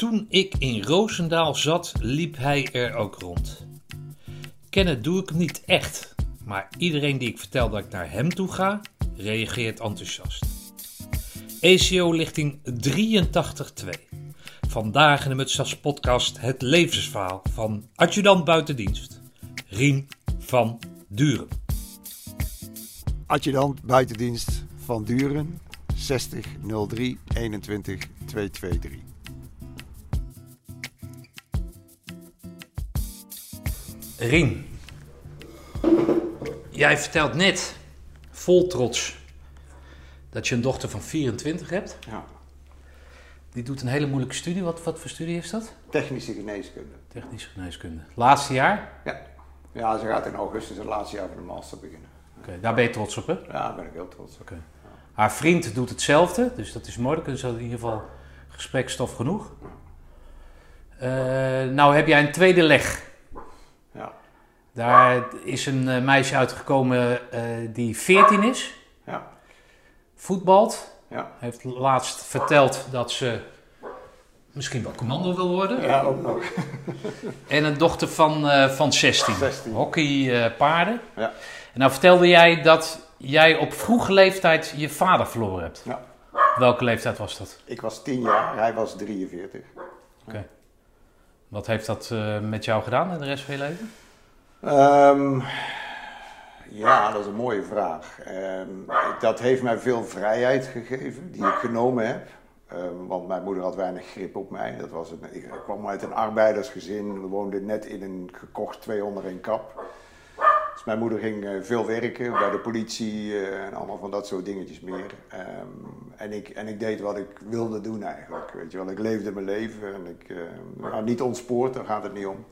Toen ik in Roosendaal zat, liep hij er ook rond. Kennen doe ik hem niet echt, maar iedereen die ik vertel dat ik naar hem toe ga, reageert enthousiast. ECO lichting 83.2. Vandaag in de Mutsas podcast het levensverhaal van adjudant buitendienst, Rien van Duren. Adjudant buitendienst van Duren 60 03 21 223. Rien, jij vertelt net, vol trots, dat je een dochter van 24 hebt. Ja. Die doet een hele moeilijke studie. Wat, wat voor studie is dat? Technische geneeskunde. Technische geneeskunde. Laatste jaar? Ja. ja, ze gaat in augustus het laatste jaar van de master beginnen. Oké, daar ben je trots op, hè? Ja, daar ben ik heel trots op. Oké. Haar vriend doet hetzelfde, dus dat is mooi. Dan kunnen ze in ieder geval gesprekstof genoeg. Eh, nou heb jij een tweede leg. Daar is een eh, meisje uitgekomen eh, die 14 is, Ja. voetbalt. Ja. Heeft laatst verteld dat ze misschien wel commando wil worden. Ja, ook nog. En een dochter van, eh, van 16. 16. Hockey eh, paarden. Ja. En nou vertelde jij dat jij op vroege leeftijd je vader verloren hebt. Ja. Welke leeftijd was dat? Ik was 10 jaar, hij was 43. Oké. Wat heeft dat met jou gedaan in de rest van je leven? Ehm, ja, dat is een mooie vraag. Ehm, dat heeft mij veel vrijheid gegeven, die ik genomen heb. Ehm, want mijn moeder had weinig grip op mij. Dat was een, ik kwam uit een arbeidersgezin. We woonden net in een gekocht twee onder één kap. Dus mijn moeder ging eh, veel werken bij de politie eh, en allemaal van dat soort dingetjes meer. En, ik, en ik deed wat ik wilde doen eigenlijk. Weet je wel, ik leefde mijn leven en ik, eh, nou, niet ontspoord, daar gaat het niet om.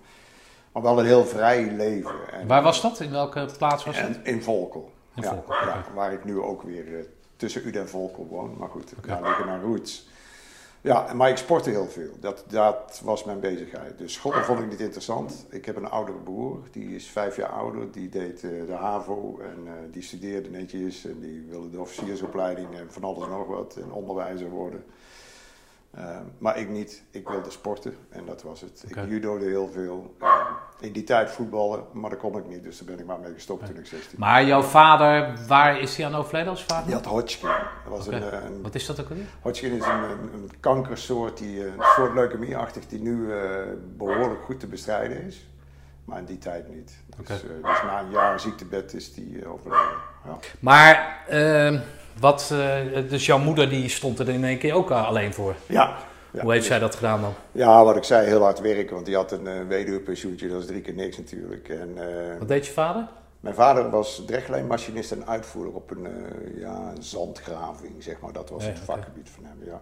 Maar wel een heel vrij leven. En, Waar was dat? In welke plaats was dat? in Volkel. In ja, Volkel, ja, waar ik nu ook weer eh, tussen Uden en Volkel woon. Maar goed, daar liggen mijn roots. Ja, maar ik sportte heel veel. Dat, dat was mijn bezigheid. Dus school vond ik niet interessant. Ik heb een oudere broer, die is vijf jaar ouder. Die deed eh, de HAVO en eh, die studeerde netjes. En die wilde de officiersopleiding en van alles en nog wat. En onderwijzer worden. Eh, maar ik niet. Ik wilde sporten en dat was het. Ik judode heel veel. Eh, in die tijd voetballen, maar dat kon ik niet. Dus daar ben ik maar mee gestopt toen ik 16 Maar jouw vader, waar is hij aan overleden als vader? Die had Hodgkin. Dat was een, eh, een, Wat is dat ook alweer? Hodgkin is een, een, kankersoort, die, eh, een soort leukemie-achtig, die nu eh, behoorlijk goed te bestrijden is. Maar in die tijd niet. Dus, dus na een jaar ziektebed is die overleden. Ja. Maar, ehm, wat, eh, dus jouw moeder die stond er in één keer ook alleen voor. Ja. Ja, Hoe heeft dus- zij dat gedaan dan? Ja, wat ik zei, heel hard werken, want die had een uh, weduwepensioentje, dat is drie keer niks natuurlijk. En, eh, Wat deed je vader? Mijn vader was drechtlijnmachinist en uitvoerder op een, eh, ja, een zandgraving, zeg maar. Dat was Ja, het vakgebied van hem, ja.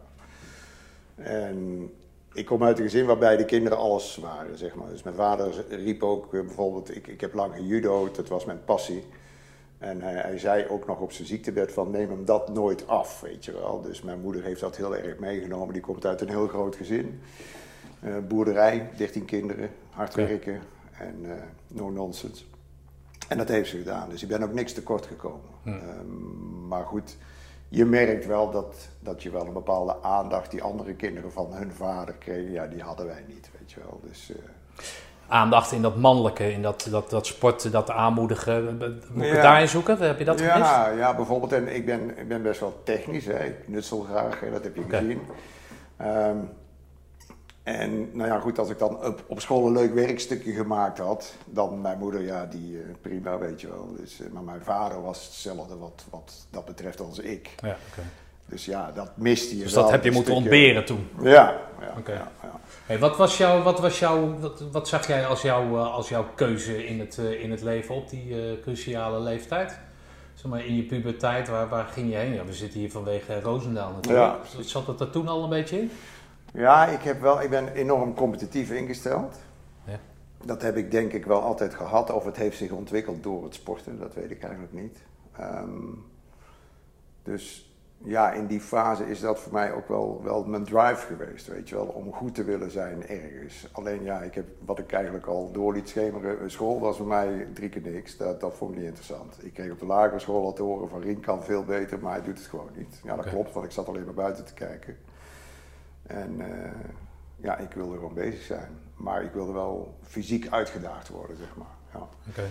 En ik kom uit een gezin waarbij de kinderen alles waren, zeg maar. Dus mijn vader riep ook eh, bijvoorbeeld, ik, ik heb lang gejudo'd, dat was mijn passie. En hij, hij zei ook nog op zijn ziektebed van neem hem dat nooit af, weet je wel. Dus mijn moeder heeft dat heel erg meegenomen. Die komt uit een heel groot gezin. Eh, boerderij, 13 kinderen, hard werken en eh, no nonsense. En dat heeft ze gedaan. Dus ik ben ook niks tekort gekomen. Ehm, maar goed, je merkt wel dat, dat je wel een bepaalde aandacht die andere kinderen van hun vader kregen. Ja, die hadden wij niet, weet je wel. Dus, eh, Aandacht in dat mannelijke, in dat, dat, dat sporten, dat aanmoedigen. Moet ik Ja. daarin zoeken? Heb je dat gemist? ja, ja, bijvoorbeeld. En ik ben, ik ben best wel technisch. Hè. Ik knutsel graag, hè, dat heb je gezien. Ehm, en nou ja, goed, als ik dan op, op school een leuk werkstukje gemaakt had, dan mijn moeder, ja, die eh, prima, weet je wel. Dus, eh, maar mijn vader was hetzelfde wat, wat dat betreft als ik. Ja. Dus ja, dat miste je Dus dat heb je moeten stukje- ontberen toen. Ja, ja, ja, ja. Hey, wat, was jouw, wat, was jouw, wat, wat zag jij als, jouw, eh, als jouw keuze in het, eh, in het leven op die eh, cruciale leeftijd? Zeg maar in je puberteit, waar, waar ging je heen? Ja, we zitten hier vanwege Roosendaal natuurlijk. Ja, Zat- Zat dat er toen al een beetje in? Ja, ik, heb wel, ik ben enorm competitief ingesteld. Ja. Dat heb ik denk ik wel altijd gehad. Of het heeft zich ontwikkeld door het sporten, dat weet ik eigenlijk niet. Ehm, dus ja, in die fase is dat voor mij ook wel, wel mijn drive geweest, weet je wel, om goed te willen zijn ergens. Alleen ja, ik heb, wat ik eigenlijk al door liet schemeren, school was voor mij drie keer niks. Dat, dat vond ik niet interessant. Ik kreeg op de lagere school al te horen van Rien kan veel beter, maar hij doet het gewoon niet. Ja, dat klopt, want ik zat alleen maar buiten te kijken. En eh, ja, ik wilde gewoon bezig zijn. Maar ik wilde wel fysiek uitgedaagd worden, zeg maar. Ja. Oké.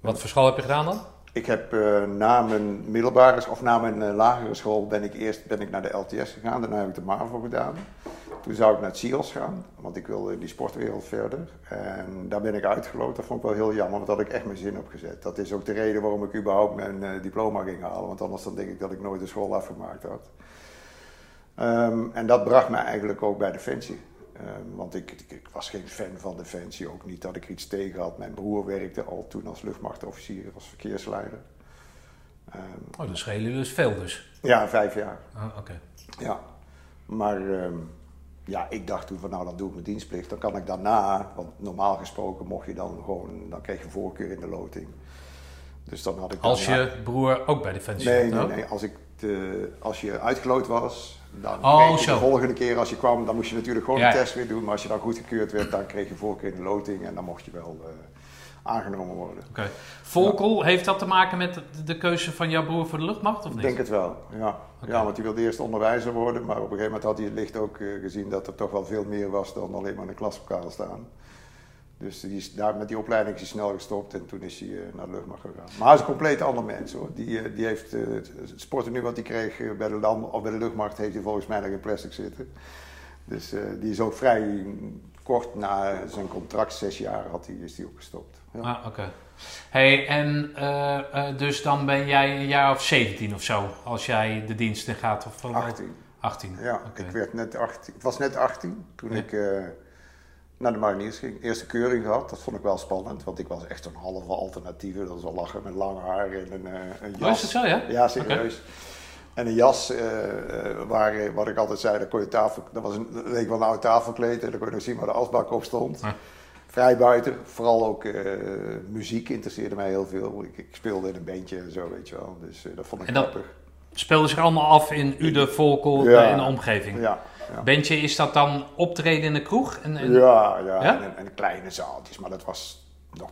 Wat voor school heb je gedaan dan? Ik heb eh, na mijn middelbare of na mijn eh, lagere school ben ik eerst ben ik naar de LTS gegaan. Daarna heb ik de MAVO gedaan. Toen zou ik naar het gaan, want ik wilde in die sportwereld verder. En daar ben ik uitgeloot. Dat vond ik wel heel jammer, want daar had ik echt mijn zin op gezet. Dat is ook de reden waarom ik überhaupt mijn eh, diploma ging halen. Want anders dan denk ik dat ik nooit de school afgemaakt had. Ehm, en dat bracht mij eigenlijk ook bij Defensie. Um, want ik, ik, ik, was geen fan van Defensie, ook niet dat ik iets tegen had. Mijn broer werkte al toen als luchtmachtofficier, als verkeersleider. Um, oh, dat schelen dus veel dus? Ja, vijf jaar. Ah, oké. Ja, maar ja, ik dacht toen van nou dan doe ik mijn dienstplicht. Dan kan ik daarna, want normaal gesproken mocht je dan gewoon, dan kreeg je voorkeur in de loting. Dus dan had ik als je broer ook bij Defensie Nee, nee, nee. Als, ik de, als je uitgeloot was, dan oh, kreeg je de volgende keer als je kwam, dan moest je natuurlijk gewoon ja. de test weer doen. Maar als je dan goedgekeurd werd, dan kreeg je voorkeur in de loting en dan mocht je wel uh, aangenomen worden. Oké. Okay. Volkel, heeft dat te maken met de keuze van jouw broer voor de luchtmacht of niet? Ik denk het wel, ja. Ja, want hij wilde eerst onderwijzer worden, maar op een gegeven moment had hij het licht ook uh, gezien dat er toch wel veel meer was dan alleen maar in een klaslokaal staan. Dus die is, daar met die opleiding is hij snel gestopt en toen is hij uh, naar de luchtmacht gegaan. Maar hij is een compleet ander mens hoor. Die, uh, die heeft het sporten nu wat hij kreeg bij de, land, of bij de luchtmacht heeft hij volgens mij nog in plastic zitten. Dus die is ook vrij kort na zijn contract, zes jaar, had hij, is hij ook gestopt. Ja. Ah, oké. Hey, en dus dan ben jij een jaar of 17 of zo, als jij de dienst in gaat? Of, 18. 18? Ja, okay. ik, werd net 18, ik was net 18 toen ja. ik naar de mariniers ging. Eerste keuring gehad, dat vond ik wel spannend, want ik was echt een halve alternatieve. Dat was wel lachen met lang haar en een, een jas. Oh, is het zo, ja? Ja, serieus. Okay. En een jas, waar, wat ik altijd zei, daar kon je tafel, dat was een, leek wel een oud tafelkleed en dan kon je nog zien waar de asbak op stond. Vrij buiten. Vooral ook uh, muziek interesseerde mij heel veel. Ik, ik, speelde in een bandje en zo, weet je wel. Dus uh, dat vond ik en grappig. speelde zich allemaal af in Ude, Volkel ja, in de omgeving? Ja, ja. Bandje, is dat dan optreden in de kroeg? En, en... Ja, ja, ja? En, en, kleine zaaltjes. Maar dat was nog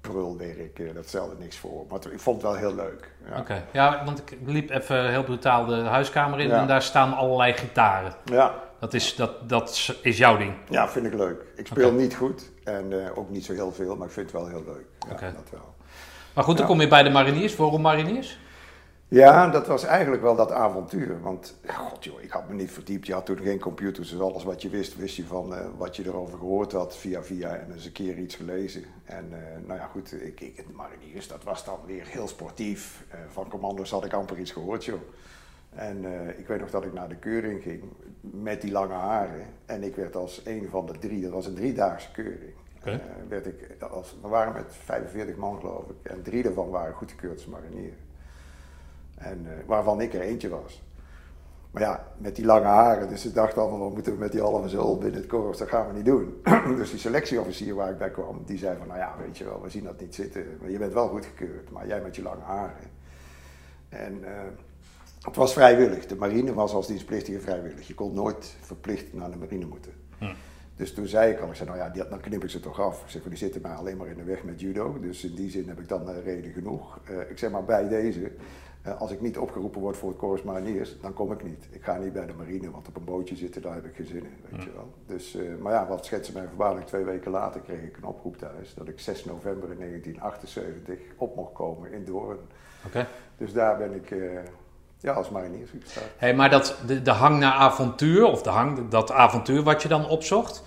prulwerk. Dat stelde niks voor. Maar ik vond het wel heel leuk. Ja. Oké, ja, want ik liep even heel brutaal de huiskamer in en daar staan allerlei gitaren. Ja. Dat is, dat, dat is jouw ding? Ja, vind ik leuk. Ik speel niet goed en uh, ook niet zo heel veel, maar ik vind het wel heel leuk. Ja, okay. dat wel. Maar goed, dan kom je bij de mariniers. Waarom mariniers? Ja, dat was eigenlijk wel dat avontuur. Want, god joh, ik had me niet verdiept. Je had toen geen computers, dus alles wat je wist, wist je van uh, wat je erover gehoord had via via en eens een keer iets gelezen. En uh, nou ja, goed, ik, ik, mariniers, dat was dan weer heel sportief. Uh, van commando's had ik amper iets gehoord, joh. En ik weet nog dat ik naar de keuring ging met die lange haren. En ik werd als een van de drie, dat was een driedaagse keuring. Okay. Werd ik als, we waren met 45 man geloof ik. En drie daarvan waren goedgekeurd als marinier. En, uh, waarvan ik er eentje was. Maar ja, met die lange haren, dus ik dacht allemaal, wat moeten we met die halve zool binnen het korps, dat gaan we niet doen. dus die selectieofficier waar ik bij kwam, die zei van, nou ja, weet je wel, we zien dat niet zitten. Maar je bent wel goedgekeurd, maar jij met je lange haren. En het was vrijwillig. De marine was als dienstplichtige vrijwillig. Je kon nooit verplicht naar de marine moeten. Hm. Dus toen zei ik al, ik zei, nou ja, dan knip ik ze toch af. Ik zeg, die zitten mij alleen maar in de weg met judo. Dus in die zin heb ik dan uh, reden genoeg. Uh, ik zeg maar bij deze, als ik niet opgeroepen word voor het Corps Mariniers, dan kom ik niet. Ik ga niet bij de marine, want op een bootje zitten, daar heb ik geen zin in, weet je wel. Dus, maar ja, wat schetsen mij verbazing, twee weken later kreeg ik een oproep thuis dat ik 6 november in 1978 op mocht komen in Doorn. Okay. Dus daar ben ik ja, als marinier Hey, maar dat, de, de hang naar avontuur, of de hang, dat avontuur wat je dan opzocht,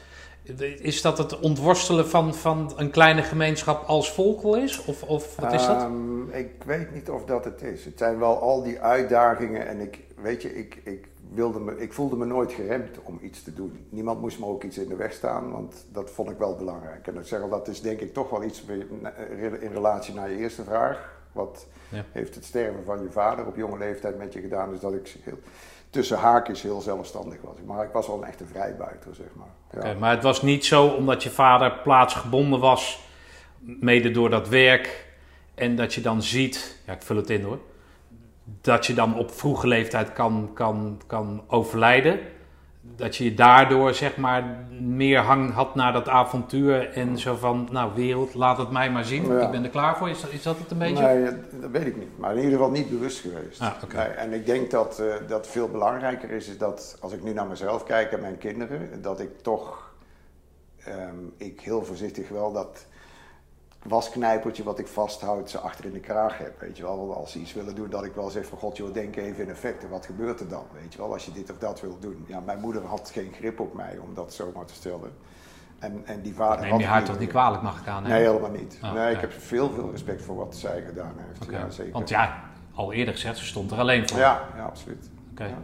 is dat het ontworstelen van, van een kleine gemeenschap als Volkel is? Of, of wat is dat? Um, ik weet niet of dat het is. Het zijn wel al die uitdagingen en ik, weet je, ik, ik, wilde me, ik voelde me nooit geremd om iets te doen. Niemand moest me ook iets in de weg staan, want dat vond ik wel belangrijk. En al, dat is denk ik toch wel iets in relatie naar je eerste vraag. Wat heeft het sterven van je vader op jonge leeftijd met je gedaan? Dus dat ik heel, tussen haakjes heel zelfstandig was. Maar ik was wel een echte vrijbuiter, zeg maar. Ja. maar het was niet zo omdat je vader plaatsgebonden was, mede door dat werk. En dat je dan ziet, ja ik vul het in hoor, dat je dan op vroege leeftijd kan, kan, kan overlijden. Dat je daardoor zeg maar meer hang had naar dat avontuur en zo van, nou wereld, laat het mij maar zien. Ja. Ik ben er klaar voor. Is dat, is dat het een beetje? Nee, dat weet ik niet. Maar in ieder geval niet bewust geweest. Ah. Nee, en ik denk dat eh, dat veel belangrijker is, is dat als ik nu naar mezelf kijk en mijn kinderen, dat ik toch, ehm, ik heel voorzichtig wel dat wasknijpertje wat ik vasthoud, ze achter in de kraag heb. Weet je wel, Want als ze iets willen doen, dat ik wel zeg van god joh, denk even in effecten, wat gebeurt er dan? Weet je wel, als je dit of dat wil doen. Ja, mijn moeder had geen grip op mij, om dat zomaar te stellen. En, en die vader Neem je haar toch niet kwalijk, mag ik aan Nee, helemaal niet. Oh, nee, ik heb veel, veel respect voor wat zij gedaan heeft. Ja, zeker. Want ja, al eerder gezegd, ze stond er alleen voor. Ja, ja, absoluut. Oké. Ja.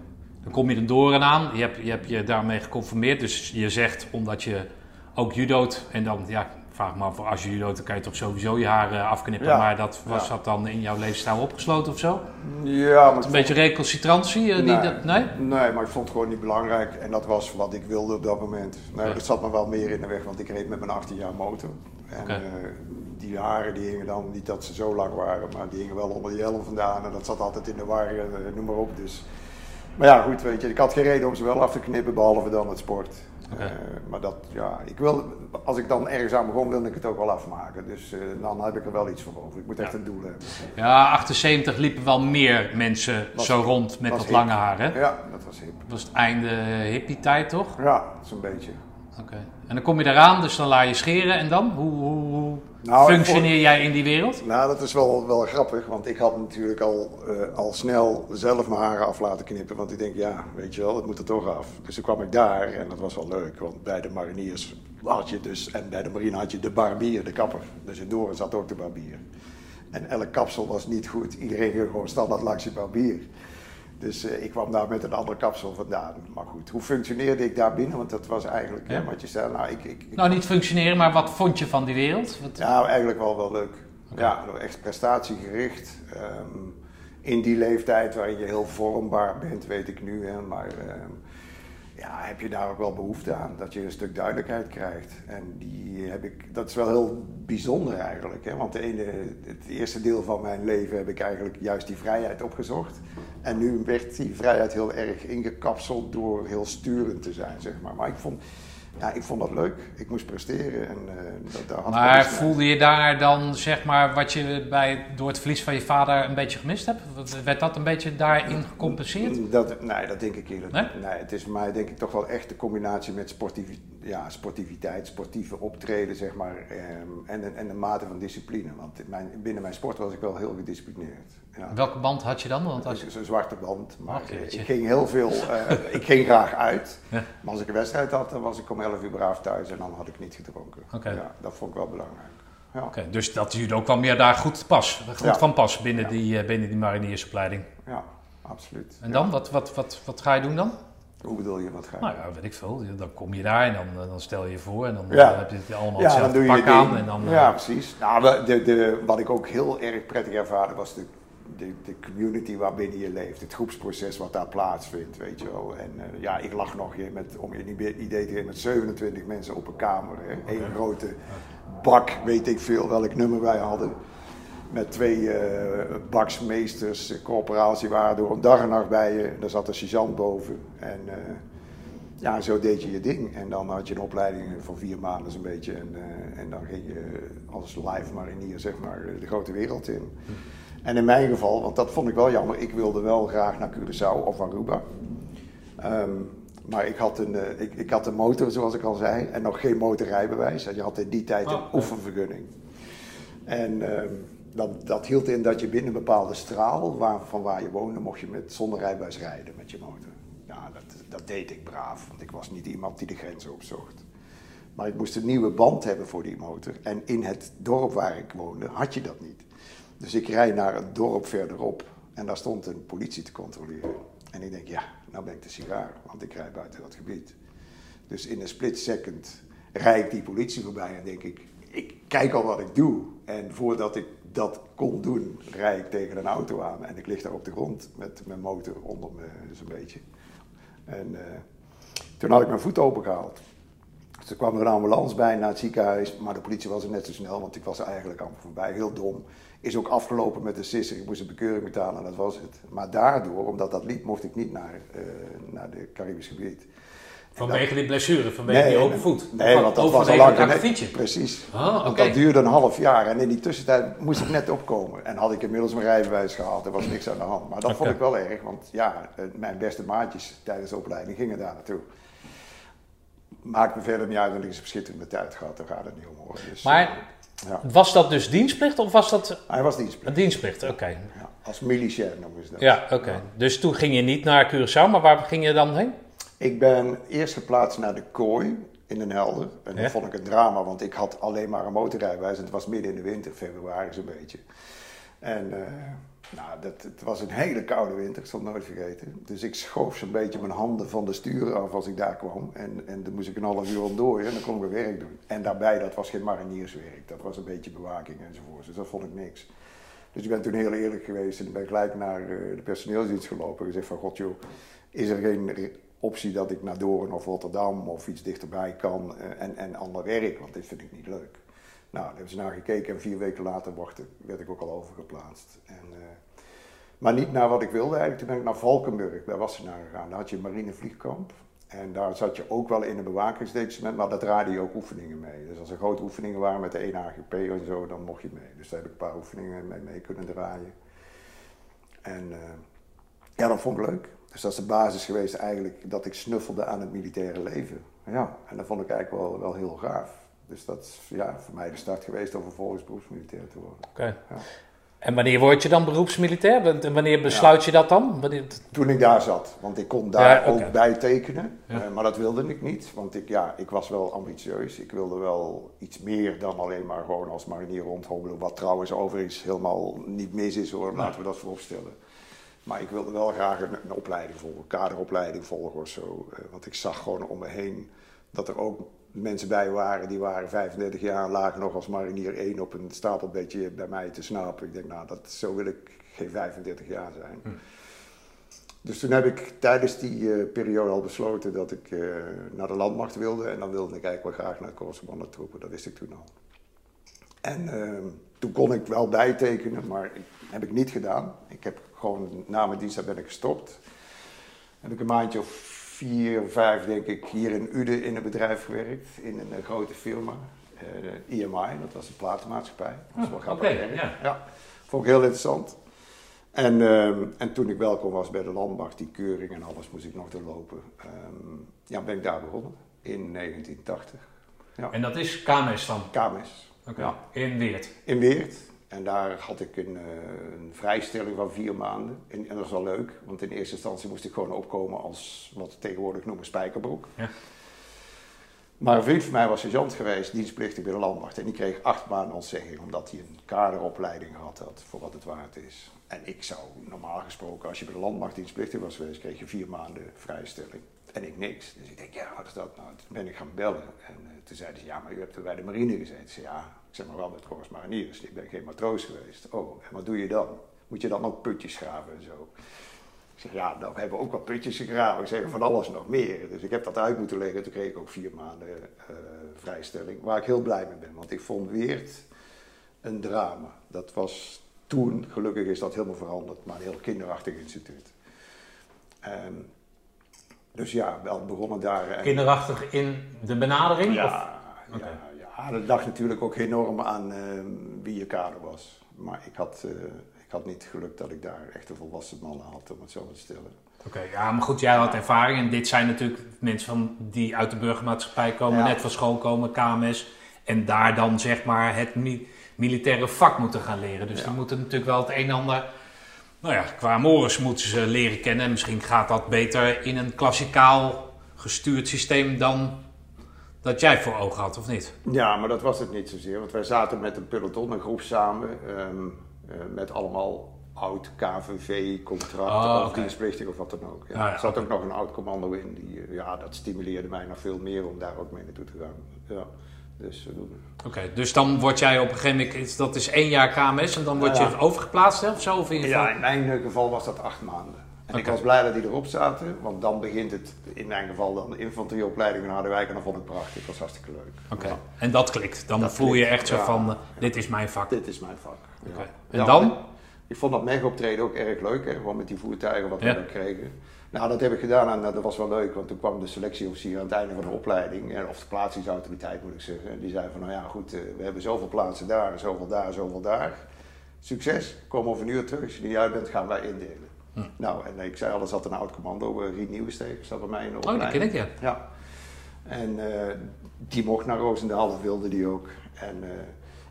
Dan kom je de doren aan, je hebt, je hebt je daarmee geconformeerd. Dus je zegt, omdat je ook judoot, en dan, ja, vraag me af, als je judoot, dan kan je toch sowieso je haar eh, afknippen. Ja. Maar dat, was Ja. dat dan in jouw levensstijl opgesloten of zo? Ja, maar Een beetje recalcitrantie? eh, die Nee. dat, nee? Nee, maar ik vond het gewoon niet belangrijk. En dat was wat ik wilde op dat moment. Nee, Ja. Dat zat me wel meer in de weg, want ik reed met mijn 18 jaar motor. En eh, die haren die hingen dan, niet dat ze zo lang waren, maar die hingen wel onder die helm vandaan. En dat zat altijd in de war, noem maar op. Dus. Maar ja, goed, weet je, ik had geen reden om ze wel af te knippen, behalve dan het sport. Eh, maar dat, ja, ik wil, als ik dan ergens aan begon, wilde ik het ook wel afmaken. Dus eh, dan heb ik er wel iets voor over. Ik moet echt Ja. een doel hebben. Ja, 78 liepen wel meer mensen Was- zo rond met dat hip. lange haar, hè? Ja, dat was hip. Dat was het einde hippie-tijd, toch? Ja, zo'n beetje. Oké. En dan kom je eraan, dus dan laat je scheren en dan? Hoe, hoe, hoe Nou, functioneer jij in die wereld? Nou, dat is wel, wel grappig, want ik had natuurlijk al, eh, al snel zelf mijn haren af laten knippen. Want ik denk, ja, weet je wel, het moet er toch af. Dus toen kwam ik daar en dat was wel leuk, want bij de mariniers had je dus, en bij de marine had je de barbier, de kapper. Dus in Doren zat ook de barbier. En elk kapsel was niet goed. Iedereen ging gewoon standaard langs die barbier. Dus eh, ik kwam daar met een andere kapsel vandaan. Maar goed, hoe functioneerde ik daar binnen? Want dat was eigenlijk, Ja. hè, wat je zei, nou, ik, ik, ik Nou, niet functioneren, maar wat vond je van die wereld? Wat, ja, eigenlijk wel wel leuk. Ja, echt prestatiegericht. Ehm, in die leeftijd waarin je heel vormbaar bent, weet ik nu. Hè, maar ehm, ja, heb je daar ook wel behoefte aan. Dat je een stuk duidelijkheid krijgt. En die heb ik, dat is wel heel bijzonder eigenlijk. Hè, want de ene, het eerste deel van mijn leven heb ik eigenlijk juist die vrijheid opgezocht. En nu werd die vrijheid heel erg ingekapseld door heel sturend te zijn, zeg maar. Maar ik vond, ja, ik vond dat leuk. Ik moest presteren. En, eh, dat, daar had ik wel maar voelde je daar dan, zeg maar, wat je bij, door het verlies van je vader een beetje gemist hebt? Werd dat een beetje daarin gecompenseerd? Dat, nee, dat denk ik eerlijk Nee? het is voor mij denk ik toch wel echt de combinatie met sportivi ja, sportiviteit, sportieve optreden, zeg maar. ehm, en, de- en de mate van discipline. Want mijn, binnen mijn sport was ik wel heel gedisciplineerd. Ja. Welke band had je dan? Want als Zo'n zwarte band. Maar ik ging heel veel, eh, ik ging graag uit. Ja. Maar als ik een wedstrijd had, dan was ik om 11 uur braaf thuis en dan had ik niet gedronken. Ja, dat vond ik wel belangrijk. Ja. Dus dat judo kwam meer daar goed pas, goed van pas binnen, die, eh, binnen die mariniersopleiding. ja, absoluut. En dan? Wat, wat, wat, wat ga je doen dan? Hoe bedoel je, wat ga je Nou ja, weet ik veel. Dan kom je daar en dan, eh, dan stel je je voor en dan Ja. eh, heb je het allemaal Ja, dan hetzelfde doe je pak aan. ding. En dan, eh, ja, precies. Nou, de, de, wat ik ook heel erg prettig ervaarde was de, de, de community waarbinnen je leeft. Het groepsproces wat daar plaatsvindt, weet je wel. En ja, ik lag nog hier met, om je idee te geven, met 27 mensen op een kamer. Hè. Eén grote bak, weet ik veel welk nummer wij hadden. Met twee eh baksmeesters, eh, corporaals, die waren door een dag en nacht bij je. Daar zat een sergeant boven. En eh, ja, zo deed je je ding. En dan had je een opleiding van vier maanden zo'n beetje. En, en dan ging je als live marinier zeg maar de grote wereld in. En in mijn geval, want dat vond ik wel jammer, ik wilde wel graag naar Curaçao of Aruba. Ehm, maar ik had, een, ik, ik had een motor, zoals ik al zei, en nog geen motorrijbewijs. En je had in die tijd een Oh, oefenvergunning. En ehm, dat, dat hield in dat je binnen een bepaalde straal waar, van waar je woonde, mocht je met, zonder rijbewijs rijden met je motor. Ja, dat, dat deed ik braaf, want ik was niet iemand die de grenzen opzocht. Maar ik moest een nieuwe band hebben voor die motor. En in het dorp waar ik woonde had je dat niet. Dus ik rijd naar een dorp verderop en daar stond een politie te controleren. En ik denk, ja, nou ben ik de sigaar, want ik rijd buiten dat gebied. Dus in een split second rijd ik die politie voorbij en denk ik, ik kijk al wat ik doe. En voordat ik dat kon doen, rijd ik tegen een auto aan en ik lig daar op de grond met mijn motor onder me zo'n beetje. En eh, toen had ik mijn voet opengehaald. Dus er kwam er een ambulance bij naar het ziekenhuis, maar de politie was er net zo snel, want ik was er eigenlijk amper voorbij. Heel dom. Is ook afgelopen met de sisser. Ik moest een bekeuring betalen en dat was het. Maar daardoor, omdat dat liep, mocht ik niet naar, eh, naar de Caribisch gebied. Vanwege die blessure, vanwege die open voet? Nee, want dat was al lang fietsje. Precies. Oh, Want dat duurde een half jaar en in die tussentijd moest ik net opkomen. En had ik inmiddels mijn rijbewijs gehaald, er was niks aan de hand. Maar dat vond ik wel erg, want ja, eh, mijn beste maatjes tijdens de opleiding gingen daar naartoe. Maakt me verder niet uit, want ik een beschitterende tijd gehad, daar gaat het niet om hoor. Dus, maar eh, ja. was dat dus dienstplicht of was dat... Hij was dienstplicht. Een dienstplicht, oké. Ja, als militair noemen ze dat. Ja, oké. Dus toen ging je niet naar Curaçao, maar waar ging je dan heen? Ik ben eerst geplaatst naar de Kooi in Den Helder. En dat vond ik een drama, want ik had alleen maar een motorrijbewijs. En het was midden in de winter, februari zo'n beetje. En uh, nou, dat, het was een hele koude winter, ik zal het nooit vergeten. Dus ik schoof zo'n beetje mijn handen van de stuur af als ik daar kwam. En, en dan moest ik een half uur ontdooien en dan kon ik weer werk doen. En daarbij, dat was geen marinierswerk. Dat was een beetje bewaking enzovoort. Dus dat vond ik niks. Dus ik ben toen heel eerlijk geweest en ben gelijk naar uh, de personeelsdienst gelopen. En gezegd van, god joh, is er geen optie dat ik naar Doorn of Rotterdam of iets dichterbij kan uh, en, en ander werk, want dit vind ik niet leuk. Nou, daar hebben ze naar gekeken en vier weken later werd ik ook al overgeplaatst. En, uh, maar niet naar wat ik wilde eigenlijk. Toen ben ik naar Valkenburg bij Wassenaar gegaan. Daar had je een marinevliegkamp. En daar zat je ook wel in een bewakingsdetachement, maar daar draaide je ook oefeningen mee. Dus als er grote oefeningen waren met de 1 AGP en zo, dan mocht je mee. Dus daar heb ik een paar oefeningen mee, mee kunnen draaien. En uh, ja, dat vond ik leuk. Dus dat is de basis geweest eigenlijk dat ik snuffelde aan het militaire leven. Ja, en dat vond ik eigenlijk wel, wel heel gaaf. Dus dat is ja, voor mij de start geweest om vervolgens beroepsmilitair te worden. Oké. Ja. En wanneer word je dan beroepsmilitair? En wanneer besluit je dat dan? Wanneer... Toen ik daar zat, want ik kon daar ook bij tekenen. Uh, maar dat wilde ik niet, want ik, ja, ik was wel ambitieus. Ik wilde wel iets meer dan alleen maar gewoon als marinier rondhobbelen. Wat trouwens overigens helemaal niet mis is hoor, laten we dat vooropstellen. Maar ik wilde wel graag een, een opleiding volgen, een kaderopleiding volgen of zo. Uh, want ik zag gewoon om me heen dat er ook mensen bij waren, die waren 35 jaar, lagen nog als marinier 1 op een stapelbedje bij mij te snapen. Ik denk, nou, dat, zo wil ik geen 35 jaar zijn. Hm. Dus toen heb ik tijdens die uh, periode al besloten dat ik uh, naar de landmacht wilde. En dan wilde ik eigenlijk wel graag naar de troepen, dat wist ik toen al. En uh, toen kon ik wel bijtekenen, maar dat heb ik niet gedaan. Ik heb gewoon na mijn dienst ben ik gestopt. Heb ik een maandje of vier, vijf denk ik hier in Uden in een bedrijf gewerkt, in een, grote firma. Uh, de IMI, dat was een platenmaatschappij. Dat was wel grappig. Okay, ja. ja. Vond ik heel interessant. En, um, en toen ik welkom was bij de landmacht, die keuring en alles moest ik nog doorlopen. Um, ja, ben ik daar begonnen in 1980. Ja. En dat is KMS dan? KMS. Oké. Ja. In Weert? In Weert. En daar had ik een, uh, een vrijstelling van vier maanden. En, en, dat was wel leuk, want in eerste instantie moest ik gewoon opkomen als wat we tegenwoordig noemen spijkerbroek. Ja. Maar een vriend van mij was sergeant geweest, dienstplichtig bij de landmacht. En die kreeg acht maanden ontzegging, omdat hij een kaderopleiding gehad had voor wat het waard is. En ik zou normaal gesproken, als je bij de landmacht dienstplichtig was geweest, kreeg je vier maanden vrijstelling. En ik niks. Dus ik denk, ja, wat is dat nou? Toen ben ik gaan bellen. En uh, toen zeiden ze, ja, maar u hebt er bij de marine gezeten. Zei, ja, ik zeg maar wel met Corps Mariniers. Ik ben geen matroos geweest. Oh, en wat doe je dan? Moet je dan ook putjes graven en zo? Ik zeg, ja, dan hebben we ook wel putjes gegraven. Ik zeg, van alles nog meer. Dus ik heb dat uit moeten leggen. Toen kreeg ik ook vier maanden uh, vrijstelling. Waar ik heel blij mee ben. Want ik vond Weert een drama. Dat was toen, gelukkig is dat helemaal veranderd, maar een heel kinderachtig instituut. En dus ja, wel begonnen daar. Kinderachtig in de benadering? Ja, of? ja, ja, dat dacht natuurlijk ook enorm aan uh, wie je kader was. Maar ik had, uh, ik had niet gelukt dat ik daar echt een volwassen man had, om het zo te stellen. Oké, okay, ja, maar goed, jij had ervaring. En dit zijn natuurlijk mensen van, die uit de burgermaatschappij komen, ja. net van school komen, KMS. En daar dan zeg maar het mi militaire vak moeten gaan leren. Dus ja. die moeten natuurlijk wel het een en ander nou ja, qua Morris moeten ze leren kennen. En misschien gaat dat beter in een klassikaal gestuurd systeem dan dat jij voor ogen had, of niet? Ja, maar dat was het niet zozeer. Want wij zaten met een peloton, een groep samen, um, uh, met allemaal oud KVV-contract oh, of okay. dienstplichtig of wat dan ook. Ja. Ah, ja, er zat okay. ook nog een oud commando in. Die, ja, dat stimuleerde mij nog veel meer om daar ook mee naartoe te gaan. Ja. Dus, uh, Oké, okay, dus dan word jij op een gegeven moment, dat is één jaar KMS en dan word je overgeplaatst hè, of zo? Of in ja, geval? in mijn geval was dat acht maanden. En ik was blij dat die erop zaten, want dan begint het, in mijn geval dan de infanterieopleiding in Harderwijk en dan vond ik prachtig. Dat was hartstikke leuk. Oké, ja. en dat klikt. Dan dat voel klikt. je echt zo van, uh, dit is mijn vak. Dit is mijn vak. Okay. En dan? Ik vond dat mega-optreden ook erg leuk, hè? gewoon met die voertuigen wat we Ja. dan kregen. Nou, dat heb ik gedaan en dat was wel leuk, want toen kwam de selectieofficier aan het einde van de opleiding, eh, of de plaatsingsautoriteit moet ik zeggen. En die zei van, nou ja goed, eh, we hebben zoveel plaatsen daar, zoveel daar, zoveel daar. Succes, kom over een uur terug. Als je niet uit bent, gaan wij indelen. Hm. Nou, en ik zei al, er zat een oud commando, eh, Riet Nieuwensteeg, zat bij mij in de Oh, die opleiding. ken ik, ja. Ja. En eh, die mocht naar Roosendaal, dat wilde die ook. En, eh,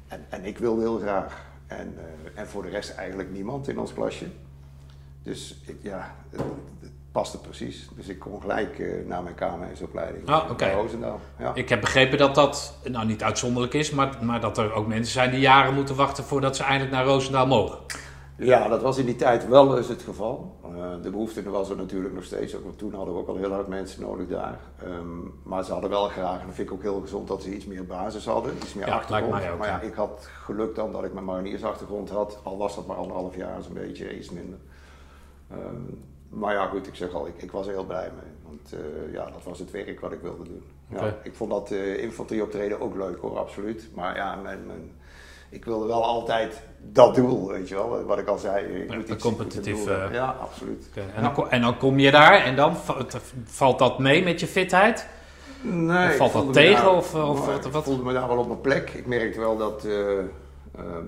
en, en ik wilde heel graag. En, en voor de rest eigenlijk niemand in ons klasje. Dus ik, ja, het, het paste precies. Dus ik kon gelijk naar mijn KMS-opleiding Ah, oké. naar Roosendaal. Ja. Ik heb begrepen dat dat nou niet uitzonderlijk is, maar, maar dat er ook mensen zijn die jaren moeten wachten voordat ze eindelijk naar Roosendaal mogen. Ja, dat was in die tijd wel eens het geval. Eh, de behoefte was er natuurlijk nog steeds, ook, toen hadden we ook al heel hard mensen nodig daar. Ehm, maar ze hadden wel graag, en dat vind ik ook heel gezond, dat ze iets meer basis hadden, iets meer Ja, achtergrond. ook, maar ja, ik had geluk dan dat ik mijn mariniersachtergrond had, al was dat maar anderhalf jaar, zo'n beetje, iets minder. Ehm, maar ja, goed, ik zeg al, ik, ik was er heel blij mee. Want eh, ja, dat was het werk wat ik wilde doen. Ja. Ik vond dat eh infanterie optreden ook leuk hoor, absoluut. Maar ja, mijn, mijn, ik wilde wel altijd dat doel, weet je wel. Wat ik al zei. Ik Ja, moet iets- competitief, ja, absoluut. En, dan, en dan kom je daar en dan valt dat mee met je fitheid? Nee, Of valt dat tegen, daar- of, eh, of Nee, wat- Ik wat? voelde me daar wel op mijn plek. Ik merkte wel dat... eh, ehm,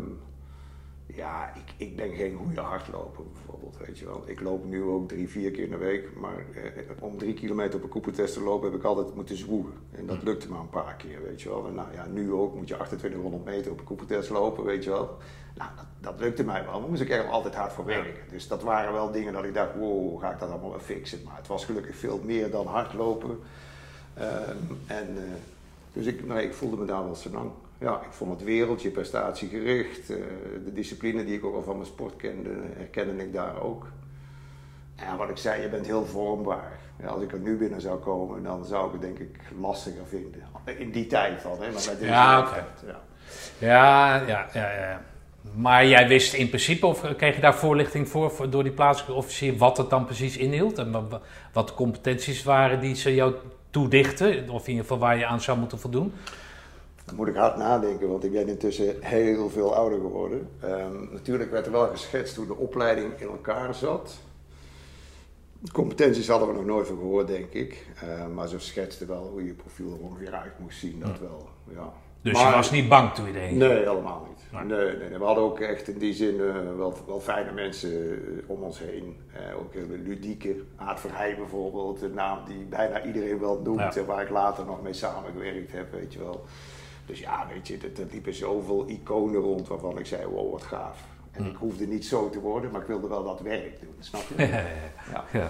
ja, ik, ik ben geen goede hardloper bijvoorbeeld, weet je wel. Ik loop nu ook drie, vier keer in de week. Maar eh, om drie kilometer op een koepeltest te lopen heb ik altijd moeten zwoegen. En dat lukte maar een paar keer, weet je wel. En nou ja, nu ook moet je 2800 meter op een koepeltest lopen, weet je wel. Nou, dat, dat lukte mij wel. Daar moest ik er altijd hard voor werken. Dus dat waren wel dingen dat ik dacht, wow, ga ik dat allemaal wel fixen? Maar het was gelukkig veel meer dan hardlopen. Ehm, en, eh, dus ik, nee, ik voelde me daar wel zo lang. Ja, ik vond het wereldje prestatiegericht. eh, de discipline die ik ook al van mijn sport kende, herkende ik daar ook. Ja, wat ik zei, je bent heel vormbaar. Ja, als ik er nu binnen zou komen, dan zou ik het denk ik lastiger vinden. In die tijd dan, hè, maar bij deze Ja, ja. Ja, ja, ja, ja. Maar jij wist in principe, of kreeg je daar voorlichting voor, voor door die plaatselijke officier, wat het dan precies inhield? En wa- wa- wat de competenties waren die ze jou toedichten? Of in ieder geval waar je aan zou moeten voldoen? Dan moet ik hard nadenken, want ik ben intussen heel veel ouder geworden. Ehm, natuurlijk werd er wel geschetst hoe de opleiding in elkaar zat. Competenties hadden we nog nooit van gehoord, denk ik. Ehm, maar ze schetsten wel hoe je profiel er ongeveer uit moest zien, dat wel. Ja. Dus Maar- je was niet bang toen je erheen Nee, helemaal niet. Nee. Nee, nee, nee. We hadden ook echt in die zin eh, wel, wel fijne mensen eh, om ons heen. Eh, ook heel ludieke. Aad Verheij bijvoorbeeld, een naam die bijna iedereen wel noemt. Ja. En waar ik later nog mee samengewerkt heb, weet je wel. Dus ja, weet je, er, liepen zoveel iconen rond waarvan ik zei, wow, wat gaaf. En Hm. ik hoefde niet zo te worden, maar ik wilde wel dat werk doen, snap je? Ja, ja, Ja. ja.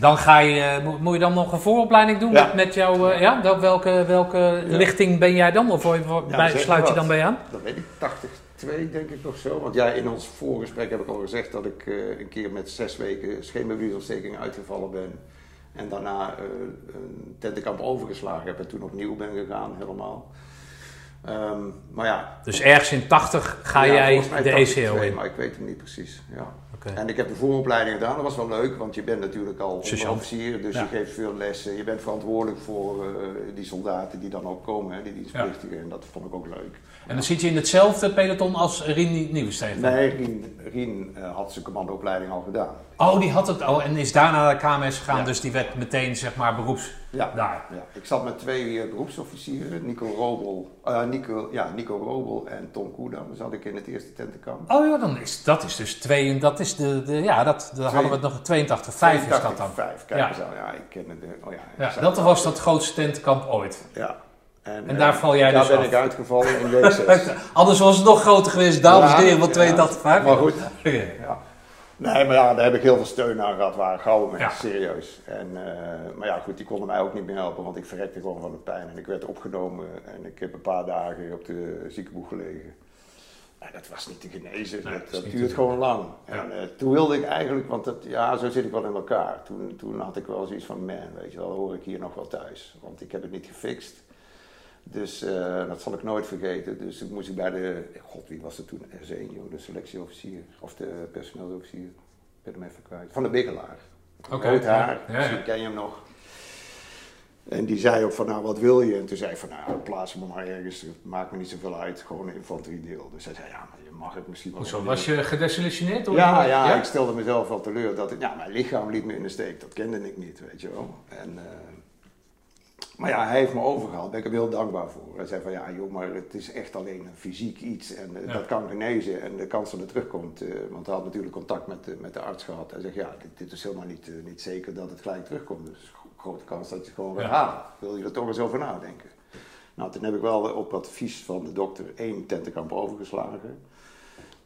Dan ga je, eh, moet, moet je dan nog een vooropleiding doen Ja. met, met jou? eh, ja, Wel- welke, welke lichting ben jij dan? Of bij, sluit je dan bij aan? Dat weet ik, 82 denk ik of zo. Want ja, in ons voorgesprek heb ik al gezegd dat ik eh, een keer met zes weken scheenbewegingsontsteking uitgevallen ben. En daarna eh, een tentenkamp overgeslagen heb en toen opnieuw ben gegaan helemaal. Ehm, maar ja. Dus ergens in 80 ga ja, jij de 82, ECO in. Maar ik weet hem niet precies. Ja. Oké. En ik heb de vooropleiding gedaan, dat was wel leuk, want je bent natuurlijk al onderofficier, dus Ja. je geeft veel lessen. Je bent verantwoordelijk voor eh, die soldaten die dan ook komen, hè, die dienstplichtigen. En dat vond ik ook leuk. En dan zit je in hetzelfde peloton als Rien Nieuwensteven? Nee, Rien, Rien eh, had zijn commandoopleiding al gedaan. Oh, die had het al en is daarna naar de KMS gegaan, Ja. dus die werd meteen zeg maar beroeps Ja. daar. Ja, ik zat met twee eh, beroepsofficieren, Nico Robel, eh, Nico, ja, Nico Robel en Tom Koedam. zat ik in het eerste tentenkamp. Oh ja, dan is dat is dus twee, dat is de, de ja, dat, daar hadden we het nog 82, 5 is dat dan. 5, kijk Ja. eens aan. Ja, ik ken eh, Oh ja, Ja, dat was dat grootste tentenkamp ooit. Ja. En, En eh, daar val jij daar dus ben af. ik uitgevallen in week 6. Anders was het nog groter geweest, dames en Ja, heren van ja. 82, 5. Maar goed. Ja. Nee, maar ja, daar heb ik heel veel steun aan gehad, waren gouden mensen, Ja. serieus. En, eh, maar ja, goed, die konden mij ook niet meer helpen, want ik verrekte gewoon van de pijn. En ik werd opgenomen en ik heb een paar dagen op de ziekenboeg gelegen. En dat was niet te genezen, Nee, dat duurt gewoon lang. Ja. En eh, toen wilde ik eigenlijk, want dat, ja, zo zit ik wel in elkaar. Toen, toen had ik wel zoiets van, man, weet je wel, hoor ik hier nog wel thuis. Want ik heb het niet gefixt. Dus eh, dat zal ik nooit vergeten. Dus toen moest ik bij de, god wie was het toen, R1 joh, de selectieofficier, of de personeelsofficier, ik ben hem even kwijt, van de Biggelaar. Oké, Rood haar, ja, ja, ja. misschien ken je hem nog. En die zei ook van, nou, wat wil je? En toen zei ik van, nou, plaats me maar ergens. Het maakt me niet zoveel uit. Gewoon een infanteriedeel. Dus hij zei, ja, maar je mag het misschien wel. Hoezo, was je gedesillusioneerd? Hoor? Ja, ja, ik stelde mezelf wel teleur. Dat ik, ja, mijn lichaam liet me in de steek. Dat kende ik niet, weet je wel. En, uh, maar ja, hij heeft me overgehaald. Daar ben ik hem heel dankbaar voor. Hij zei van, ja joh, maar het is echt alleen een fysiek iets. En uh, ja. dat kan genezen. En de kans dat het terugkomt. Uh, want hij had natuurlijk contact met, de, met de arts gehad. Hij zegt, ja, dit, dit is helemaal niet, niet zeker dat het gelijk terugkomt. Dus grote kans dat je het gewoon weer haalt. Wil je er toch eens over nadenken? Nou, toen heb ik wel op advies van de dokter één tentenkamp overgeslagen.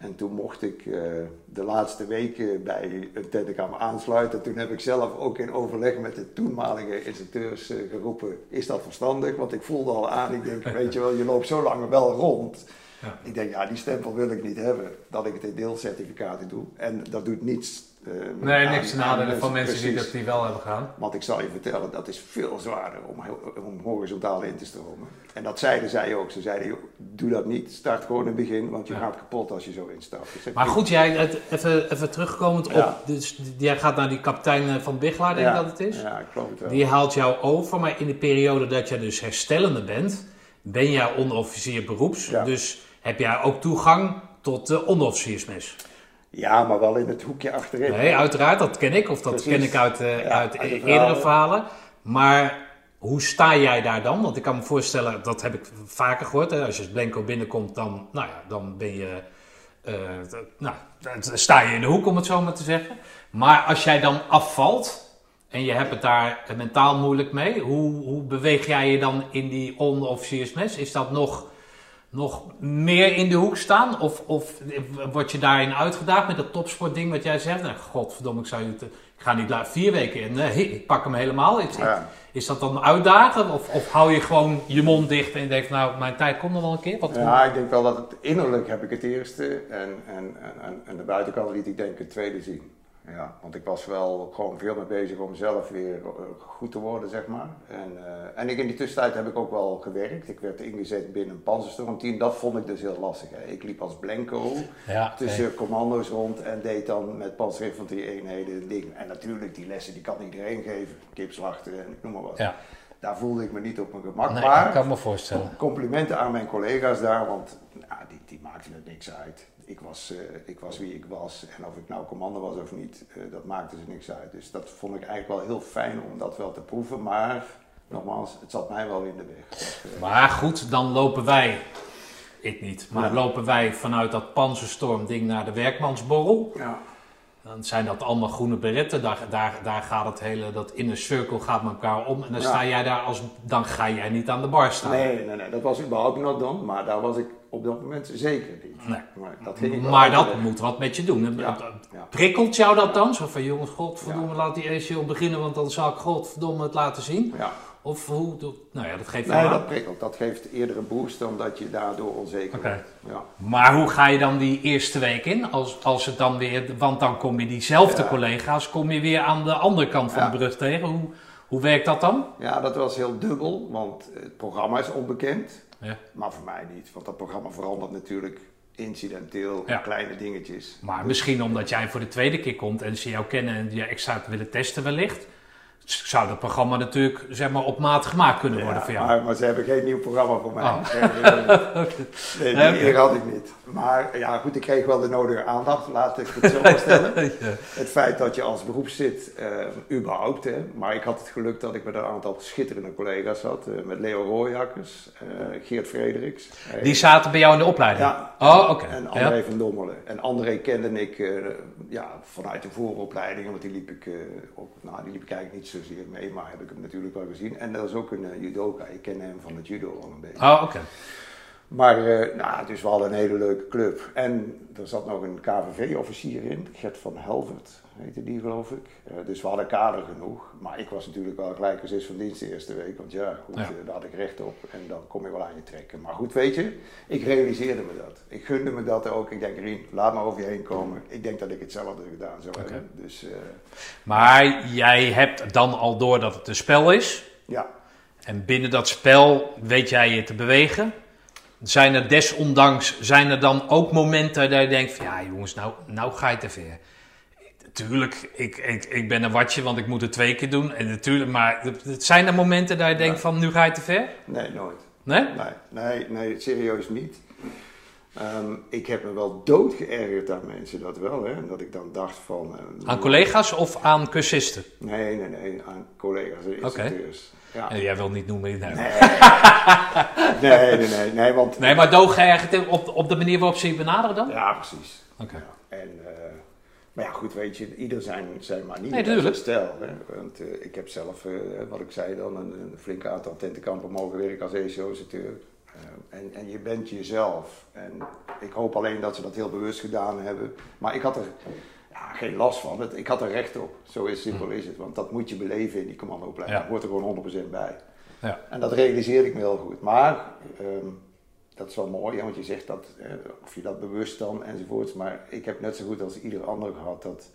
En toen mocht ik uh, de laatste weken bij een tentenkamp aansluiten. Toen heb ik zelf ook in overleg met de toenmalige instructeurs uh, geroepen: is dat verstandig? Want ik voelde al aan, ik denk, weet je wel, je loopt zo lang wel rond. Ja. Ik denk, ja, die stempel wil ik niet hebben, dat ik het in deelcertificaten doe. En dat doet niets. Uh, nee, niks te nadelen van mensen precies. die dat die wel hebben gedaan. Want ik zal je vertellen, dat is veel zwaarder om, om horizontaal in te stromen. En dat zeiden zij ook. Ze zeiden, joh, doe dat niet. Start gewoon in het begin, want je ja. gaat kapot als je zo instapt. Dus maar goed, jij, even, even terugkomend op. Ja. Dus jij gaat naar die kapitein van Biglaar, denk ik ja. dat het is. Ja, ik geloof het wel. Die haalt jou over, maar in de periode dat jij dus herstellende bent, ben jij onderofficier beroeps. Dus heb jij ook toegang tot de onderofficiersmes. Ja, maar wel in het hoekje achterin. Nee, uiteraard, dat ken ik. Of dat Precies. ken ik uit, uh, ja, uit, uit eerdere verhalen. verhalen. Maar hoe sta jij daar dan? Want ik kan me voorstellen, dat heb ik vaker gehoord. Hè? Als je als Blanco binnenkomt, dan, nou ja, dan ben je. Uh, nou, dan sta je in de hoek, om het zo maar te zeggen. Maar als jij dan afvalt en je hebt het daar mentaal moeilijk mee, hoe, hoe beweeg jij je dan in die onderofficiersmes? Is dat nog nog meer in de hoek staan? Of, of word je daarin uitgedaagd met dat topsportding wat jij zegt? Nou, godverdomme, ik, zou het, ik ga niet vier weken in. Nee, ik pak hem helemaal. Is, ja. is dat dan uitdagen? Of, of hou je gewoon je mond dicht en je denkt, nou, mijn tijd komt nog wel een keer? Wat ja, ik denk wel dat het innerlijk heb ik het eerste. En, en, en, en de buitenkant liet ik denk ik het tweede zien. Ja, want ik was wel gewoon veel mee bezig om zelf weer goed te worden, zeg maar. En, uh, en ik, in die tussentijd heb ik ook wel gewerkt. Ik werd ingezet binnen een panzerstormteam. Dat vond ik dus heel lastig. Hè. Ik liep als blanco ja, tussen hey. commando's rond en deed dan met panzerinfanterie eenheden ding. En natuurlijk, die lessen die kan iedereen geven. Kipslachten en ik noem maar wat. Ja. Daar voelde ik me niet op mijn gemak. Nee, maar ik kan me voorstellen. complimenten aan mijn collega's daar, want nou, die, die maakten er niks uit ik was, uh, ik was wie ik was. En of ik nou commando was of niet, uh, dat maakte dus niks uit. Dus dat vond ik eigenlijk wel heel fijn om dat wel te proeven. Maar nogmaals, het zat mij wel in de weg. Dat, uh, maar goed, dan lopen wij, ik niet, maar ja. lopen wij vanuit dat panzerstormding naar de werkmansborrel. Ja. Dan zijn dat allemaal groene beretten. Daar, daar, daar gaat het hele, dat inner circle gaat met elkaar om. En dan ja. sta jij daar als, dan ga jij niet aan de bar staan. Nee, nee, nee, dat was überhaupt nog dan. Maar daar was ik op dat moment zeker niet. Nee. Maar dat, ging maar dat moet wat met je doen. Ja. Prikkelt jou dat dan? Zo van jongens, godverdomme, laat die ACL beginnen, want dan zal ik godverdomme het laten zien. Ja. Of hoe, nou ja, dat geeft Nee, dat prikkelt. Dat geeft eerder een boost dan dat je daardoor onzeker okay. wordt. Ja. Maar hoe ga je dan die eerste week in? Als, als het dan weer, want dan kom je diezelfde ja. collega's, kom je weer aan de andere kant van de brug tegen. Hoe, hoe werkt dat dan? Ja, dat was heel dubbel, want het programma is onbekend. Ja. Maar voor mij niet, want dat programma verandert natuurlijk incidenteel, ja. kleine dingetjes. Maar misschien omdat jij voor de tweede keer komt en ze jou kennen en je extra willen testen wellicht. Zou dat programma natuurlijk zeg maar, op maat gemaakt kunnen worden ja, voor jou? Maar, maar, ze hebben geen nieuw programma voor mij. Oh. nee, die okay. had ik niet. Maar ja, goed, ik kreeg wel de nodige aandacht, laat ik het zo stellen. ja. Het feit dat je als beroep zit, uh, überhaupt. Hè. Maar ik had het geluk dat ik met een aantal schitterende collega's had. Uh, met Leo Rooijakkers, uh, Geert Frederiks. Die zaten bij jou in de opleiding? Ja. Oh, oké. Okay. En André ja. van Dommelen. En André kende ik ja, vanuit de vooropleiding, want die liep ik, op, nou, die liep ik eigenlijk niet zozeer mee, maar heb ik hem natuurlijk wel gezien. En dat is ook een uh, judoka, ik ken hem van het judo al een beetje. Oh, oké. Maar uh, nou, dus we hadden een hele leuke club. En er zat nog een KVV-officier in, Gert van Helvert heette die geloof ik. Uh, dus we hadden kader genoeg. Maar ik was natuurlijk wel gelijk als van dienst de eerste week. Want ja, goed, ja. Uh, daar had ik recht op. En dan kom je wel aan je trekken. Maar goed, weet je, ik realiseerde me dat. Ik gunde me dat ook. Ik denk, Rien, laat maar over je heen komen. Ik denk dat ik hetzelfde gedaan zou okay. hebben. Dus, maar jij hebt dan al door dat het een spel is. Ja. En binnen dat spel weet jij je te bewegen. Zijn er desondanks, zijn er dan ook momenten dat je denkt van ja jongens, nou, nou ga je te ver Tuurlijk, ik, ik, ik ben een watje, want ik moet het twee keer doen. En natuurlijk, maar zijn er momenten dat je denkt van, nu ga je te ver? Nee, nooit. Nee? Nee, nee, nee serieus niet. Ehm, ik heb me wel dood geërgerd aan mensen, dat wel. Hè? Dat ik dan dacht van... eh, Aan collega's of aan cursisten? Nee, nee, nee, aan collega's en instructeurs. Ja. Eh, Jij wil niet noemen. Nee, nee. Nee, nee, nee, nee, want... maar doog eigenlijk op, op de manier waarop ze je benaderen dan? Ja, precies. Oké. Ja, en, eh, maar ja, goed, weet je, ieder zijn, zijn. Nee, en tuurlijk. zijn stijl. Hè? Want eh, ik heb zelf, eh, wat ik zei dan, een, een flink aantal tentenkampen mogen werken als ECO-instructeur. Eh, en, en je bent jezelf. En ik hoop alleen dat ze dat heel bewust gedaan hebben. Maar ik had er ja, geen last van. Het, ik had er recht op. Zo is simpel is het. Want dat moet je beleven in die commandoopleiding. Ja. Hoort er gewoon 100% bij. Ja. En dat realiseerde ik me heel goed. Maar ehm, dat is wel mooi, hè, want je zegt dat, eh, of je dat bewust dan enzovoorts. Maar ik heb net zo goed als ieder ander gehad dat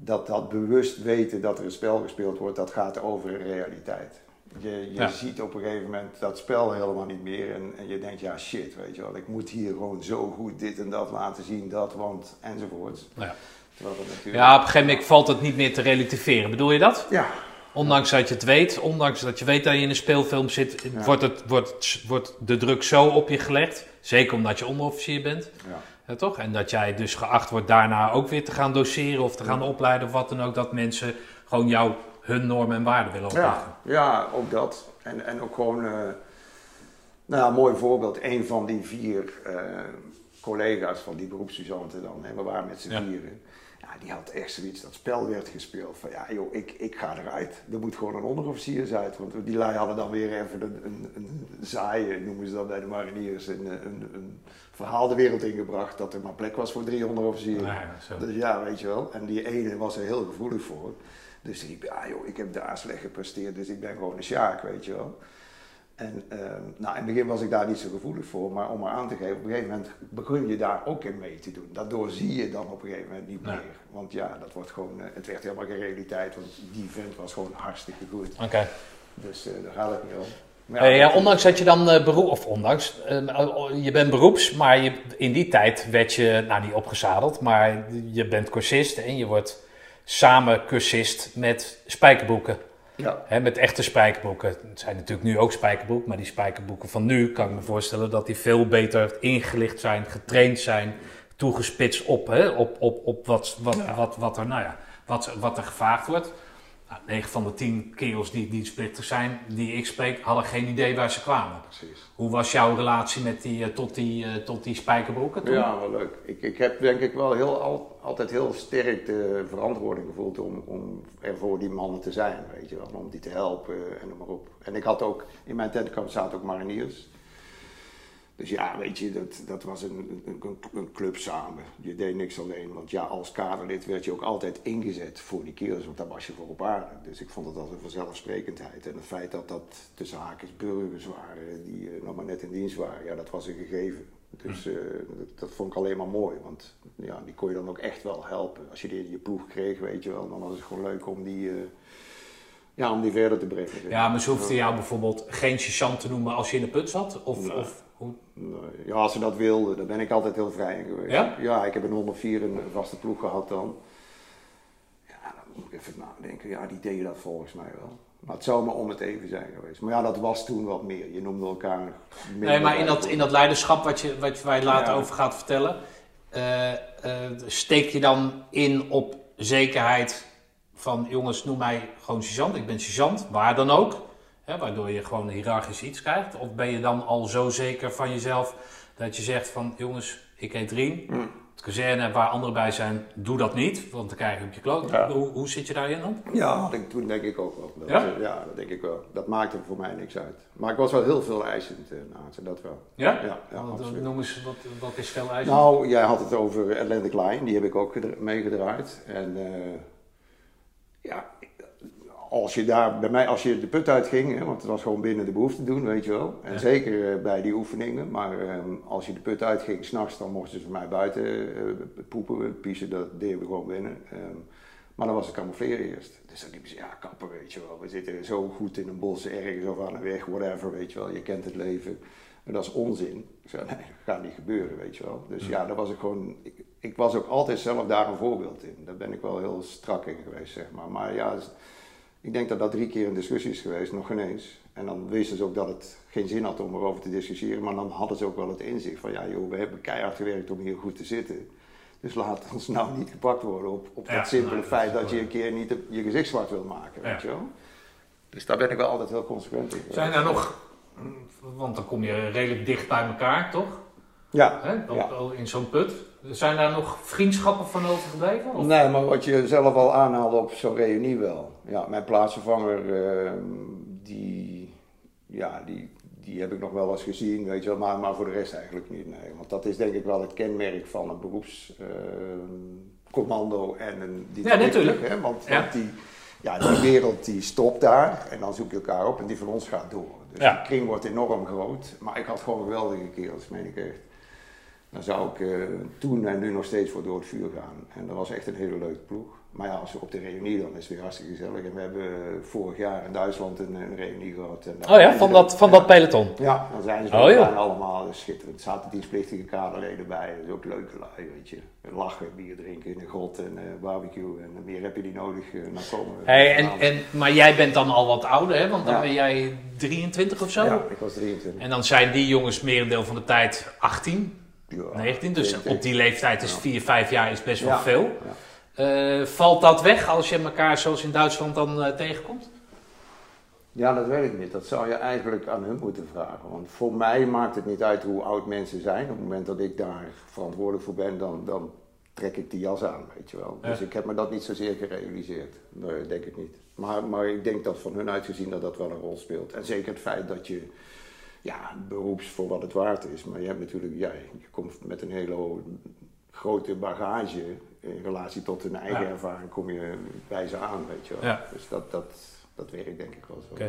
dat, dat bewust weten dat er een spel gespeeld wordt, dat gaat over een realiteit. Je, je Ja. ziet op een gegeven moment dat spel helemaal niet meer en, en je denkt, ja shit, weet je wel, ik moet hier gewoon zo goed dit en dat laten zien, dat, want enzovoorts. Ja. Natuurlijk... ja, op een gegeven moment valt het niet meer te relativeren. Bedoel je dat? Ja, Ondanks dat je het weet, ondanks dat je weet dat je in een speelfilm zit, Ja. wordt, het, wordt, wordt de druk zo op je gelegd. Zeker omdat je onderofficier bent. ja. Ja, toch? En dat jij dus geacht wordt daarna ook weer te gaan doseren of te gaan opleiden of wat dan ook. Dat mensen gewoon jou hun normen en waarden willen opleggen. Ja, ja, ook dat. En, en ook gewoon, eh, nou mooi voorbeeld. Een van die vier eh, collega's van die beroepsstudenten dan, hè, we waren met z'n vieren. Die had echt zoiets, dat spel werd gespeeld van ja joh, ik, ik ga eruit. Er moet gewoon een onderofficier zijn. Want die lui hadden dan weer even een, een, een zaaien, noemen ze dat bij de mariniers, een, een, een verhaal de wereld ingebracht dat er maar plek was voor drie onderofficieren. Nou ja. Dus ja, weet je wel. En die ene was er heel gevoelig voor. Dus die riep, ja joh, ik heb daar slecht gepresteerd, dus ik ben gewoon een sjaak, weet je wel. En ehm, nou, in het begin was ik daar niet zo gevoelig voor, maar om maar aan te geven, op een gegeven moment begon je daar ook in mee te doen. Daardoor zie je dan op een gegeven moment niet Ja. meer. Want ja, dat wordt gewoon, eh, het werd helemaal geen realiteit, want die vent was gewoon hartstikke goed. Oké. Dus eh, daar gaat het niet om. Eh, ja, ondanks dat je dan beroep, of ondanks, eh, je bent beroeps, maar je, in die tijd werd je, nou niet opgezadeld, maar je bent cursist en je wordt samen cursist met spijkerboeken. Ja, Hè, met echte spijkerboeken. Het zijn natuurlijk nu ook spijkerboeken, maar die spijkerboeken van nu kan ik me voorstellen dat die veel beter ingelicht zijn, getraind zijn, toegespitst op, hè, op, op, op wat, wat, wat, wat, er, nou ja, wat, wat er gevraagd wordt. Nou, 9 van de 10 kerels die dienstplichtig zijn, die ik spreek, hadden geen idee waar ze kwamen. precies. Hoe was jouw relatie met die, eh, tot, die, eh, tot die spijkerbroeken toen? Ja, wel leuk. Ik, ik heb denk ik wel heel, al, altijd heel sterk de verantwoording gevoeld om, om er voor die mannen te zijn, weet je wel. Om die te helpen en noem maar op. En ik had ook, in mijn tentkamp zaten ook mariniers. Dus ja, weet je, dat, dat was een, een, een- club samen. Je deed niks alleen, want ja, als kaderlid werd je ook altijd ingezet voor die kerels, want daar was je voor op aarde. Dus ik vond het als een vanzelfsprekendheid. En het feit dat dat tussen haakjes burgers waren die eh, nog maar net in dienst waren, ja, dat was een gegeven. Dus eh, dat, dat vond ik alleen maar mooi, want ja, die kon je dan ook echt wel helpen. Als je die in je ploeg kreeg, weet je wel, dan was het gewoon leuk om die, eh, ja, om die verder te brengen. Ja, maar ze hoefden jou bijvoorbeeld geen sergeant te noemen als je in de put zat? Of, of hoe? Ja, als ze dat wilden, daar ben ik altijd heel vrij in geweest. Ja? ik heb een 104 een vaste ploeg gehad dan. Ja, dan moet ik even nadenken. Ja, die deden dat volgens mij wel. Maar het zou maar om het even zijn geweest. Maar ja, dat was toen wat meer. Je noemde elkaar minder Nee, maar in dat, in dat leiderschap wat je, wat je later Ja. over gaat vertellen, eh, eh, steek je dan in op zekerheid van jongens, noem mij gewoon sergeant, ik ben sergeant, waar dan ook, hè, waardoor je gewoon hiërarchisch iets krijgt? Of ben je dan al zo zeker van jezelf dat je zegt van jongens, ik heet Rien, Hm. het kazerne waar anderen bij zijn, doe dat niet, want dan krijg je op je kloot. Ja. Hoe, hoe zit je daarin dan? Ja, ik toen denk ik ook wel. Dat, Ja? eh, ja, dat denk ik wel. Dat maakte voor mij niks uit. Maar ik was wel heel veel eisend uh, dat wel. Ja? Ja, ja Want, absoluut. noem eens, wat, wat is veel eisen? Nou, jij had het over Atlantic Line, die heb ik ook gedra- meegedraaid. En eh, ja, als je daar, bij mij, als je de put uitging, hè, want het was gewoon binnen de behoefte doen, weet je wel. En Ja. zeker eh, bij die oefeningen, maar ehm, als je de put uitging, s'nachts, dan mochten ze voor mij buiten eh, poepen, piezen, dat deden we gewoon binnen. Ehm, Maar dan was het camoufleren eerst. Dus dan liepen ze, ja, kappen, weet je wel. We zitten zo goed in een bos, ergens of aan een weg, whatever, weet je wel. Je kent het leven. En dat is onzin. Ik zei, nee, dat gaat niet gebeuren, weet je wel. Dus ja, dat was ik gewoon... Ik, ik was ook altijd zelf daar een voorbeeld in. Daar ben ik wel heel strak in geweest, zeg maar. Maar ja, dus, ik denk dat dat drie keer een discussie is geweest, nog geen eens. En dan wisten ze ook dat het geen zin had om erover te discussiëren. Maar dan hadden ze ook wel het inzicht van, ja joh, we hebben keihard gewerkt om hier goed te zitten. Dus laat ons nou niet gepakt worden op, op Ja, dat simpele feit dat je een keer niet de- je gezicht zwart wil maken, weet je wel. Dus daar ben ik wel altijd heel consequent in. Zijn er nog, want dan kom je redelijk dicht bij elkaar, toch? Ja. Hè? Ja. In zo'n put. Zijn daar nog vriendschappen van overgebleven? Of? Nee, maar wat je zelf al aanhaalde op zo'n reunie wel. Ja, mijn plaatsvervanger, ehm, die, ja, die, die heb ik nog wel eens gezien, weet je wel, maar, maar voor de rest eigenlijk niet. Nee. Want dat is denk ik wel het kenmerk van een beroepscommando en een... Die Ja, natuurlijk. Hè? Want, Ja. want die, ja, die wereld die stopt daar en dan zoek je elkaar op en die van ons gaat door. Dus Ja. die kring wordt enorm groot. Maar ik had gewoon geweldige kerels, meen ik echt. Dan zou ik eh, toen en nu nog steeds voor door het vuur gaan. En dat was echt een hele leuke ploeg. Maar ja, als we op de reunie dan is het weer hartstikke gezellig. En we hebben eh, vorig jaar in Duitsland een, een reunie gehad. En Oh ja, van dat, van ja. dat peloton. Ja, dan zijn ze Oh, allemaal schitterend. Er zaten dienstplichtige kaderleden bij. Dat is ook leuke lui, weet je. Lachen, bier drinken in de grot en eh, barbecue. En meer heb je niet nodig. eh dan komen we. Hey, en, en, maar jij bent dan al wat ouder, hè? Want dan Ja. ben jij 23 of zo? Ja, ik was 23. En dan zijn die jongens merendeel van de tijd 18, Ja, 19. Dus 20. op die leeftijd is Ja. 4, 5 jaar is best wel veel. Ja. Eh, valt dat weg als je elkaar zoals in Duitsland dan eh, tegenkomt? Ja, dat weet ik niet. Dat zou je eigenlijk aan hun moeten vragen. Want voor mij maakt het niet uit hoe oud mensen zijn. Op het moment dat ik daar verantwoordelijk voor ben, dan, dan trek ik die jas aan, weet je wel. Dus Ja. ik heb me dat niet zozeer gerealiseerd. Nee, denk ik niet. Maar, maar ik denk dat van hun uitgezien dat dat wel een rol speelt. En zeker het feit dat je, ja, beroeps voor wat het waard is. Maar je hebt natuurlijk, ja, je komt met een hele grote bagage in relatie tot hun eigen Ja. ervaring, kom je bij ze aan, weet je wel. Ja. Dus dat, dat, dat werkt denk ik wel zo.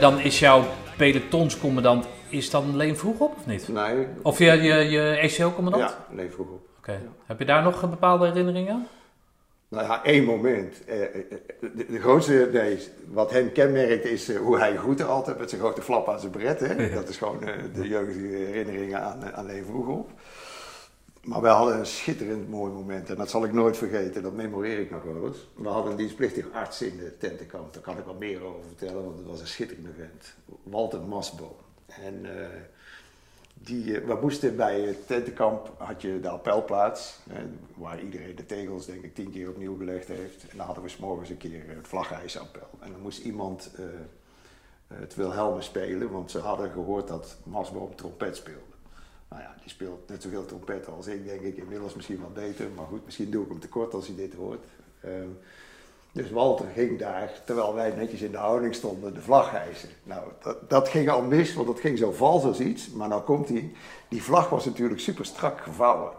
Dan is jouw pelotonscommandant, is dan Leen Vroegop of niet? Nee, Of je, je, je ECO-commandant? ja, nee, vroeg op. Oké. Heb je daar nog bepaalde herinnering aan? Nou ja, één moment. Eh, eh, de, de grootste, nee, wat hem kenmerkt is eh, hoe hij groette altijd met zijn grote flap aan zijn bret. Hè? Dat is gewoon eh, de jeugdige herinneringen aan, aan Leen vroeg op. Maar we hadden een schitterend mooi moment en dat zal ik nooit vergeten, dat memoreer ik nog wel eens. We hadden een dienstplichtig arts in de tentenkamp, daar kan ik wat meer over vertellen, want het was een schitterende vent. Walter Masbo. En eh, die, eh, we moesten bij het tentenkamp, had je de appelplaats, hè, waar iedereen de tegels denk ik tien keer opnieuw gelegd heeft. En dan hadden we s'morgens een keer het vlagijsappel. En dan moest iemand eh, het Wilhelmus spelen, want ze hadden gehoord dat Masbo trompet speelde. Nou ja, die speelt net zoveel trompet als ik, denk ik. Inmiddels misschien wat beter, maar goed, misschien doe ik hem tekort als hij dit hoort. Ehm, dus Walter ging daar, terwijl wij netjes in de houding stonden, de vlag hijsen. Nou, dat, dat ging al mis, want dat ging zo vals als iets. Maar nou komt hij, die vlag was natuurlijk super strak gevouwen.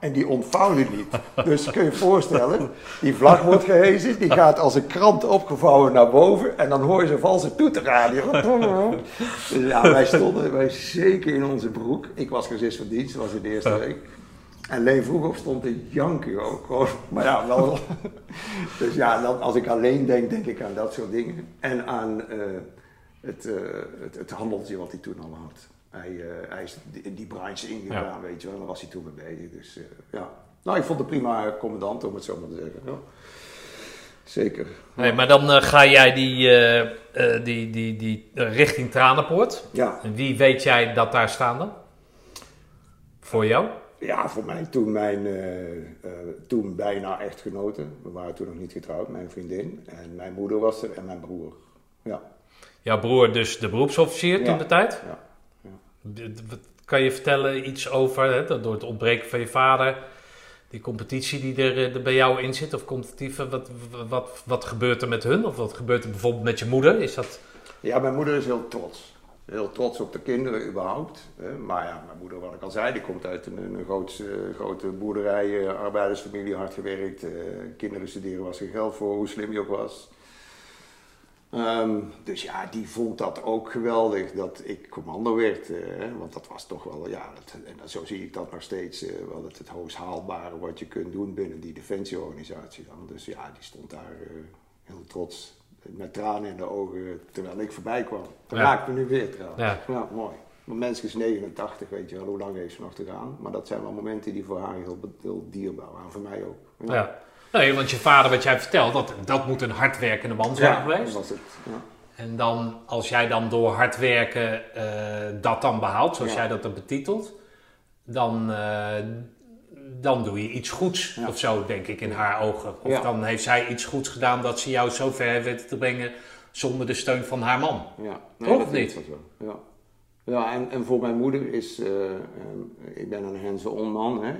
En die ontvouwde niet. Dus kun je je voorstellen, die vlag wordt gehezen, die gaat als een krant opgevouwen naar boven. En dan hoor je zo'n valse toeterradio. Dus ja, wij stonden wij zeker in onze broek. Ik was gezist van dienst, dat was in de eerste week. En Leen Vroeghoff stond te janken ook. gewoon. Maar ja, wel. dus ja, dan, als ik alleen denk, denk ik aan dat soort dingen. En aan eh, het, eh, het, het handeltje wat hij toen al had. Hij, eh, hij is in die branche ingegaan, weet je wel. Daar was hij toen mee bezig. Dus eh, ja. Nou, ik vond het prima commandant, om het zo maar te zeggen. Ja. Zeker. Nee, maar dan eh, ga jij die, eh, eh, die, die, die eh, richting Tranenpoort. Ja. En wie weet jij dat daar staan dan? Voor jou? Ja, voor mij toen mijn eh, eh, toen bijna echtgenote. We waren toen nog niet getrouwd, mijn vriendin. En mijn moeder was er en mijn broer. Ja. Jouw broer dus de beroepsofficier Ja. toen de tijd. ja. Kan je vertellen iets over, hè, door het ontbreken van je vader, die competitie die er, eh, bij jou in zit, of competitieve, wat, wat, wat gebeurt er met hun? Of wat gebeurt er bijvoorbeeld met je moeder? Is dat... Ja, mijn moeder is heel trots. Heel trots op de kinderen überhaupt. Maar ja, mijn moeder, wat ik al zei, die komt uit een, eh, grote boerderij, eh, arbeidersfamilie, hard gewerkt. kinderen studeren was er geld voor, hoe slim je ook was. Ehm, dus ja, die vond dat ook geweldig dat ik commando werd. eh, want dat was toch wel, ja, dat, en dat- zo zie ik dat nog steeds, eh, wel het, het hoogst haalbare wat je kunt doen binnen die defensieorganisatie dan. Dus ja, die stond daar eh, heel trots, met tranen in de ogen, terwijl ik voorbij kwam. Dat Ja. raakt me nu weer trouwens. Ja. Ja, mooi. Mijn mens is 89, weet je wel, hoe lang heeft ze nog te gaan? Maar dat zijn wel momenten die voor haar heel, heel dierbaar waren, voor mij ook. Ja. Nee, want je vader, wat jij vertelt, dat, dat moet een hardwerkende man zijn Ja, geweest. dat was het. Ja. En dan, als jij dan door hard werken eh, dat dan behaalt, zoals Ja. jij dat dan betitelt, dan, eh, dan doe je iets goeds Ja. of zo, denk ik, in haar ogen. Of Ja. dan heeft zij iets goeds gedaan dat ze jou zo ver heeft weten te brengen zonder de steun van haar man. Ja, Toch dat of niet? zo. Ja, ja en, en voor mijn moeder is, eh, ik ben een hands-on man. Hè.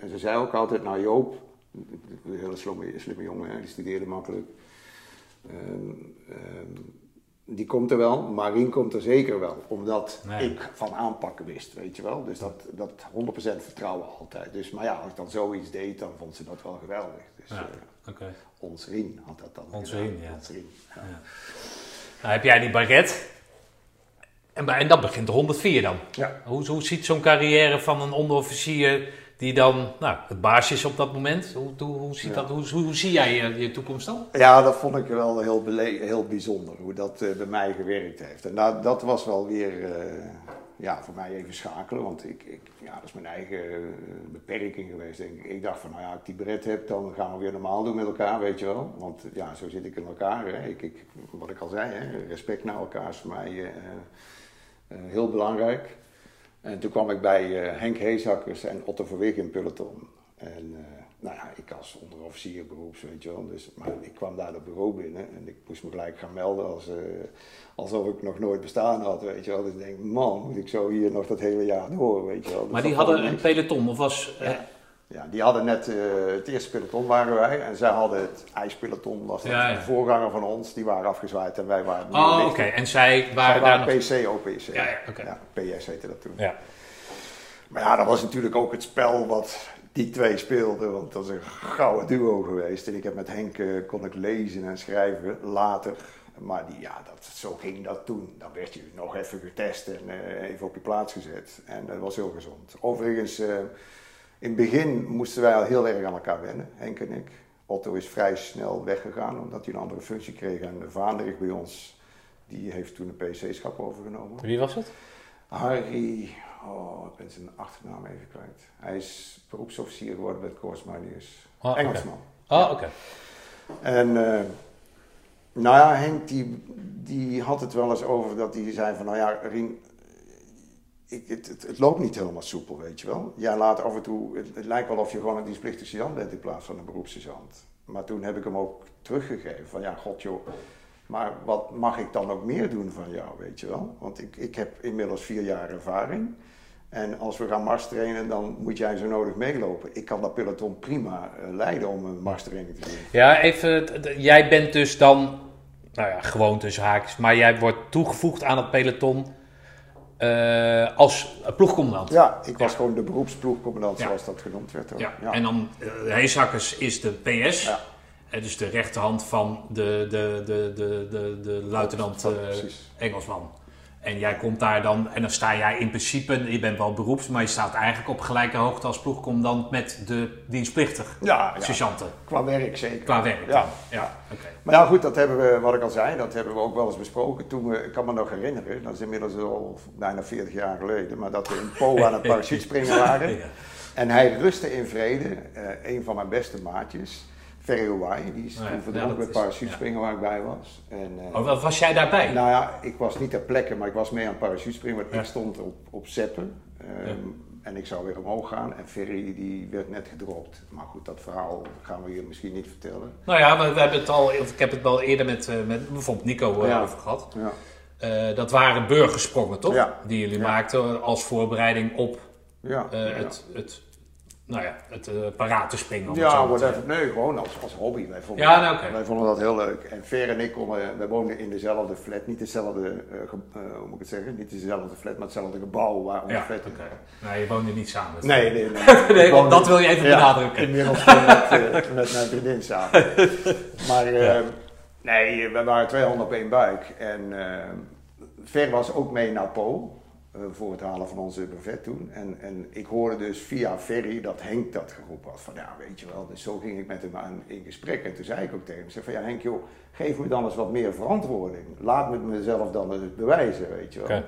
En ze zei ook altijd, nou Joop, een hele slimme, slimme jongen, die studeerde makkelijk. Ehm, ehm, die komt er wel, Marien komt er zeker wel, omdat Nee. ik van aanpakken wist, weet je wel. Dus dat, dat 100% vertrouwen altijd. Dus, maar ja, als ik dan zoiets deed, dan vond ze dat wel geweldig. Dus Ja. Oké. ons Rien had dat dan Ons. Rien, ja. Ons Rien, ja. Nou heb jij die baguette. En, en dan begint de 104 dan. Ja. Hoe, hoe ziet zo'n carrière van een onderofficier die dan nou, het baasje is op dat moment? Hoe, hoe, hoe, ziet dat, hoe, hoe, zie jij je, je toekomst dan? Ja, dat vond ik wel heel, heel bijzonder, hoe dat eh, bij mij gewerkt heeft. En dat, dat was wel weer eh, ja, voor mij even schakelen, want ik, ik, ja, dat is mijn eigen eh, beperking geweest, denk ik. Ik dacht van, nou ja, als ik die beret heb, dan gaan we weer normaal doen met elkaar, weet je wel. Want ja, zo zit ik in elkaar. Hè. Ik, ik, wat ik al zei, hè, respect naar elkaar is voor mij eh, eh, eh, heel belangrijk. En toen kwam ik bij eh, Henk Heesakkers en Otto Verwig in peloton. En eh, nou ja, ik als onderofficier beroeps, weet je wel. Dus, maar ik kwam daar dat bureau binnen en ik moest me gelijk gaan melden als, eh, alsof ik nog nooit bestaan had, weet je wel. Dus ik denk, man, moet ik zo hier nog dat hele jaar door, weet je wel. Dus Maar die hadden een peloton, of was... Ja. Ja, die hadden net eh, het eerste peloton waren wij en zij hadden het ijspeloton, was dat Ja, ja. de voorganger van ons, die waren afgezwaaid en wij waren oh, oké. En zij Zij waren daar waren nog... PC, OPC. Ja, ja, oké. ja, PS heette dat toen. Ja. Maar ja, dat was natuurlijk ook het spel wat die twee speelden, want dat is een gouden duo geweest. En ik heb met Henk, eh, kon ik lezen en schrijven later. Maar die, ja, dat, zo ging dat toen. Dan werd je nog even getest en eh, even op je plaats gezet. En dat was heel gezond. Overigens, eh, in het begin moesten wij al heel erg aan elkaar wennen, Henk en ik. Otto is vrij snel weggegaan omdat hij een andere functie kreeg. En Vaanderig bij ons, die heeft toen een PC-schap overgenomen. Wie was het? Harry, oh, ik ben zijn achternaam even kwijt. Hij is beroepsofficier geworden bij het Corps Mariniers. Oké. Engelsman. Oh, oké. En eh, nou ja, Henk die, die had het wel eens over dat hij zei van, nou ja, Rien, ik, het, loopt niet helemaal soepel, weet je wel. Ja, laat af en toe, het, lijkt wel of je gewoon een dienstplichtig bent in plaats van een beroepssergeant. Maar toen heb ik hem ook teruggegeven van, ja, god joh, maar wat mag ik dan ook meer doen van jou, weet je wel? Want ik, ik heb inmiddels vier jaar ervaring. En als we gaan marstrainen, dan moet jij zo nodig meelopen. Ik kan dat peloton prima eh, leiden om een marstraining te doen. Ja, even... Jij bent dus dan... Nou ja, gewoon tussen haakjes. Maar jij wordt toegevoegd aan het peloton eh, als ploegcommandant. Ja, ik was gewoon de beroepsploegcommandant, Ja. zoals dat genoemd werd. hoor. Ja, en dan uh, Heesakkers is de PS. Ja. Eh, dus de rechterhand van de, de, de, de, de, de luitenant Ja. Engelsman. En jij komt daar dan, en dan sta jij in principe, je bent wel beroeps, maar je staat eigenlijk op gelijke hoogte als ploegcommandant met de dienstplichtig Ja, ja. sergeanten. Qua werk zeker. Qua werk. Ja. ja. oké. Maar ja, goed, dat hebben we, wat ik al zei, dat hebben we ook wel eens besproken. Toen we, ik kan me nog herinneren, dat is inmiddels al bijna 40 jaar geleden, maar dat we in Po aan het parachutespringen waren. Ja. En hij rustte in vrede, eh, een van mijn beste maatjes, Hawaii, die is Oh ja, toen ja, met parachutespringen waar ik bij was. En, Oh, wat was jij daarbij? nou ja, ik was niet ter plekke, maar ik was mee aan parachutespringen, want ik stond op, op zeppen. ehm. En ik zou weer omhoog gaan en Ferry die werd net gedropt. Maar goed, dat verhaal gaan we hier misschien niet vertellen. Nou ja, we, we hebben het al, ik heb het wel eerder met, eh, met bijvoorbeeld Nico eh, over gehad. Ja. Eh, dat waren burgersprongen, toch? Ja. Die jullie maakten als voorbereiding op het, het, nou ja, het eh paratenspringen. om het Ja, te whatever. Nee, gewoon als, als hobby. Wij vonden, Ja, nou, wij vonden dat heel leuk. En Ver en ik konden, wij woonden in dezelfde flat. Niet dezelfde, ge- hoe moet ik het zeggen? Niet dezelfde flat, maar hetzelfde gebouw waar onze Ja, flat was. Nou, je woonde niet samen. Nee, nee, nee. Nee, woonde- dat wil je even ja, benadrukken. Inmiddels met, met mijn vriendin samen. Maar eh, nee, we waren 200 op één buik. En eh, Ver was ook mee naar Po. Eh, voor het halen van onze brevet toen. En, en ik hoorde dus via Ferry dat Henk dat geroepen had. Van ja, weet je wel. Dus zo ging ik met hem aan, in gesprek. En toen zei ik ook tegen hem. Zei van ja Henk joh, geef me dan eens wat meer verantwoording. Laat me mezelf dan eens bewijzen, weet je wel.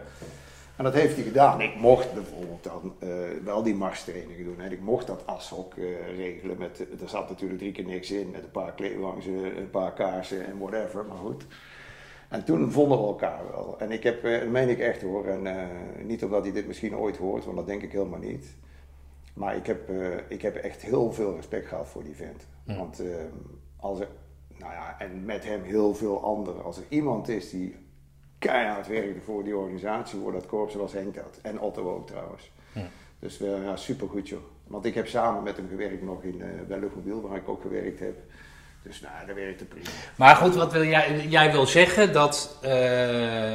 En dat heeft hij gedaan. Ik mocht bijvoorbeeld dan eh, wel die marstrainingen doen. En ik mocht dat ashok eh, regelen. Met, er zat natuurlijk drie keer niks in. Met een paar kleedwangsen, een paar kaarsen en whatever. Maar goed. En toen vonden we elkaar wel. En ik heb, eh, dat meen ik echt hoor. En eh, niet omdat hij dit misschien ooit hoort, want dat denk ik helemaal niet. Maar ik heb, eh, ik heb echt heel veel respect gehad voor die vent. Want eh, als er, nou ja, en met hem heel veel anderen. Als er iemand is die keihard werkte voor die organisatie, voor dat korps, was Henk dat. En Otto ook trouwens. Dus ja, supergoed joh. Want ik heb samen met hem gewerkt nog in, eh bij Luchtmobiel, waar ik ook gewerkt heb. Dus nou, dat werkte prima. Maar goed, wat wil jij, jij wil zeggen dat eh,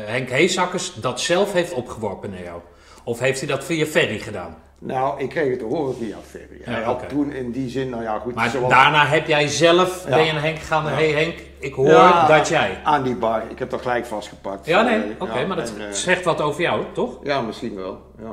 Henk Heesakkers dat zelf heeft opgeworpen naar jou? Of heeft hij dat via Ferry gedaan? Nou, ik kreeg het te horen via Ferry. Hij had toen in die zin, nou ja goed, Maar zoals- daarna heb jij zelf, Ja. ben je Henk gegaan, hé hey Henk, ik hoor Ja, dat jij... Aan die bar, ik heb dat gelijk vastgepakt. Ja, nee, Eh, oké, maar dat en, eh, zegt wat over jou, toch? Ja, misschien wel. Ja,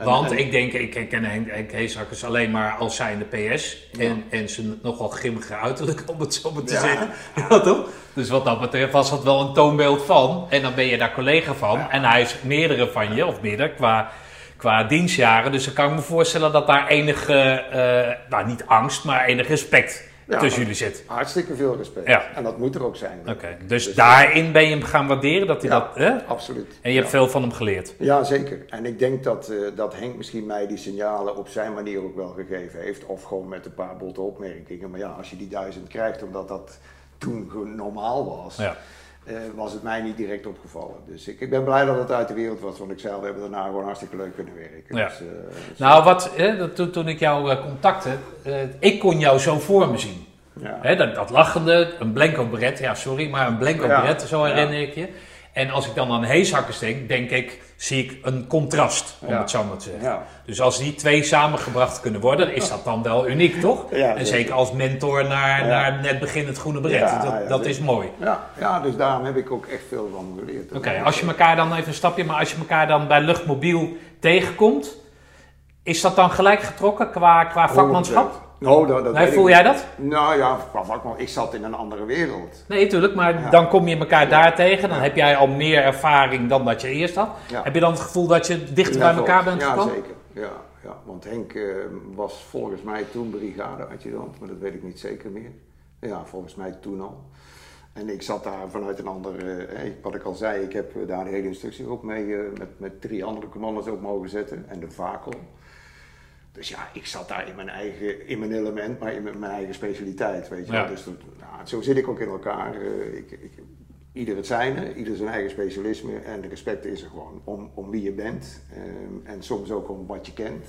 En- Want en- ik denk, ik ken Henk, Henk Heesakkers alleen maar als zijnde PS en, en zijn nogal grimmige uiterlijk, om het zo maar te Ja. zeggen. Ja, toch? Dus wat dat betreft was dat wel een toonbeeld van. En dan ben je daar collega van. En hij is meerdere van je, of meerdere, qua, qua dienstjaren. Dus dan kan ik me voorstellen dat daar enige, eh, nou niet angst, maar enig respect Ja, tussen jullie zit. Hartstikke veel respect. Ja. En dat moet er ook zijn. Oké, dus daarin ben je hem gaan waarderen, dat hij Ja, dat... Hè? absoluut. En je hebt veel van hem geleerd. Ja, zeker. En ik denk dat, eh, dat Henk misschien mij die signalen op zijn manier ook wel gegeven heeft. Of gewoon met een paar botte opmerkingen. Maar ja, als je die duizend krijgt, omdat dat toen normaal was, Ja. Eh, was het mij niet direct opgevallen. Dus ik, ik ben blij dat het uit de wereld was. Want ik we hebben daarna gewoon hartstikke leuk kunnen werken. Ja. Dus, eh, Nou, wat, hè, toen, toen ik jou eh, contacte, ik kon jou zo voor me zien. ja. Hè, dat, dat lachende, een blanco beret, ja sorry, maar een blanco Ja, beret, zo herinner ik je. En als ik dan aan heeshakkers denk, denk ik, zie ik een contrast, om Ja. het zo maar te zeggen. Ja. Dus als die twee samengebracht kunnen worden, is dat dan wel uniek, toch? Ja, en zeker. als mentor naar, naar net beginnend groene beret. Dat dat is mooi. Ja, ja, dus daarom heb ik ook echt veel van geleerd. Oké, als je elkaar dan even een stapje, maar als je elkaar dan bij luchtmobiel tegenkomt, is dat dan gelijk getrokken qua, qua vakmanschap? Nou, dat, dat Nee, voel jij dat? Nou ja, ik zat in een andere wereld. Nee, tuurlijk, maar Ja. dan kom je elkaar Ja. daar tegen. Dan Ja. heb jij al meer ervaring dan dat je eerst had. Ja. Heb je dan het gevoel dat je dichter bij Ja, elkaar bent ja, gekomen? Zeker. Ja, ja, want Henk eh, was volgens mij toen brigade-adjudant, maar dat weet ik niet zeker meer. Ja, volgens mij toen al. En ik zat daar vanuit een andere, eh, wat ik al zei, ik heb eh, daar de hele instructiegroep mee eh, met, met drie andere commando's ook mogen zetten en de vakel. Dus ja, ik zat daar in mijn eigen, in mijn element, maar in mijn, mijn eigen specialiteit, weet je Ja. wel. Dus dat, nou, zo zit ik ook in elkaar. Eh, ik, ik, ieder het zijne, ieder zijn eigen specialisme en de respect is er gewoon om, om wie je bent ehm, en soms ook om wat je kent.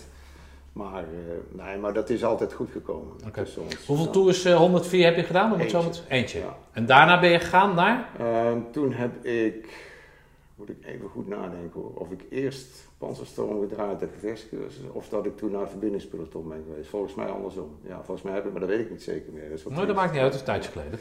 Maar, eh, nee, maar dat is altijd goed gekomen. Tussen ons. Hoeveel tours eh, 104 heb je gedaan? Het zo Eentje. met... Eentje. Ja. En daarna ben je gegaan naar? Ehm, toen heb ik, moet ik even goed nadenken hoor. Of ik eerst panzerstorm gedraaid de gevechtscursus, of dat ik toen naar het verbindingspeloton ben geweest. Volgens mij andersom. Ja, volgens mij heb ik, maar dat weet ik niet zeker meer. Dat wat Nou, dat maakt niet uit, dat is tijdje geleden.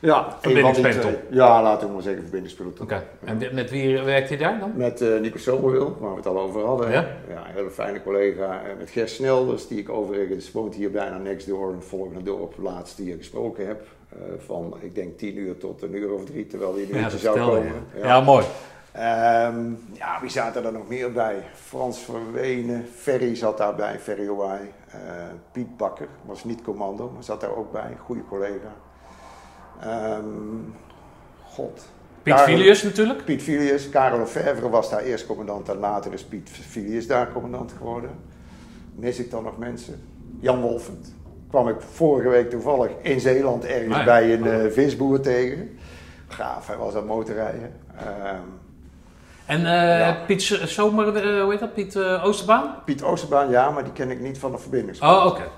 Ja, Verbindingspeloton. Ja, laten we maar zeggen verbindingspeloton. Oké, en met- wie werkt hij daar dan? Met eh, Nico Somerville, waar we het al over hadden. Ja? ja een hele fijne collega. En met Gers Snelders, die ik overigens woont hier bijna next door, een volgende dorp, laatst die ik gesproken heb. eh, van, ik denk, tien uur tot een uur of drie, terwijl die Ja, niet dat zou komen. je. Ja, mooi. Ehm, ja, wie zaten er nog meer bij? Frans Verwenen, Ferry zat daarbij, Ferry Owaai. Eh, Piet Bakker was niet commando, maar zat daar ook bij, goede collega. Ehm, God. Piet Karel- Filius natuurlijk. Piet Filius, Karel Lefevre was daar eerst commandant en later is Piet Filius daar commandant geworden. Mis ik dan nog mensen? Jan Wolfend. Kwam ik vorige week toevallig in Zeeland ergens Ah bij een eh, visboer tegen. Gaaf, hij was aan motorrijden. Ehm, En eh, Ja. Piet Zomer, eh, hoe heet dat? Piet eh, Oosterbaan? Piet Oosterbaan, ja, maar die ken ik niet van de verbindings. Oh, oké.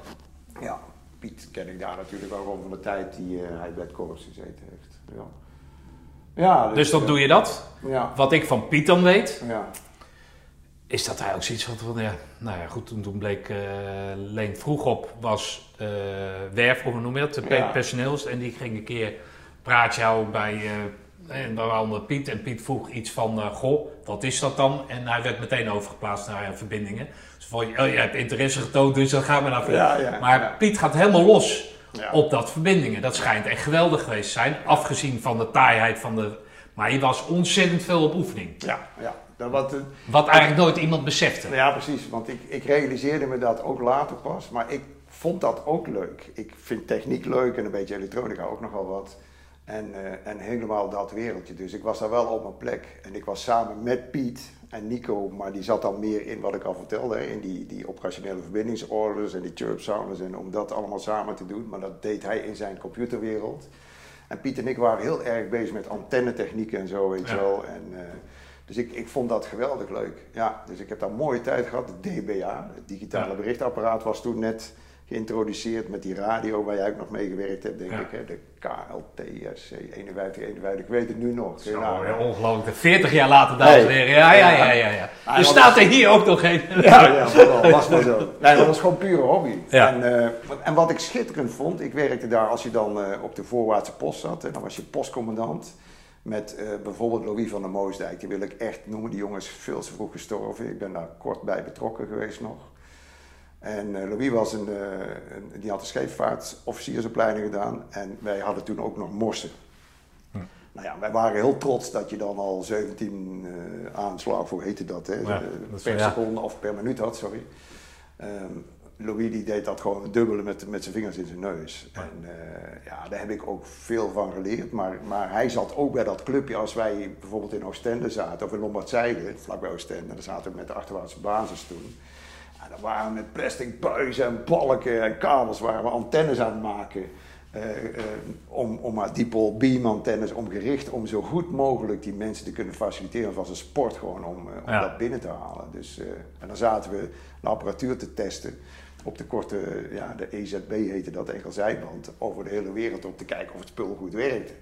Ja, Piet ken ik daar natuurlijk ook gewoon van de tijd die hij bij het korps gezeten heeft. Ja, ja Dus dan eh, doe je dat. Ja, Wat ik van Piet dan weet, ja. is dat hij ook zoiets had van, ja, nou ja, goed, toen, toen bleek Leen vroeg op, was werf, of hoe noem je dat, personeels. En die ging een keer praatje houden bij, eh en waaronder Piet. En Piet vroeg iets van, eh, goh, wat is dat dan? En hij werd meteen overgeplaatst naar eh, verbindingen. Dus van, oh, je hebt interesse getoond, dus dan gaan we naar verbindingen. Ja, ja, maar ja. Piet gaat helemaal los op dat verbindingen. Dat schijnt echt geweldig geweest te zijn, afgezien van de taaiheid van de... Maar je was ontzettend veel op oefening. Ja, ja. Dat wat, eh, Wat eigenlijk nooit iemand besefte. Ja, precies. Want ik, ik realiseerde me dat ook later pas. Maar ik vond dat ook leuk. Ik vind techniek leuk en een beetje elektronica ook nogal wat. En, eh, en helemaal dat wereldje. Dus ik was daar wel op mijn plek. En ik was samen met Piet en Nico, maar die zat dan meer in wat ik al vertelde. hè, In die, die operationele verbindingsorders en die chirp sounders. En om dat allemaal samen te doen. Maar dat deed hij in zijn computerwereld. En Piet en ik waren heel erg bezig met antennetechnieken en zo, weet je Ja. wel. En, eh, dus ik, ik vond dat geweldig leuk. Ja, dus ik heb daar mooie tijd gehad. De DBA, het digitale Ja. berichtapparaat, was toen net geïntroduceerd met die radio waar jij ook nog mee gewerkt hebt, denk Ja. ik. Hè? De KLTSC 5151, ik weet het nu nog. Zo, Nou, ja, ongelooflijk. 40 jaar later, dames en Hey. heren. Ja, ja, ja, ja. ja. Staat er hier ook nog een. Ja, ja, vooral, was maar zo. Nee, dat was gewoon pure hobby. Ja. En, eh, en wat ik schitterend vond, ik werkte daar als je dan eh, op de voorwaartse post zat, en dan was je postcommandant. Met eh, bijvoorbeeld Louis van der Moosdijk, die wil ik echt noemen. Die jongen is veel te vroeg gestorven. Ik ben daar kort bij betrokken geweest nog. En eh, Louis was een, eh, een- die had een scheepvaartofficiersopleiding gedaan. En wij hadden toen ook nog morsen. Nou ja, wij waren heel trots dat je dan al 17 eh aanslagen, hoe heette dat, hè? Ja, dat per ja. seconde of per minuut had, sorry. Ehm, Louis die deed dat gewoon dubbele met, met zijn vingers in zijn neus. En eh, ja, daar heb ik ook veel van geleerd. Maar, maar hij zat ook bij dat clubje als wij bijvoorbeeld in Oostende zaten, of in Lombardzijde, vlakbij Oostende. Daar zaten we met de achterwaartse basis toen. Dan waren we met plastic buizen en balken en kabels waren we antennes aan het maken. eh, eh, om, om maar dipole beam antennes, om gericht om zo goed mogelijk die mensen te kunnen faciliteren. Was een sport gewoon om, eh, om Ja. dat binnen te halen. Dus, en dan zaten we de apparatuur te testen op de korte, ja, de EZB heette dat, enkel zijband, over de hele wereld om te kijken of het spul goed werkte.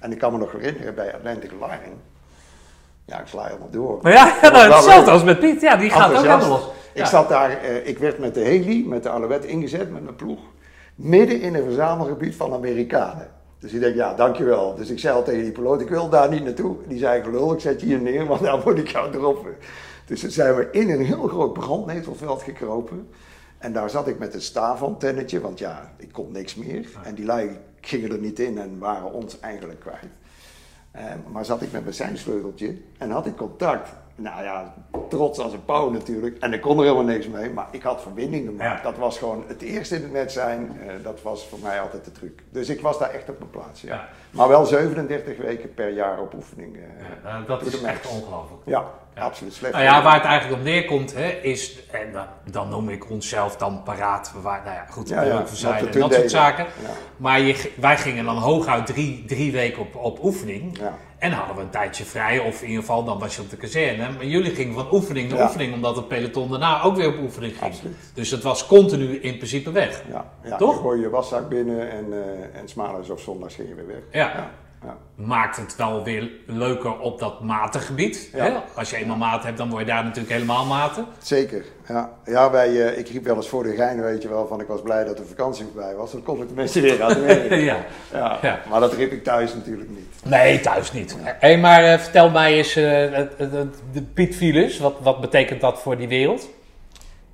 En ik kan me nog herinneren bij Atlantic Line, ja ik sla helemaal door. Maar ja, nou, hetzelfde als met Piet. Ja, die gaat ook helemaal los. Ik zat daar, eh, ik werd met de heli, met de Alouette ingezet, met mijn ploeg. Midden in een verzamelgebied van Amerikanen. Dus ik denk, ja, dankjewel. Dus ik zei al tegen die piloot, ik wil daar niet naartoe. Die zei, gelul, ik zet je hier neer, want daar word ik jou erop. Dus toen zijn we in een heel groot brandnetelveld gekropen. En daar zat ik met een staafantennetje, want ja, ik kon niks meer. En die lui gingen er niet in en waren ons eigenlijk kwijt. Eh, maar zat ik met mijn seinsleuteltje en had ik contact. Nou ja, trots als een pauw natuurlijk. En ik kon er helemaal niks mee, maar ik had verbinding gemaakt. Ja. Dat was gewoon het eerste in het net zijn. eh, dat was voor mij altijd de truc. Dus ik was daar echt op mijn plaats, ja. Ja. Maar wel 37 weken per jaar op oefening. eh, Ja, dat is echt ongelooflijk. Ja, Ja. absoluut. Slecht. Nou ja, waar het eigenlijk op neerkomt, hè, is, en dan, dan noem ik onszelf dan paraat, waren, nou ja, goed, Ja, zijn en dat soort zaken. Maar je, wij gingen dan hooguit drie, drie weken op, op oefening. En dan hadden we een tijdje vrij, of in ieder geval dan was je op de kazerne. Maar jullie gingen van oefening naar oefening, omdat het peloton daarna ook weer op oefening ging. Absoluut. Dus het was continu in principe weg. Ja. Toch? Je gooi je waszak binnen en, eh en of zondags ging je weer weg. Ja. Maakt het wel weer leuker op dat matengebied. Ja. Hè? Als je eenmaal maat hebt, dan word je daar natuurlijk helemaal maten. Zeker, ja. Ja, wij, eh, ik riep wel eens voor de gein, weet je wel, van ik was blij dat de vakantie voorbij was. Dan kon ik de mensen weer aan het werk. ja. Ja, Ja. maar dat riep ik thuis natuurlijk niet. Nee, thuis niet. Hé, maar eh, vertel mij eens, eh, de Piet Files, wat, wat betekent dat voor die wereld?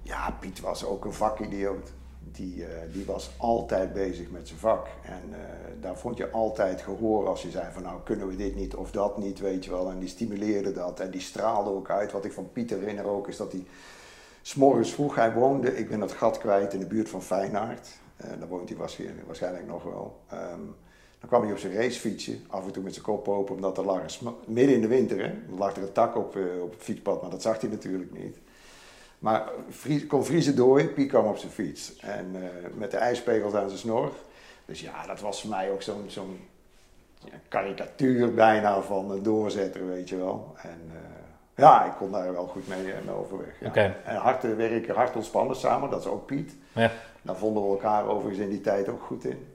Ja, Piet was ook een vakidioot. Die, eh, die was altijd bezig met zijn vak. En eh, daar vond je altijd gehoor als je zei van nou kunnen we dit niet of dat niet, weet je wel. En die stimuleerde dat en die straalde ook uit. Wat ik van Piet herinner ook is dat hij s'morgens vroeg, hij woonde, ik ben dat gat kwijt in de buurt van Feyenaard. Eh daar woont hij waarschijnlijk, nog wel. Ehm, dan kwam hij op zijn racefietsje, af en toe met zijn kop open, omdat er lag midden in de winter, hè, lag er een tak op, op het fietspad, maar dat zag hij natuurlijk niet. Maar vries, kon vriezen door, Piet kwam op zijn fiets. En eh, met de ijspegels aan zijn snor. Dus ja, dat was voor mij ook zo'n zo'n ja, karikatuur bijna van een doorzetter, weet je wel. En eh, ja, ik kon daar wel goed mee, eh, mee overweg. Ja. En hard werken, hard ontspannen samen, dat is ook Piet. Ja. Daar vonden we elkaar overigens in die tijd ook goed in.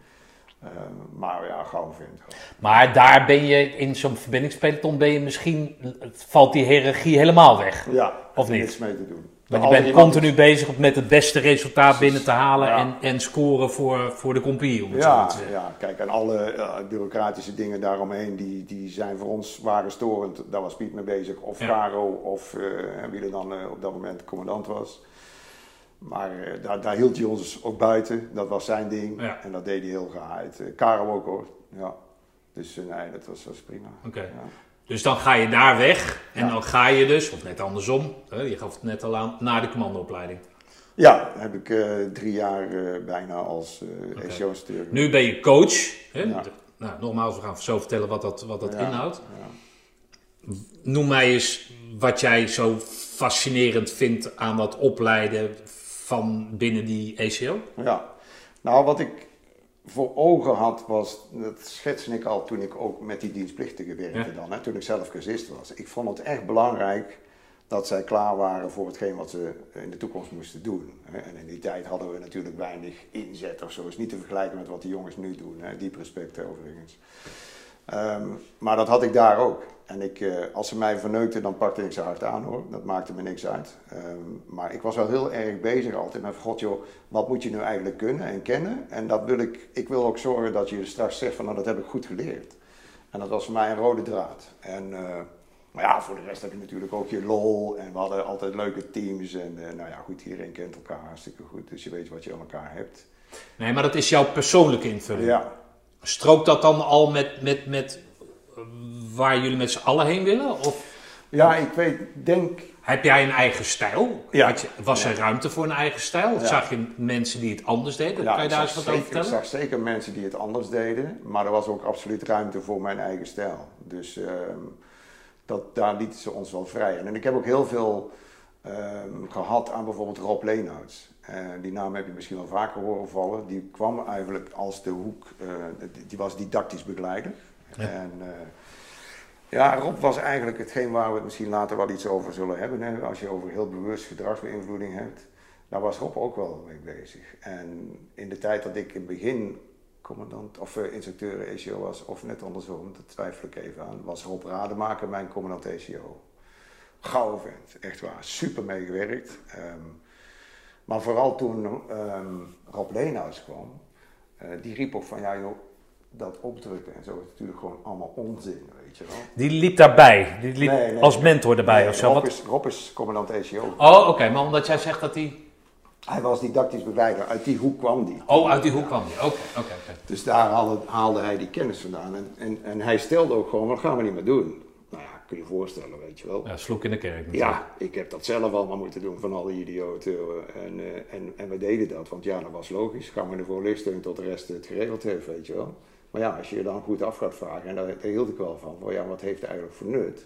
Maar ja, gauw vindt. Maar daar ben je, in zo'n verbindingspeloton ben je misschien, valt die hiërarchie helemaal weg. Ja, Of niet? niks mee te doen. Want je bent continu bezig om met het beste resultaat binnen te halen Ja. en, en scoren voor, voor de compagnie, om het Ja, te ja, kijk, en alle eh, bureaucratische dingen daaromheen, die, die zijn voor ons waren storend. Daar was Piet mee bezig, of Ja. Caro, of eh, wie er dan eh, op dat moment commandant was. Maar daar, daar hield hij ons ook buiten, dat was zijn ding. Ja. En dat deed hij heel geheid. Eh, Caro ook hoor, ja. Dus nee, dat was, was prima. Oké. Dus dan ga je daar weg en Ja. dan ga je dus, of net andersom, hè, je gaf het net al aan, naar de commandoopleiding. Ja, heb ik eh, drie jaar eh, bijna als uh, Oké. SEO-stuur. Nu ben je coach. Hè? Ja. Nou, nogmaals, we gaan zo vertellen wat dat, wat dat Ja, inhoudt. ja. Noem mij eens wat jij zo fascinerend vindt aan dat opleiden van binnen die E ECO. Ja, nou wat ik voor ogen had was, dat schetste ik al toen ik ook met die dienstplichtigen werkte Ja. dan, hè, toen ik zelf cursist was. Ik vond het echt belangrijk dat zij klaar waren voor hetgeen wat ze in de toekomst moesten doen. hè. En in die tijd hadden we natuurlijk weinig inzet of zo. is niet te vergelijken met wat die jongens nu doen. Hè. Diep respect overigens. Ehm, maar dat had ik daar ook. En ik, eh, als ze mij verneukten, dan pakte ik ze hard aan hoor. Dat maakte me niks uit. Ehm, maar ik was wel heel erg bezig altijd met: God joh, wat moet je nu eigenlijk kunnen en kennen? En dat wil ik, ik wil ook zorgen dat je straks zegt: van nou, dat heb ik goed geleerd. En dat was voor mij een rode draad. En, eh, maar ja, voor de rest heb je natuurlijk ook je lol. En we hadden altijd leuke teams. En eh, nou ja, goed, iedereen kent elkaar hartstikke goed. Dus je weet wat je aan elkaar hebt. Nee, maar dat is jouw persoonlijke invulling. Ja, Strookt dat dan al met, met, met waar jullie met z'n allen heen willen? Of ja ik weet, denk heb jij een eigen stijl? Ja. Had je- was er ruimte voor een eigen stijl? Of Ja. zag je mensen die het anders deden? Ja, kan je ik daar eens zag wat over zeker- Ik vertellen? zag zeker mensen die het anders deden, maar er was ook absoluut ruimte voor mijn eigen stijl. Dus ehm, dat, daar lieten ze ons wel vrij. En ik heb ook heel veel ehm, gehad aan bijvoorbeeld Rob Leenhouts. Eh, die naam heb je misschien wel vaker horen vallen. Die kwam eigenlijk als de hoek, eh, die, die was didactisch begeleider. Ja. En, eh, ja, Rob was eigenlijk hetgeen waar we het misschien later wel iets over zullen hebben. Hè? Als je over heel bewust gedragsbeïnvloeding hebt. Daar was Rob ook wel mee bezig. En in de tijd dat ik in het begin commandant of uh, instructeur ECO was, of net andersom, dat twijfel ik even aan, was Rob Rademaker mijn commandant ECO. Gauw vent, echt waar. Super meegewerkt. Ehm, maar vooral toen ehm, Rob Leenhuis kwam, eh, die riep ook van ja joh, dat opdrukken en zo is natuurlijk gewoon allemaal onzin, weet je wel. Die liep daarbij. Die liep Nee, nee, als mentor erbij Nee, of zo. Rob, Wat? is, Rob is commandant ECO. Oh, oké. Maar omdat jij zegt dat hij... Hij was didactisch begeleider, uit die hoek kwam die. Oh, uit die hoek kwam hij. Oké, oké. Dus daar haalde, haalde hij die kennis vandaan. En, en, en hij stelde ook gewoon, wat gaan we niet meer doen? Nou ja, kun je je voorstellen, weet je wel. Ja, sloek in de kerk natuurlijk. Ja, ik heb dat zelf allemaal moeten doen van al die idioten. En, eh, en, en we deden dat, want ja, dat was logisch. Gaan we ervoor lichten tot de rest het geregeld heeft, weet je wel. Maar ja, als je je dan goed af gaat vragen, en daar, daar hield ik wel van, van ja, wat heeft het eigenlijk voor nut?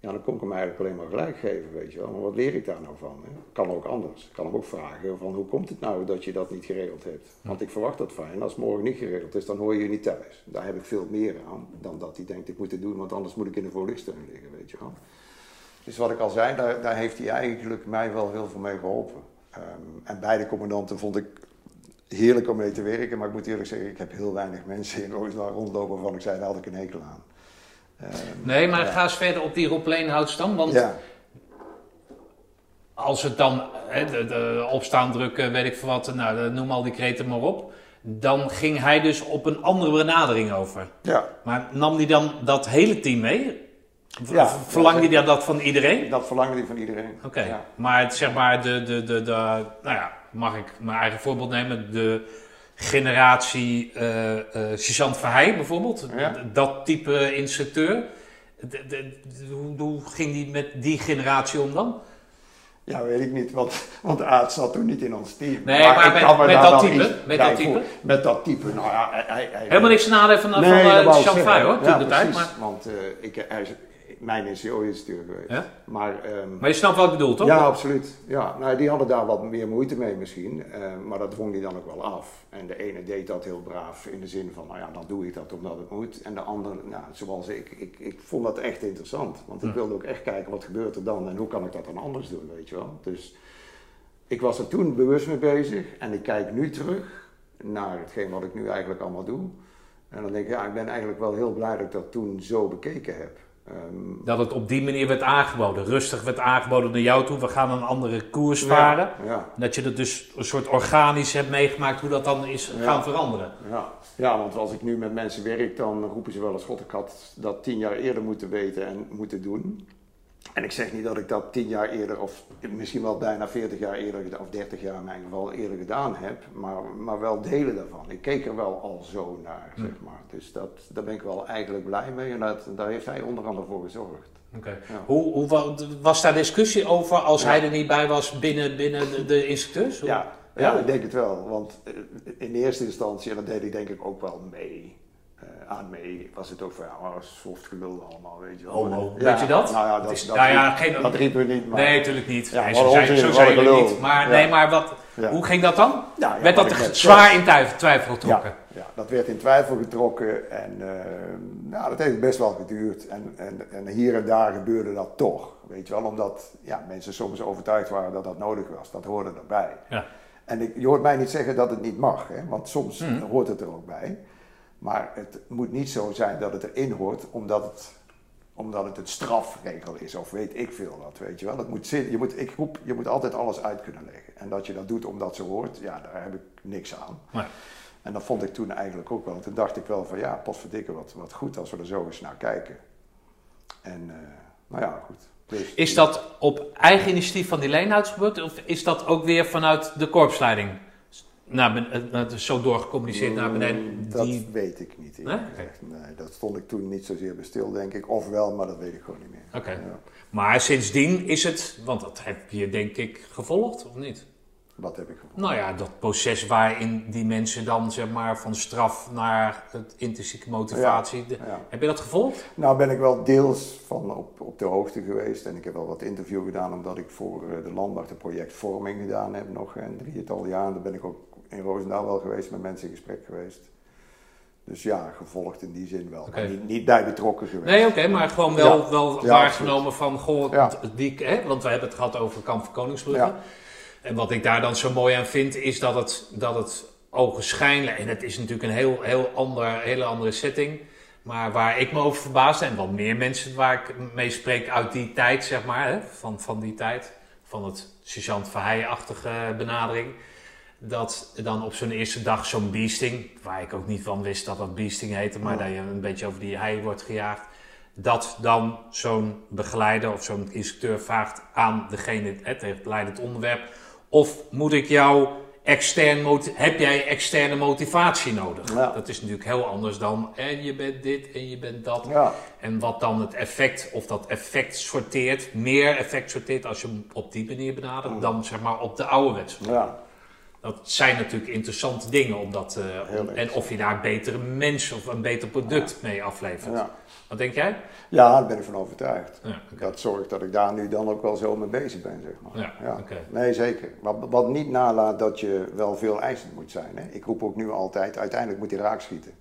Ja, dan kon ik hem eigenlijk alleen maar gelijk geven, weet je wel. Maar wat leer ik daar nou van? Hè? Kan ook anders. Ik kan hem ook vragen van hoe komt het nou dat je dat niet geregeld hebt? Want ik verwacht dat van je. En als het morgen niet geregeld is, dan hoor je je niet thuis. Daar heb ik veel meer aan dan dat hij denkt ik moet het doen, want anders moet ik in de voorlichting liggen, weet je wel. Dus wat ik al zei, daar, daar heeft hij eigenlijk mij wel heel veel mee geholpen. Ehm, en beide commandanten vond ik heerlijk om mee te werken. Maar ik moet eerlijk zeggen, ik heb heel weinig mensen in Roosendaal rondlopen waarvan ik zei, daar had ik een hekel aan. Ehm, Nee, maar ga eens verder op die Rob Leenhout stam. Want ja, als het dan hè, de, de opstaan drukken, weet ik veel wat, nou, eh, noem al die kreten maar op. Dan ging hij dus op een andere benadering over. ja, Maar nam hij dan dat hele team mee? Ja. Verlangde hij dat van iedereen? dat verlangde hij van iedereen. Oké, Ja. maar het, zeg maar, de, de, de, de, nou ja, mag ik mijn eigen voorbeeld nemen? De generatie eh eh Sergeant Verheij bijvoorbeeld, Ja. Dat type instructeur. De- de- de- hoe, hoe ging die met die generatie om dan? Ja, weet ik niet, want, want Aad zat toen niet in ons team. Nee, maar ik met- met dat type? Met dat type? Met dat type, nou ja, hij... hij, hij Helemaal niks te nadenken van, van Nee, Verheij zeggen. hoor, toen de tijd. Maar, Want ik, hij is mijn NCO-instructeur geweest. Ja? Maar, ehm, maar je snapt wat ik bedoel, toch? Ja, absoluut. Ja, nou, die hadden daar wat meer moeite mee misschien, eh, maar dat dwong die dan ook wel af. En de ene deed dat heel braaf in de zin van, nou ja, dan doe ik dat omdat het moet. En de andere, nou, zoals ik, ik, ik vond dat echt interessant. Want ik wilde ook echt kijken, wat gebeurt er dan en hoe kan ik dat dan anders doen, weet je wel. Dus ik was er toen bewust mee bezig en ik kijk nu terug naar hetgeen wat ik nu eigenlijk allemaal doe. En dan denk ik, ja, ik ben eigenlijk wel heel blij dat ik dat toen zo bekeken heb. Ehm, Dat het op die manier werd aangeboden. Rustig werd aangeboden naar jou toe. We gaan een andere koers varen. Ja, ja. Dat je dat dus een soort organisch hebt meegemaakt hoe dat dan is Ja. gaan veranderen. Ja. ja, want als ik nu met mensen werk, dan roepen ze wel eens: God, ik had dat tien jaar eerder moeten weten en moeten doen. En ik zeg niet dat ik dat tien jaar eerder, of misschien wel bijna 40 jaar eerder, of 30 jaar in mijn geval eerder gedaan heb, maar, maar wel delen daarvan. Ik keek er wel al zo naar, zeg maar. Dus dat, daar ben ik wel eigenlijk blij mee en dat, daar heeft hij onder andere voor gezorgd. Oké. Ja. Hoe, hoe wa- was daar discussie over als Ja. hij er niet bij was binnen, binnen de, de instructeurs? Hoe- Ja, ja, ik denk het wel. Want eh, in eerste instantie, en dat deed ik denk ik ook wel mee, aan mee, was het ook van, ja, maar soft gelul allemaal, weet je wel. Homo, Ja, weet je dat? Nou ja, dat, is- dat, nou ja, riep- geen- dat riepen we niet, maar... Nee, natuurlijk niet. Ja, nee, wat zo onzin, zo gelul. niet. Maar, Ja. nee, maar wat, Ja. hoe ging dat dan? Ja, ja, werd dat er zwaar in twijfel, twijfel getrokken? Ja, ja, dat werd in twijfel getrokken en eh, nou, dat heeft best wel geduurd. En, en, en hier en daar gebeurde dat toch, weet je wel. Omdat ja, mensen soms overtuigd waren dat dat nodig was. Dat hoorde erbij. Ja. En ik, je hoort mij niet zeggen dat het niet mag, hè, want soms Mhm. hoort het er ook bij. Maar het moet niet zo zijn dat het erin hoort omdat het, omdat het een strafregel is of weet ik veel wat, weet je wel. Het moet zin, je, moet, ik roep, je moet altijd alles uit kunnen leggen. En dat je dat doet omdat zo hoort, ja, daar heb ik niks aan. Nee. En dat vond ik toen eigenlijk ook wel. Toen dacht ik wel van ja, potverdikke, wat, wat goed als we er zo eens naar kijken. En eh, nou ja, goed. Dus, Is dat op eigen initiatief van die Leenhouts gebeurd? Of is dat ook weer vanuit de korpsleiding naar ben- eh, zo doorgecommuniceerd naar beneden? Mm, Dat Die... weet ik niet. Nee? dat stond ik toen niet zozeer bij stil, denk ik. Of wel, maar dat weet ik gewoon niet meer. Oké. Ja. Maar sindsdien is het, want dat heb je denk ik gevolgd, of niet? Wat heb ik gevonden? Nou ja, dat proces waarin die mensen dan zeg maar van straf naar het intrinsieke motivatie. Ja. Heb je dat gevolgd? Nou ben ik wel deels van op, op de hoogte geweest. En ik heb wel wat interview gedaan omdat ik voor eh, de landmacht een project vorming gedaan heb nog een drietal jaar. Daar ben ik ook in Roosendaal wel geweest, met mensen in gesprek geweest. Dus ja, gevolgd in die zin wel. Niet, niet bij betrokken geweest. Nee, oké, maar gewoon wel, Ja. wel Ja, waargenomen van, goh, Ja. die, hè, want we hebben het gehad over Kamp van Koningsbrugge. En wat ik daar dan zo mooi aan vind, is dat het, dat het ogenschijnlijk, en het is natuurlijk een heel, heel ander, hele andere setting, maar waar ik me over verbaasde, en wel meer mensen waar ik mee spreek uit die tijd, zeg maar, hè, van, van die tijd, van het sergeant Verheij-achtige benadering, dat dan op zo'n eerste dag zo'n beasting, waar ik ook niet van wist dat dat beasting heette, maar Ja. dat je een beetje over die hei wordt gejaagd, dat dan zo'n begeleider of zo'n instructeur vraagt aan degene, tegen het leidend onderwerp, of moet ik jou extern, heb jij externe motivatie nodig? Ja. Dat is natuurlijk heel anders dan, en je bent dit en je bent dat. Ja, En wat dan het effect, of dat effect sorteert, meer effect sorteert als je hem op die manier benadert, dan zeg maar op de ouderwets. ja. Dat zijn natuurlijk interessante dingen, omdat, eh, om- erg. en of je daar een betere mens of een beter product mee aflevert. ja. Wat denk jij? ja daar ben ik van overtuigd. Ja. Dat zorgt dat ik daar nu dan ook wel zo mee bezig ben, zeg maar. Ja. Nee, zeker. Wat, wat niet nalaat dat je wel veel eisend moet zijn. Hè? Ik roep ook nu altijd, uiteindelijk moet hij raak schieten.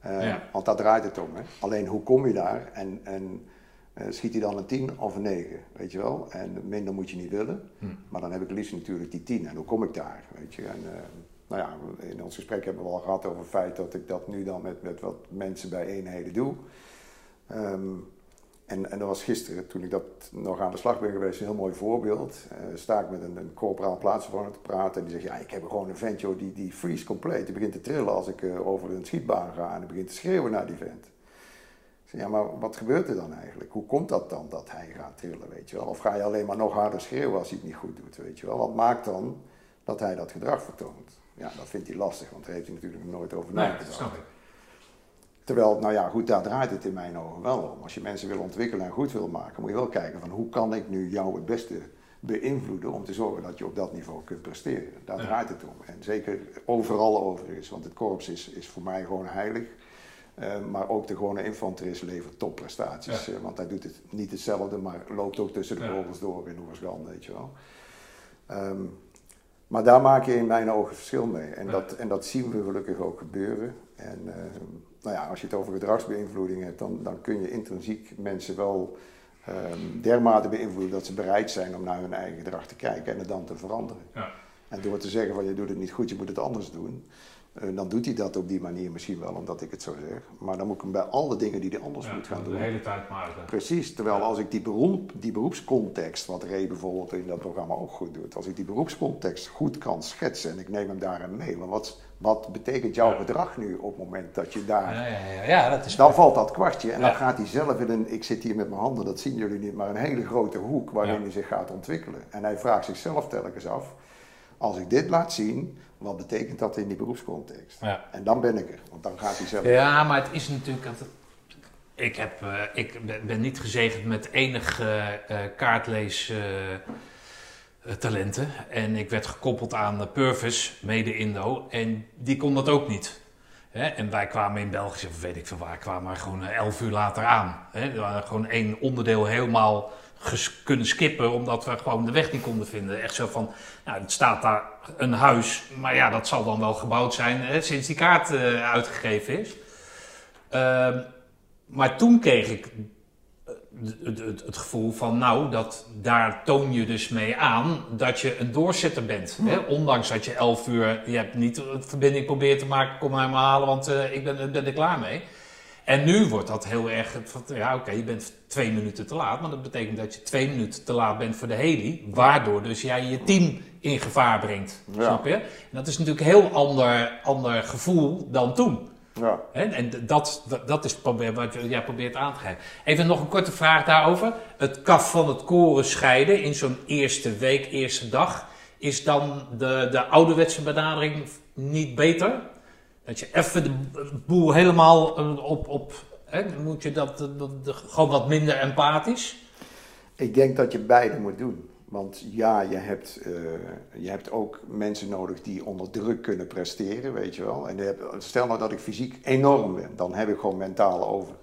Eh. Want daar draait het om. Hè? Alleen hoe kom je daar en, en eh, schiet hij dan een 10 of een 9, weet je wel? En minder moet je niet willen. Hm. Maar dan heb ik liefst natuurlijk die 10. En hoe kom ik daar, weet je? En, eh, nou ja, in ons gesprek hebben we al gehad over het feit dat ik dat nu dan met, met wat mensen bij eenheden doe. Ehm, en, en dat was gisteren, toen ik dat nog aan de slag ben geweest, een heel mooi voorbeeld. Eh, sta ik met een, een corporaal plaatsvervanger te praten en die zegt, ja, ik heb gewoon een vent, joh, die, die freeze compleet. Die begint te trillen als ik eh, over een schietbaan ga en die begint te schreeuwen naar die vent. Ja, maar wat gebeurt er dan eigenlijk? Hoe komt dat dan dat hij gaat trillen, weet je wel? Of ga je alleen maar nog harder schreeuwen als hij het niet goed doet, weet je wel? Wat maakt dan dat hij dat gedrag vertoont? Ja, dat vindt hij lastig, want daar heeft hij natuurlijk nooit over Nee, nagedacht. Terwijl, nou ja, goed, daar draait het in mijn ogen wel om. Als je mensen wil ontwikkelen en goed wil maken, moet je wel kijken van hoe kan ik nu jou het beste beïnvloeden om te zorgen dat je op dat niveau kunt presteren. Daar Ja. draait het om. En zeker overal overigens, want het korps is, is voor mij gewoon heilig. Eh, maar ook de gewone infanterist levert topprestaties. Ja. eh, want hij doet het niet hetzelfde, maar loopt ook tussen de Ja. vogels door in Oeversgan, weet je wel. Ehm, maar daar maak je in mijn ogen verschil mee. En, Ja. dat, en dat zien we gelukkig ook gebeuren. En ehm, nou ja, als je het over gedragsbeïnvloeding hebt, dan, dan kun je intrinsiek mensen wel ehm, dermate beïnvloeden dat ze bereid zijn om naar hun eigen gedrag te kijken en het dan te veranderen. Ja. En door te zeggen van je doet het niet goed, je moet het anders doen, eh, dan doet hij dat op die manier misschien wel, omdat ik het zo zeg. Maar dan moet ik hem bij alle dingen die hij anders Ja, moet gaan de doen. hele tijd maar. eh, Precies, terwijl als ik die, beroep, die beroepscontext, wat Ray bijvoorbeeld in dat programma ook goed doet, als ik die beroepscontext goed kan schetsen en ik neem hem daarin mee, want wat, wat betekent jouw Ja. gedrag nu op het moment dat je daar... Ja, ja, ja, ja, dat is Dan valt dat kwartje en dan gaat hij zelf in een, ik zit hier met mijn handen, dat zien jullie niet, maar een hele grote hoek waarin hij zich gaat ontwikkelen. En hij vraagt zichzelf telkens af, als ik dit laat zien, wat betekent dat in die beroepscontext? Ja. En dan ben ik er, want dan gaat hij zelf. Ja, maar het is natuurlijk. dat- Ik, heb, eh, ik ben, niet gezegend met enig eh eh, kaartlees. eh, talenten. En ik werd gekoppeld aan Purvis, mede Indo. En die kon dat ook niet. Hè? En wij kwamen in België, of weet ik veel waar, kwamen maar gewoon elf uur later aan. Hadden gewoon één onderdeel helemaal kunnen skippen, omdat we gewoon de weg niet konden vinden. Echt zo van, nou, het staat daar een huis, maar ja, dat zal dan wel gebouwd zijn hè, sinds die kaart eh, uitgegeven is. Ehm, maar toen kreeg ik eh, het, het, het gevoel van, nou, dat, daar toon je dus mee aan dat je een doorzetter bent. Hè? Ondanks dat je elf uur, je hebt niet verbinding probeert te maken, kom mij maar halen, want eh, ik ben, ben er klaar mee. En nu wordt dat heel erg, van, ja oké, je bent twee minuten te laat, maar dat betekent dat je twee minuten te laat bent voor de heli, waardoor dus jij je team in gevaar brengt, Ja. snap je? En dat is natuurlijk een heel ander, ander gevoel dan toen. Ja. En d- dat, dat, is wat jij probeert aan te geven. Even nog een korte vraag daarover. Het kaf van het koren scheiden in zo'n eerste week, eerste dag. Is dan de, de ouderwetse benadering niet beter? Dat je even de boel helemaal eh, op... op hè? Moet je dat, dat- gewoon wat minder empathisch? Ik denk dat je beide moet doen. Want ja, je hebt, eh, je hebt ook mensen nodig die onder druk kunnen presteren, weet je wel. En stel nou dat ik fysiek enorm ben, dan heb ik gewoon mentaal over.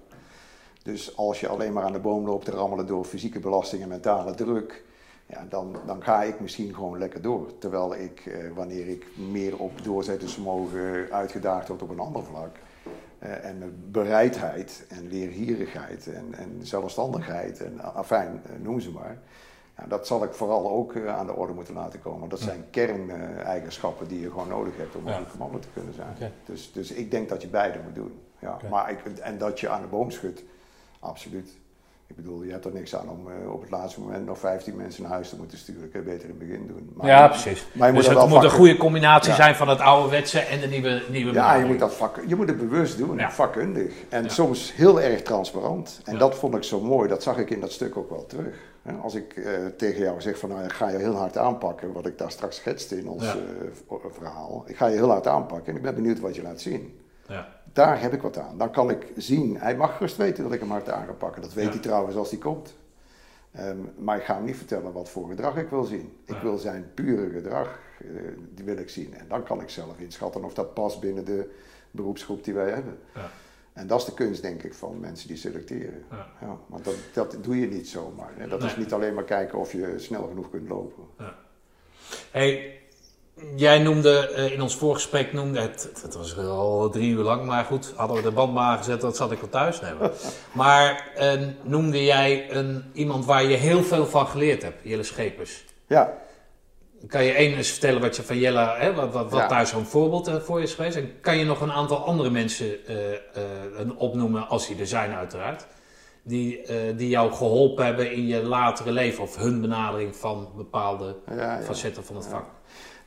Dus als je alleen maar aan de boom loopt te rammelen door fysieke belasting en mentale druk, ja, dan, dan ga ik misschien gewoon lekker door. Terwijl ik, eh, wanneer ik meer op doorzettingsvermogen uitgedaagd word op een ander vlak, eh, en mijn bereidheid en leergierigheid en, en zelfstandigheid en afijn, eh, noem ze maar. Ja, dat zal ik vooral ook aan de orde moeten laten komen. Dat zijn kerneigenschappen die je gewoon nodig hebt om een Ja. goed commando te kunnen zijn. Dus, dus ik denk dat je beide moet doen. Ja. Maar ik, en dat je aan de boom schudt, absoluut. Ik bedoel, je hebt er niks aan om eh, op het laatste moment nog 15 mensen naar huis te moeten sturen. Kun je beter in het begin doen. Maar- ja, precies. Maar je moet dus het moet een goede combinatie Ja. zijn van het ouderwetse en de nieuwe, nieuwe Ja, je moet, dat vak, je moet het bewust doen, Ja. vakkundig. En Ja. soms heel erg transparant. En dat vond ik zo mooi, dat zag ik in dat stuk ook wel terug. Als ik eh, tegen jou zeg van nou, ik ga je heel hard aanpakken, wat ik daar straks schetste in ons eh, verhaal. Ik ga je heel hard aanpakken en ik ben benieuwd wat je laat zien. Ja. Daar heb ik wat aan. Dan kan ik zien, hij mag gerust weten dat ik hem hard aan ga pakken. Dat weet Ja. hij trouwens als hij komt. Ehm, maar ik ga hem niet vertellen wat voor gedrag ik wil zien. Ik Ja. wil zijn pure gedrag, eh, die wil ik zien. En dan kan ik zelf inschatten of dat past binnen de beroepsgroep die wij hebben. Ja. En dat is de kunst, denk ik, van mensen die selecteren. Ja. Ja, want dat, dat doe je niet zomaar. Hè. Dat is niet alleen maar kijken of je snel genoeg kunt lopen. Hey, jij noemde eh, in ons voorgesprek, noemde het, het was al drie uur lang, maar goed, hadden we de band maar aangezet, dat zat ik wel thuis nemen. Maar eh, noemde jij een, iemand waar je heel veel van geleerd hebt, Jelle Schepers. Ja, kan je één eens vertellen wat je van Jelle, hè, wat, wat, wat Ja. daar zo'n voorbeeld eh, voor is geweest? En kan je nog een aantal andere mensen opnoemen, als die er zijn uiteraard, die, die jou geholpen hebben in je latere leven of hun benadering van bepaalde Ja, ja. facetten van het vak?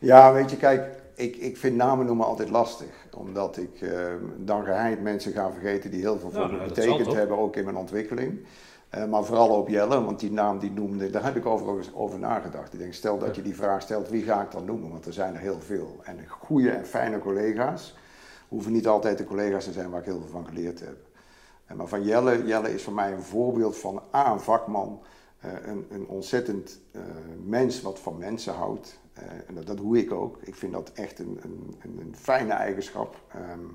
Ja, weet je, kijk, ik, ik vind namen noemen altijd lastig. Omdat ik eh, dan geheid mensen ga vergeten die heel veel voor me nou, betekend hebben, ook in mijn ontwikkeling. Eh, maar vooral op Jelle, want die naam die noemde, daar heb ik overigens over nagedacht. Ik denk, stel dat je die vraag stelt, wie ga ik dan noemen? Want er zijn er heel veel. En goede en fijne collega's hoeven niet altijd de collega's te zijn waar ik heel veel van geleerd heb. Eh, Maar van Jelle, Jelle is voor mij een voorbeeld van A, een vakman, een, een ontzettend mens wat van mensen houdt. Eh, en dat, dat doe ik ook. Ik vind dat echt een, een, een, fijne eigenschap. Ehm,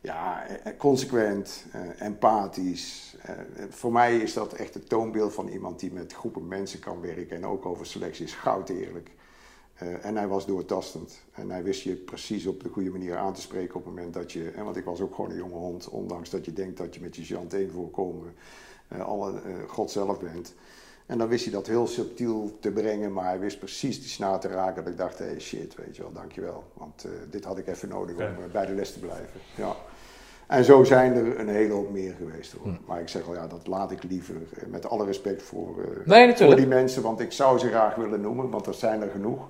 ja, eh, consequent, eh, empathisch. Eh, voor mij is dat echt het toonbeeld van iemand die met groepen mensen kan werken. En ook over selectie is goud eerlijk. En hij was doortastend. En hij wist je precies op de goede manier aan te spreken op het moment dat je... En want ik was ook gewoon een jonge hond, ondanks dat je denkt dat je met je Jean voorkomen eh, alle God zelf bent. En dan wist hij dat heel subtiel te brengen, maar hij wist precies die snaar te raken. Dat ik dacht, hé hey, shit, weet je wel, dankjewel. Want eh, dit had ik even nodig om eh, bij de les te blijven. Ja. En zo zijn er een hele hoop meer geweest hoor. Maar ik zeg wel, ja, dat laat ik liever. eh, Met alle respect voor, Nee, voor die mensen, want ik zou ze graag willen noemen, want er zijn er genoeg.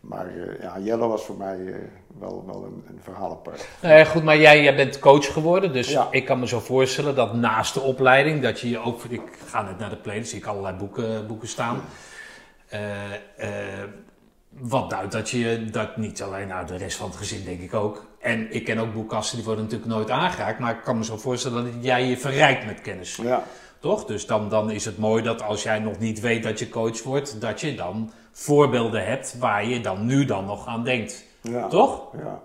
Maar ja, Jelle was voor mij wel, wel een, een verhaal apart. Nee, goed, maar jij, jij bent coach geworden, dus Ja. ik kan me zo voorstellen dat naast de opleiding, dat je je ook, ik ga net naar de playlist, zie ik allerlei boeken, boeken staan. Eh, eh, wat duidt dat je dat niet alleen naar de rest van het gezin, denk ik ook. En ik ken ook boekkasten, die worden natuurlijk nooit aangeraakt, maar ik kan me zo voorstellen dat jij je verrijkt met kennis. Ja, Toch? Dus dan, dan is het mooi dat als jij nog niet weet dat je coach wordt, dat je dan voorbeelden hebt waar je dan nu dan nog aan denkt. Ja. Toch? Ja.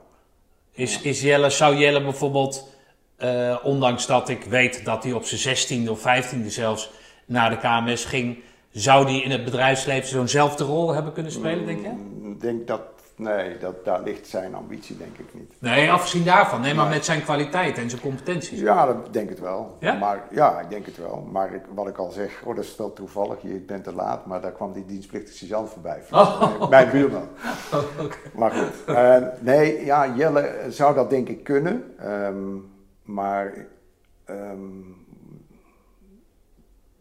Is, is Jelle, zou Jelle bijvoorbeeld, eh, ondanks dat ik weet dat hij op zijn 16e of 15e zelfs naar de KMS ging, zou die in het bedrijfsleven zo'nzelfde rol hebben kunnen spelen, denk je? Ik denk dat, nee, dat, daar ligt zijn ambitie denk ik niet. Nee, afgezien daarvan. Nee, maar met zijn kwaliteit en zijn competenties. Ja, dat denk ik wel. Ja? Maar, ja, ik denk het wel. Maar ik, wat ik al zeg, oh, dat is wel toevallig, je bent te laat, maar daar kwam die dienstplichtige zelf voorbij. Oh. Mijn buurman. Oké. Maar goed. Eh, nee, ja, Jelle zou dat denk ik kunnen. Ehm, maar ehm,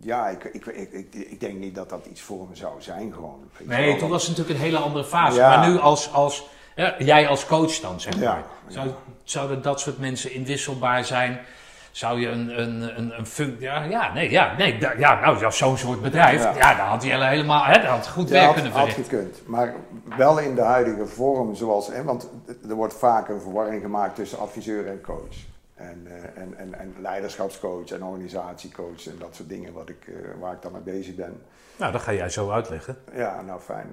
ja, ik, ik, ik, ik, denk niet dat dat iets voor me zou zijn gewoon. Nee, toen was het natuurlijk een hele andere fase. Ja. Maar nu als, als ja, jij als coach dan, zeg Ja, maar. Zou, zouden dat soort mensen inwisselbaar zijn? Zou je een, een, een, een fun- ja, ja, nee, ja, nee, ja, nou, zo'n soort bedrijf, ja. Daar had Jelle helemaal, hè, had goed werk had, kunnen had verrichten. gekund. Maar wel in de huidige vorm zoals... Hè, want er wordt vaak een verwarring gemaakt tussen adviseur en coach. En, eh, en, en, en leiderschapscoach en organisatiecoach en dat soort dingen wat ik, eh, waar ik dan mee bezig ben. Nou, dat ga jij zo uitleggen. Ja, nou fijn.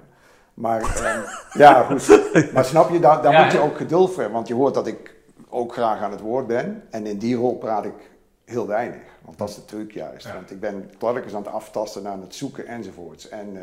Maar ehm, ja, goed. Maar snap je, daar, daar Ja, moet je ook geduld voor hebben. Want je hoort dat ik ook graag aan het woord ben. En in die rol praat ik heel weinig. Want dat is de truc juist. Ja. Want ik ben telkens aan het aftasten, aan het zoeken enzovoorts. En eh,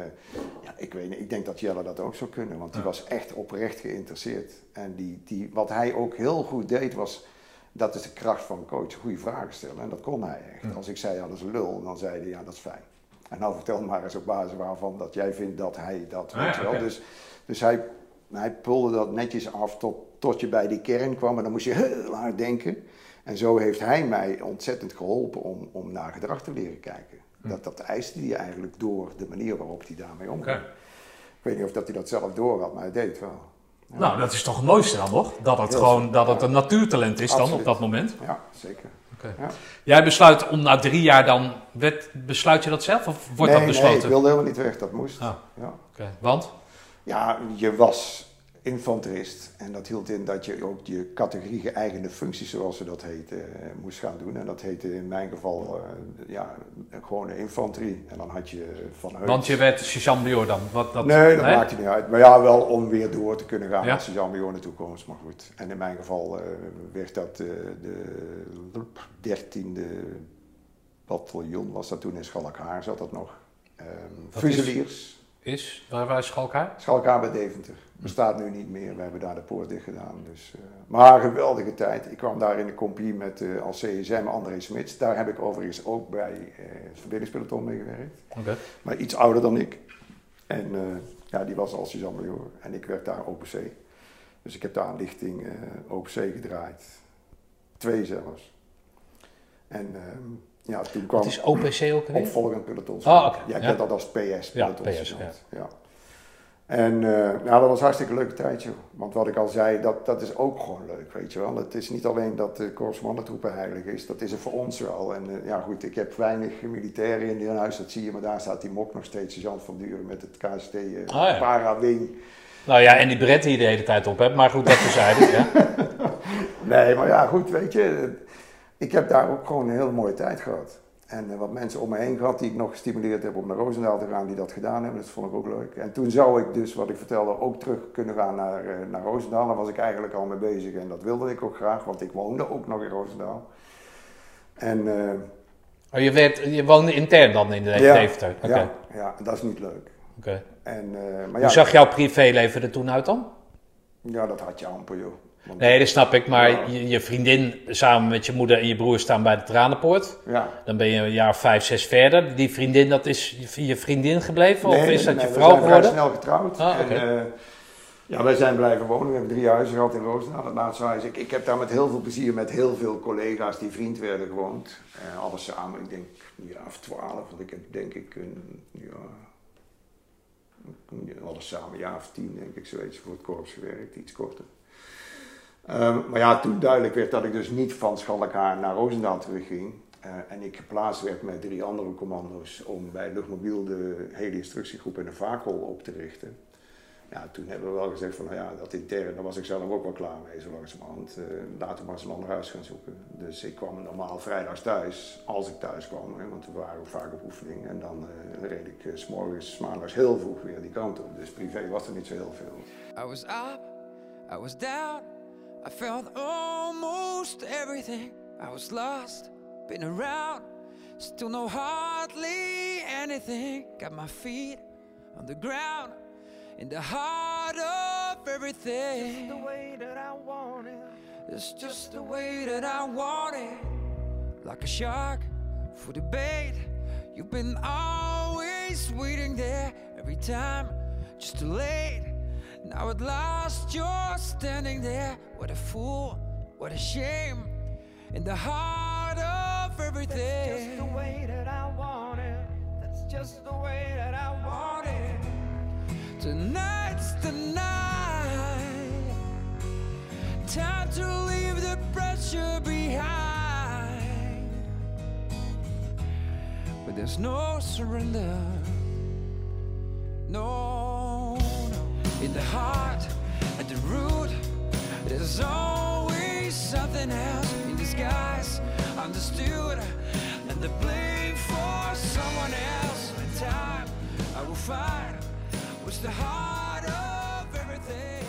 ja, ik, weet, niet, ik denk dat Jelle dat ook zou kunnen. Want die was echt oprecht geïnteresseerd. En die, die, wat hij ook heel goed deed was... Dat is de kracht van een coach, goede vragen stellen. En dat kon hij echt. Als ik zei, ja, dat is lul, dan zei hij, ja, dat is fijn. En nou vertel maar eens op basis waarvan dat jij vindt dat hij dat, Ah, weet ja, wel. Dus, dus hij, hij pulde dat netjes af tot, tot je bij die kern kwam. En dan moest je heel hard denken. En zo heeft hij mij ontzettend geholpen om, om naar gedrag te leren kijken. Dat, dat eiste hij eigenlijk door de manier waarop hij daarmee omging. Ik weet niet of dat hij dat zelf door had, maar hij deed het wel. Nou, dat is toch het mooiste dan nog? Dat het Heel gewoon, dat het een natuurtalent is dan op dat moment. Ja, zeker. Oké. Ja. Jij besluit om na drie jaar dan, werd, besluit je dat zelf of wordt nee, dat besloten? nee, ik wilde helemaal niet weg, dat moest. Ah. Ja. Oké, Want? Ja, je was infanterist. En dat hield in dat je ook je categorie geëigende functies, zoals ze dat heette, eh, moest gaan doen. En dat heette in mijn geval eh, ja, gewoon de infanterie. En dan had je van Heus... Want je werd sergeant-major dan? Wat, dat, nee, dat maakt niet uit. Maar ja, wel om weer door te kunnen gaan Ja. Jan Major in de toekomst. Maar goed. En in mijn geval eh, werd dat eh, de dertiende bataljon, was dat toen in Schalkhaar, zat dat nog. Is- Fusiliers. Is, waar, waar is Schalkhaar? Schalkhaar bij Deventer. Bestaat nu niet meer. We hebben daar de poort dicht gedaan. Dus, eh, maar geweldige tijd. Ik kwam daar in de compagnie met eh, als CSM André Smits. Daar heb ik overigens ook bij eh, het mee gewerkt. Oké. Maar iets ouder dan ik. En ja, die was al Suzanne Major. En ik werd daar OPC. Dus ik heb daar een lichting OPC gedraaid. Twee zelfs. En ehm, ja, toen kwam Wat is OPC ook alweer? opvolgend peloton. Oh, oké. Ja, ik Ja. heb dat als PS. Ja, peloton PS, sergeant. ja. En eh, nou, dat was een hartstikke leuke tijd, joh. Want wat ik al zei, dat, dat is ook gewoon leuk, weet je wel. Het is niet alleen dat de Korps Mannentroepen heilig is, dat is er voor ons wel. En eh, ja, goed, ik heb weinig militairen in hun huis, dat zie je. Maar daar staat die mok nog steeds, sergeant van Duren, met het KST eh Ah, ja. para-wing. Nou ja, en die bret die je de hele tijd op hebt. Maar goed, dat terzijde. ja. Nee, maar ja, goed, weet je. Ik heb daar ook gewoon een hele mooie tijd gehad. En eh, wat mensen om me heen gehad die ik nog gestimuleerd heb om naar Roosendaal te gaan, die dat gedaan hebben, dat vond ik ook leuk. En toen zou ik dus, wat ik vertelde, ook terug kunnen gaan naar, eh, naar Roosendaal. Daar was ik eigenlijk al mee bezig en dat wilde ik ook graag, want ik woonde ook nog in Roosendaal. En eh, Oh, je, werd, je woonde intern dan in de ja? Oké. ja, ja, dat is niet leuk. oké. En, maar Hoe ja, zag jouw privéleven er toen uit dan? ja, dat had je amper, joh. Want- Nee, dat snap ik. Maar Ja. je, je vriendin samen met je moeder en je broer staan bij de Tranenpoort. Ja. Dan ben je een jaar of vijf, zes verder. Die vriendin, dat is je- je vriendin gebleven? of Nee, is dat nee, je we vrouw zijn vrij geworden? snel getrouwd. Ah, en, eh, ja, wij zijn blijven wonen. We hebben drie huizen gehad in Roosendaal. Het laatste huis. Ik, ik heb daar met heel veel plezier met heel veel collega's die vriend werden gewoond. Eh, alles samen, ik denk een jaar of twaalf. Want ik heb denk ik een, ja, alles samen een jaar of tien denk ik zoiets voor het korps gewerkt. Iets korter. Ehm, maar ja, toen duidelijk werd dat ik dus niet van Schalkaar naar Roosendaal terugging. eh, en ik geplaatst werd met drie andere commando's om bij Luchtmobiel de hele instructiegroep en de vakel op te richten. Ja, toen hebben we wel gezegd van, nou ja, dat intern, daar was ik zelf ook wel klaar mee, zo langzamerhand. eh laten we maar eens een ander huis gaan zoeken. Dus ik kwam normaal vrijdags thuis, als ik thuis kwam, hè, want we waren vaak op oefening. En dan eh, reed ik s s'morgens, maandags heel vroeg weer die kant op. Dus privé was er niet zo heel veel. I was up, I was down, I felt almost everything. I was lost, been around, still know hardly anything. Got my feet on the ground, in the heart of everything. the way that I want it. It's just the way that I want it. Like a shark for the bait. You've been always waiting there every time, just too late. Now at last you're standing there. What a fool, what a shame. In the heart of everything. That's Just the way that I want it. That's just the way that I want it. Tonight's the night. Time to leave the pressure behind. But there's no surrender. No. In the heart, at the root, there's always something else in disguise, understood, and the blame for someone else. In time, I will find what's the heart of everything.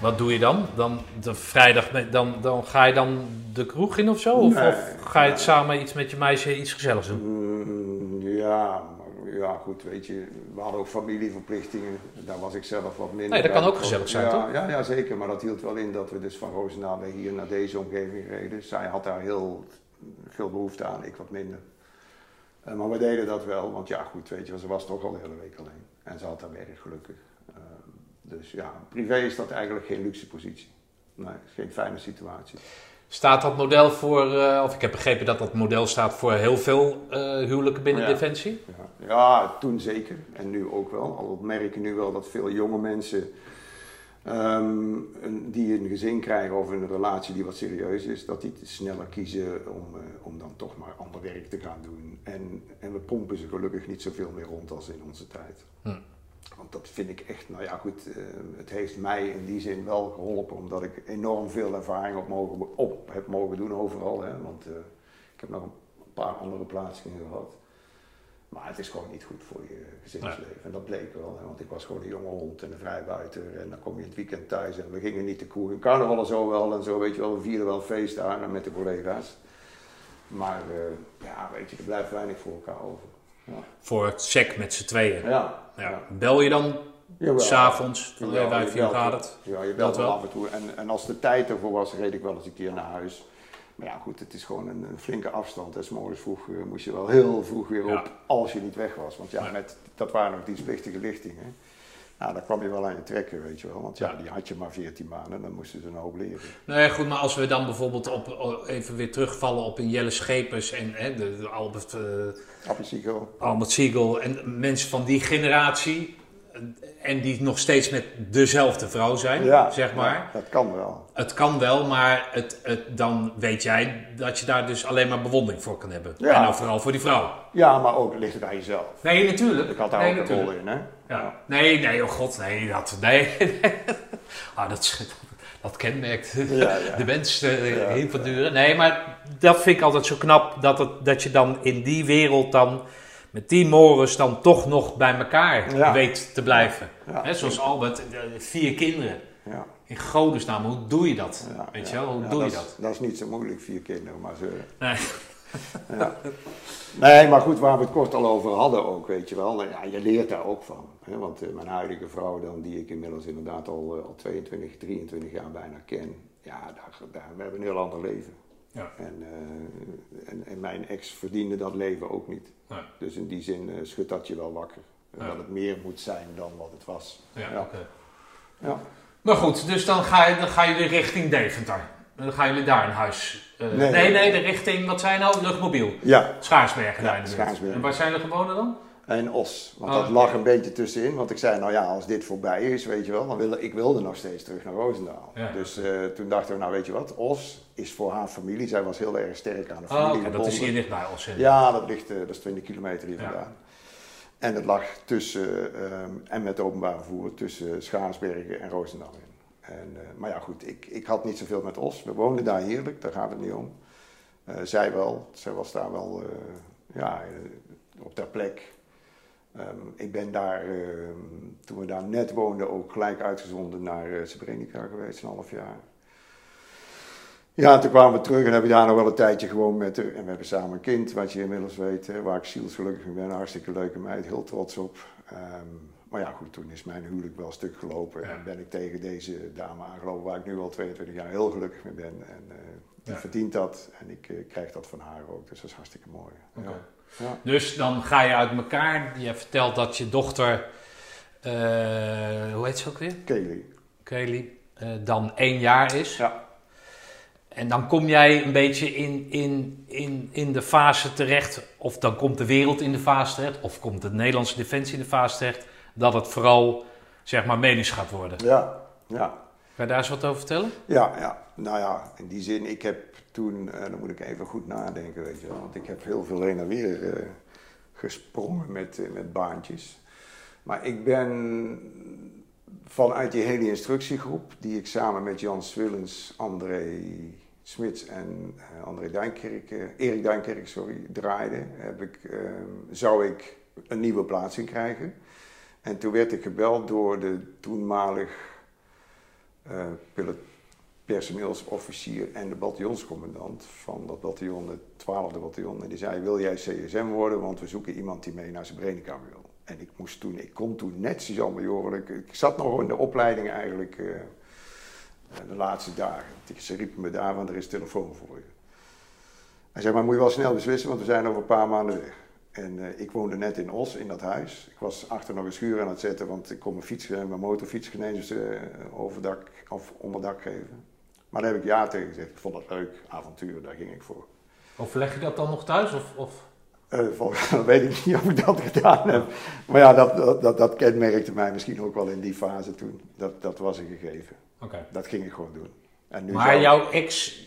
Wat doe je dan? Dan de vrijdag, met- dan, dan ga je dan de kroeg in of zo? Of, Nee, of ga je het nee. samen iets met je meisje, iets gezelligs doen? Mm, ja, ja, goed, weet je, we hadden ook familieverplichtingen. Daar was ik zelf wat minder Nee, dat bij kan ook gezellig zijn, ja, toch? Ja, ja, zeker. Maar dat hield wel in dat we dus van Roosendaal weer hier naar deze omgeving reden. Zij had daar heel veel behoefte aan, ik wat minder. Eh, maar we deden dat wel, want ja, goed, weet je, ze was toch al de hele week alleen. En ze had daar werk, gelukkig. Eh, dus ja, privé is dat eigenlijk geen luxe positie. Nee, geen fijne situatie. Staat dat model voor, eh, of ik heb begrepen dat dat model staat voor heel veel eh, huwelijken binnen Ja. Defensie? Ja, ja, toen zeker. En nu ook wel. Al merk je nu wel dat veel jonge mensen ehm, een, die een gezin krijgen of een relatie die wat serieus is, dat die sneller kiezen om, eh, om dan toch maar ander werk te gaan doen. En, en we pompen ze gelukkig niet zoveel meer rond als in onze tijd. Hm. Want dat vind ik echt, nou ja goed, eh, het heeft mij in die zin wel geholpen, omdat ik enorm veel ervaring op, mogen, op heb mogen doen overal. Hè? Want eh, ik heb nog een paar andere plaatsingen gehad. Maar het is gewoon niet goed voor je gezinsleven. En dat bleek wel, hè? want ik was gewoon een jonge hond en een vrijbuiter. En dan kom je het weekend thuis en we gingen niet te koer. In carnaval en zo wel en zo, weet je wel, we vierden wel feest daar met de collega's. Maar eh, ja, weet je, er blijft weinig voor elkaar over. Ja, Voor het sec met z'n tweeën. ja. Ja. Bel je dan s'avonds? Van, je vier belt gaat het. Ja, je Belt wel af en toe. En, en als de tijd ervoor was, reed ik wel eens een keer naar huis. Maar ja, goed, het is gewoon een, een flinke afstand. En morgens vroeg eh, moest je wel heel vroeg weer Ja. op als je niet weg was. Want ja, Ja. met, dat waren nog dienstplichtige lichtingen. Nou, daar kwam je wel aan je trekken, weet je wel. Want ja, Ja. die had je maar 14 maanden, dan moesten ze een hoop leren. Nee, goed, maar als we dan bijvoorbeeld op, even weer terugvallen op een Jelle Schepers en hè, de, de Albert, eh, Appelsiegel. Albert Siegel en mensen van die generatie. En die nog steeds met dezelfde vrouw zijn, Ja, zeg maar. ja, dat kan wel. Het kan wel, maar het, het, dan weet jij dat je daar dus alleen maar bewondering voor kan hebben. Ja. En dan vooral voor die vrouw. Ja, maar ook ligt het aan jezelf. Nee, natuurlijk. Ik had daar nee, ook een natuurlijk. rol in, hè? Ja. Nee, nee, oh god, nee, dat, nee. ah, dat, dat kenmerkt de mens eh heel voortdurend. Nee, maar dat vind ik altijd zo knap, dat, het, dat je dan in die wereld dan, met die morens dan toch nog bij elkaar Ja. weet te blijven. Ja. Hè, zoals Albert, vier kinderen. Ja. In godesnaam, hoe doe je dat? Weet je wel, hoe doe je dat? dat? Is, dat is niet zo moeilijk, vier kinderen, maar ze... Nee. Nee, maar goed, waar we het kort al over hadden ook, weet je wel. Nou Ja, je leert daar ook van. Hè? Want eh, mijn huidige vrouw dan, die ik inmiddels inderdaad al, eh, al 22, 23 jaar bijna ken. Ja, daar, daar, we hebben een heel ander leven. Ja. En, eh, en, en mijn ex verdiende dat leven ook niet. Nee. Dus in die zin eh, schudt dat je wel wakker. Ja. Dat het meer moet zijn dan wat het was. Ja, Ja. oké. Ja. Maar goed, dus dan, ga je, dan gaan jullie richting Deventer. Dan gaan jullie daar een huis. eh, nee, Nee. nee, de richting, wat zijn nou? Luchtmobiel. ja, Schaarsbergen daar in de. Schaarsbergen. En waar zijn jullie gewonnen dan? En Os. Want Oh, dat lag een beetje tussenin. Want ik zei, nou ja, als dit voorbij is, weet je wel, dan wil ik wilde nog steeds terug naar Roosendaal. Ja. Dus toen dachten we, nou weet je wat, Os is voor haar familie. Zij was heel erg sterk aan de Oh, familie oké, dat is hier dichtbij hè? Ja, dat ligt, eh, dat is 20 kilometer hier Ja. vandaan. En het lag tussen, ehm, en met openbaar vervoer, tussen Schaarsbergen en Roosendaal in. En, eh, maar ja, goed, ik, ik had niet zoveel met Os. We woonden daar heerlijk, daar gaat het niet om. Eh, zij wel, zij was daar wel, ja, op ter plek. Ehm, ik ben daar, ehm, toen we daar net woonden, ook gelijk uitgezonden naar Srebrenica geweest, een half jaar. Ja, toen kwamen we terug en heb ik daar nog wel een tijdje gewoon met. En we hebben samen een kind, wat je inmiddels weet, waar ik zielsgelukkig mee ben. Een hartstikke leuke meid, heel trots op. Ehm, maar ja, goed, toen is mijn huwelijk wel een stuk gelopen. En ben ik tegen deze dame aangelopen, waar ik nu al 22 jaar heel gelukkig mee ben. En eh, die Ja. verdient dat en ik eh, krijg dat van haar ook. Dus dat is hartstikke mooi. Ja. Ja. Dus dan ga je uit elkaar. Je vertelt dat je dochter, eh, hoe heet ze ook weer? Kelly. Kelly, dan één jaar is. Ja. En dan kom jij een beetje in, in, in, in de fase terecht, of dan komt de wereld in de fase terecht, of komt de Nederlandse defensie in de fase terecht, dat het vooral, zeg maar, medisch gaat worden. Ja, ja. Kan je daar eens wat over vertellen? Ja, ja. Nou ja, in die zin, ik heb toen, eh, dan moet ik even goed nadenken, weet je wel. Want ik heb heel veel heen en weer eh, gesprongen met, eh, met baantjes. Maar ik ben vanuit die hele instructiegroep, die ik samen met Jan Swillens, André Smits en eh, André Duinkerk, eh, Erik Duinkerk, sorry, draaide, heb ik, eh, zou ik een nieuwe plaatsing krijgen. En toen werd ik gebeld door de toenmalig pilot personeelsofficier en de bataljonscommandant van dat bataljon, het 12e bataljon. En die zei, wil jij CSM worden, want we zoeken iemand die mee naar Srebrenica wil. En ik moest toen, ik kon toen net Suzanne Major, ik, ik zat nog in de opleiding eigenlijk de laatste dagen. Ze riepen me daar, want er is telefoon voor je. Hij zei, maar moet je wel snel beslissen, want we zijn over een paar maanden weg. En eh, ik woonde net in Os, in dat huis. Ik was achter nog een schuur aan het zetten, want ik kon mijn fiets, eh, mijn motorfiets eh, overdak onderdak geven. Maar daar heb ik ja tegen gezegd. Ik vond dat leuk, avontuur, daar ging ik voor. Overleg je dat dan nog thuis? Of, of? Eh, volgens mij weet ik niet of ik dat gedaan heb. Maar ja, dat, dat, dat, dat kenmerkte mij misschien ook wel in die fase toen. Dat, dat was een gegeven. Oké. Dat ging ik gewoon doen. En nu Maar zou- jouw ex,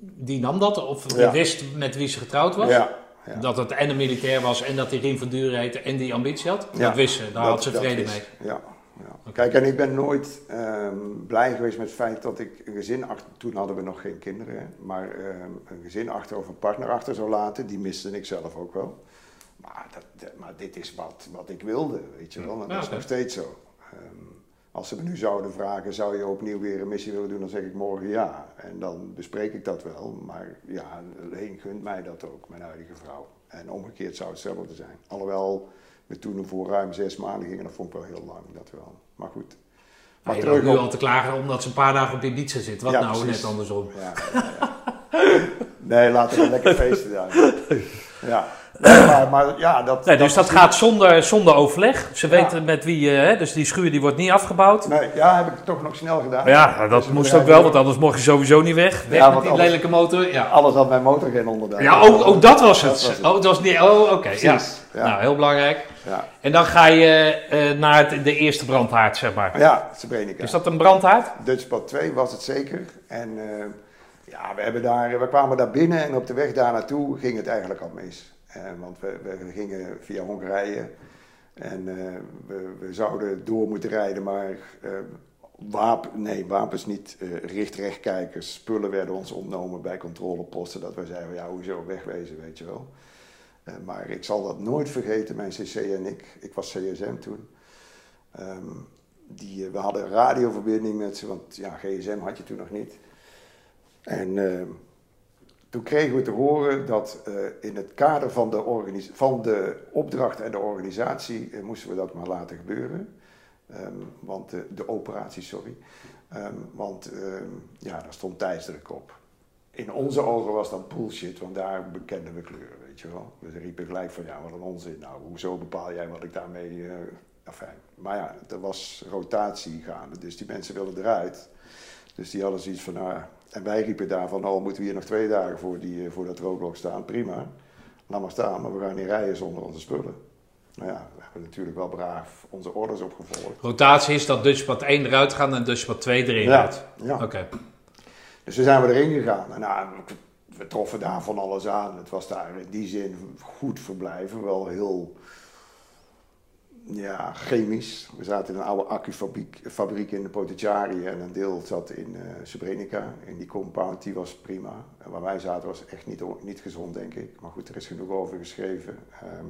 die nam dat? Of die Ja. wist met wie ze getrouwd was? Ja, ja. Dat het en een militair was en dat hij Rien van Duren heette en die ambitie had? Ja, dat wist ze, daar dat- had ze vrede mee. Ja, ja. Kijk, en ik ben nooit ehm, blij geweest met het feit dat ik een gezin achter... Toen hadden we nog geen kinderen, hè, maar ehm, een gezin achter of een partner achter zou laten. Die miste ik zelf ook wel. Maar, dat, maar dit is wat, wat ik wilde, weet je wel. En dat is nog steeds zo. Ehm, als ze me nu zouden vragen, zou je opnieuw weer een missie willen doen? Dan zeg ik morgen ja. En dan bespreek ik dat wel. Maar ja, Leen gunt mij dat ook, mijn huidige vrouw. En omgekeerd zou het hetzelfde zijn. Alhoewel we toen voor ruim zes maanden gingen, dat vond ik wel heel lang, dat wel. Maar goed. Maar je terug nu op... al te klagen omdat ze een paar dagen op Ibiza zit. Wat Ja, nou precies. net andersom? Ja. Nee, laten we lekker feesten daar. Ja, maar, maar ja, dat... Nee, dus dat gaat zonder, zonder overleg. Ze Ja. weten met wie, eh, hè, dus die schuur die wordt niet afgebouwd. Nee, ja, heb ik toch nog snel gedaan. Ja, dat Dus moest ook wel, want anders mocht je sowieso niet weg. Weg Ja, met die anders- lelijke motor. Ja, Alles had mijn motor geen onderdeel. ja oh, oh, dat was het. Dat was het. Oh, het was niet... Oh, oké. ja. Nou, heel belangrijk. Ja, En dan ga je eh, naar het, de eerste brandhaard, zeg maar. ja Srebrenica. Is dat een brandhaard? Dutchpad 2 was het zeker. En eh, ja, we, hebben daar, we kwamen daar binnen en op de weg daar naartoe ging het eigenlijk al mis. Eh, want we, we gingen via Hongarije en eh, we, we zouden door moeten rijden, maar eh, wapen, nee, wapens niet, richt-rechtkijkers, spullen werden ons ontnomen bij controleposten. Dat we zeiden, ja, hoezo wegwezen, weet je wel. Maar ik zal dat nooit vergeten, mijn CC en ik. Ik was CSM toen. Ehm, die, we hadden radioverbinding met ze, want ja, GSM had je toen nog niet. En ehm, toen kregen we te horen dat eh, in het kader van de, van de opdracht en de organisatie eh, moesten we dat maar laten gebeuren. Ehm, want de, de operatie, sorry. Ehm, want ehm, ja, daar stond tijdsdruk op. In onze ogen was dat bullshit, want daar bekenden we kleuren, weet je wel. We riepen gelijk van, ja, wat een onzin. Nou, hoezo bepaal jij wat ik daarmee... eh afijn. Maar ja, er was rotatie gaande, dus die mensen wilden eruit. Dus die hadden zoiets van, nou. En wij riepen daarvan, oh, moeten we hier nog twee dagen voor, die, eh, voor dat roodblok staan? Prima, laat maar staan, maar we gaan niet rijden zonder onze spullen. Nou ja, we hebben natuurlijk wel braaf onze orders opgevolgd. Rotatie is dat Dutchpad 1 eruit gaat en Dutchpad 2 erin Ja, gaat. ja. Oké. Dus toen zijn we erin gegaan. En nou, we troffen daar van alles aan. Het was daar in die zin goed verblijven, wel heel ja, chemisch. We zaten in een oude accufabriek fabriek in de Potentiari en een deel zat in eh Srebrenica. In die compound, die was prima. En waar wij zaten was echt niet, niet gezond, denk ik. Maar goed, er is genoeg over geschreven. Ehm,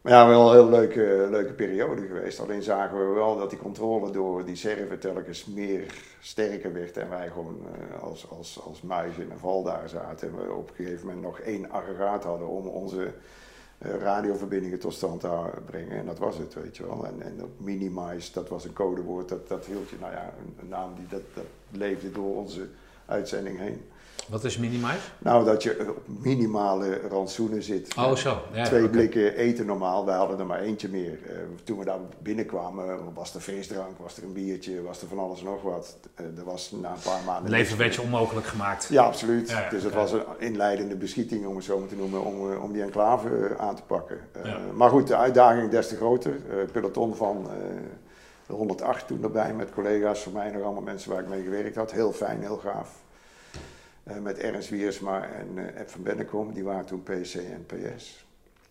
maar ja, wel een heel leuke, leuke periode geweest. Alleen zagen we wel dat die controle door die server telkens meer sterker werd. En wij gewoon eh, als, als, als muizen in een val daar zaten. En we op een gegeven moment nog één aggregaat hadden om onze radioverbindingen tot stand brengen. En dat was het, weet je wel. En, en minimize, dat was een codewoord. Dat, dat hield je, nou ja, een, een naam die dat, dat leefde door onze uitzending heen. Wat is minimize? Nou, dat je op minimale rantsoenen zit. Oh, zo. Ja, Twee blikken eten normaal, wij hadden er maar eentje meer. Eh, toen we daar binnenkwamen, was er feestdrank, was er een biertje, was er van alles en nog wat. Eh, er was na een paar maanden... Het leven werd je onmogelijk gemaakt. Ja, absoluut. Ja, ja, dus het was een inleidende beschieting, om het zo maar te noemen, om, eh, om die enclave eh, aan te pakken. Eh. Maar goed, de uitdaging des te groter. Eh, peloton van eh, de 108 toen erbij, met collega's van mij, nog allemaal mensen waar ik mee gewerkt had. Heel fijn, heel gaaf. Eh, met Ernst Wiersma en eh Ed van Bennekom, die waren toen PC en PS.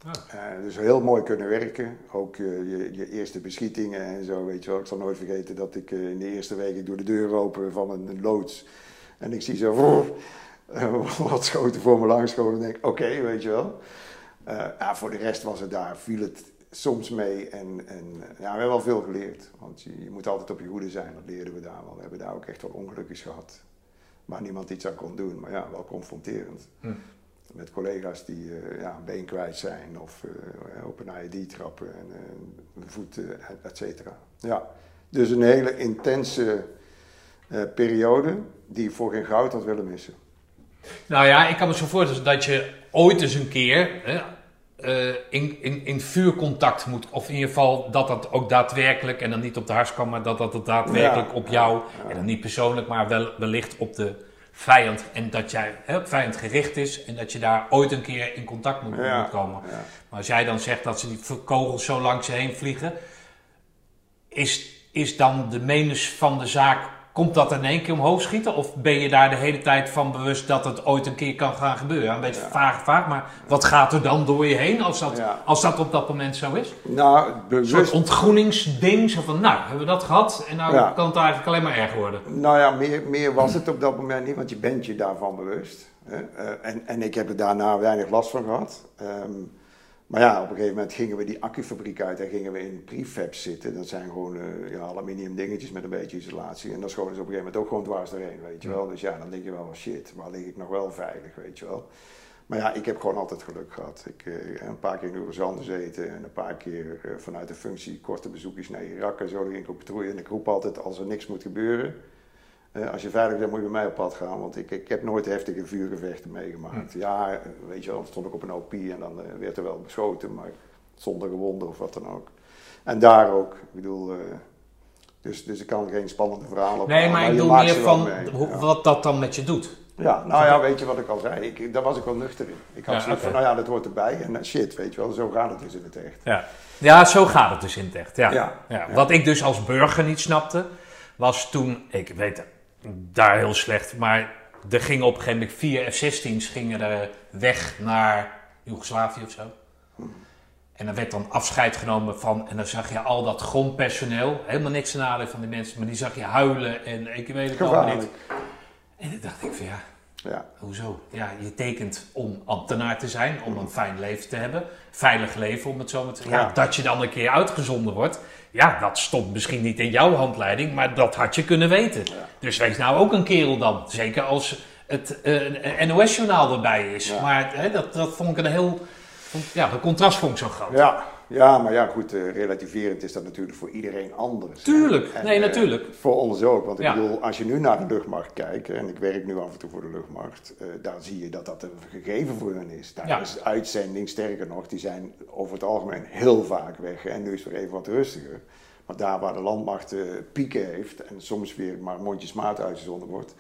Ah. Eh, dus heel mooi kunnen werken. Ook je, je eerste beschietingen en zo, weet je wel. Ik zal nooit vergeten dat ik in de eerste week ik doe de deur open van een loods. En ik zie zo wat schoten voor me langskomen. En denk, oké, weet je wel. Ja, voor de rest was het daar, viel het soms mee. En, en ja, we hebben wel veel geleerd. Want je, je moet altijd op je hoede zijn, dat leerden we daar wel. We hebben daar ook echt wel ongelukjes gehad. Waar niemand iets aan kon doen, maar ja, wel confronterend. Hm. Met collega's die eh, ja, een been kwijt zijn of eh, op een IED trappen en eh, een voet, eh, et cetera. Ja, dus een hele intense periode die voor geen goud had willen missen. Nou ja, ik kan me zo voorstellen dat je ooit eens een keer hè, eh, in, in, in vuurcontact moet. Of in ieder geval dat dat ook daadwerkelijk, en dan niet op de hars kan, maar dat dat het daadwerkelijk Ja, op jou, en dan niet persoonlijk, maar wel, wellicht op de vijand. En dat jij hè, vijand gericht is en dat je daar ooit een keer in contact moet, Ja, moet komen. ja. Maar als jij dan zegt dat ze die kogels zo langs je heen vliegen, is, is dan de menus van de zaak, komt dat in één keer omhoog schieten? Of ben je daar de hele tijd van bewust dat het ooit een keer kan gaan gebeuren? Een beetje Ja. vaag, vaag, maar wat gaat er dan door je heen als dat, Ja. als dat op dat moment zo is? Nou, Een soort bewust. ontgroeningsding, zo van, nou, hebben we dat gehad en nou Ja. kan het eigenlijk alleen maar erger worden. Nou ja, meer, meer was het op dat moment niet, want je bent je daarvan bewust. Hè? Eh, en, en ik heb er daarna weinig last van gehad. Ehm, maar ja, op een gegeven moment gingen we die accufabriek uit en gingen we in prefabs zitten. Dat zijn gewoon eh, ja, aluminium dingetjes met een beetje isolatie. En dan schoten ze op een gegeven moment ook gewoon dwars doorheen, weet je wel. Dus ja, dan denk je wel, van, shit, waar lig ik nog wel veilig, weet je wel. Maar ja, ik heb gewoon altijd geluk gehad. Ik eh, een paar keer in Oerazan gezeten en een paar keer eh, vanuit de functie korte bezoekjes naar Irak en zo. Dan ging ik op patrouille en ik roep altijd, als er niks moet gebeuren, Eh, als je veilig bent, moet je met mij op pad gaan. Want ik, ik heb nooit heftige vuurgevechten meegemaakt. Ja, eh, weet je wel, dan stond ik op een OP en dan eh, werd er wel beschoten, maar zonder gewonden of wat dan ook. En daar ook. Ik bedoel, eh, dus, dus ik kan geen spannende verhalen Nee, ophalen, maar ik je bedoel meer van hoe- Ja. wat dat dan met je doet. Ja, nou ja, weet je wat ik al zei? Ik, daar was ik wel nuchter in. Ik had Ja, zoiets van, nou ja, dat hoort erbij. En shit, weet je wel, zo gaat het dus in het echt. Ja. ja, zo gaat het dus in het echt. Ja. Ja. Ja. Wat ik dus als burger niet snapte, was toen, ik weet het, daar heel slecht, maar er gingen op een gegeven moment vier F-16's gingen er weg naar Joegoslavië of zo. En dan werd dan afscheid genomen van, en dan zag je al dat grondpersoneel, helemaal niks ten nadele van die mensen, maar die zag je huilen en ik weet het allemaal niet. En dan dacht ik van ja, Ja. Hoezo? Ja, je tekent om ambtenaar te zijn, om een fijn leven te hebben. Veilig leven, om het zo maar te zeggen. Ja, Ja. dat je dan een keer uitgezonden wordt. Ja, dat stond misschien niet in jouw handleiding, maar dat had je kunnen weten. Dus wees nou ook een kerel dan. Zeker als het eh, NOS-journaal erbij is. Ja. Maar hè, dat, dat vond ik een heel... Ja, de contrast vond ik zo groot. Ja, ja, maar ja, goed, eh, relativerend is dat natuurlijk voor iedereen anders. Tuurlijk. En, Nee, eh, natuurlijk. voor ons ook, want ik Ja. bedoel, als je nu naar de luchtmacht kijkt, en ik werk nu af en toe voor de luchtmacht, eh, daar zie je dat dat een gegeven voor hen is. Daar Ja. is uitzending, sterker nog, die zijn over het algemeen heel vaak weg. En nu is het weer even wat rustiger. Maar daar waar de landmacht pieken heeft en soms weer maar mondjesmaat uitgezonden wordt,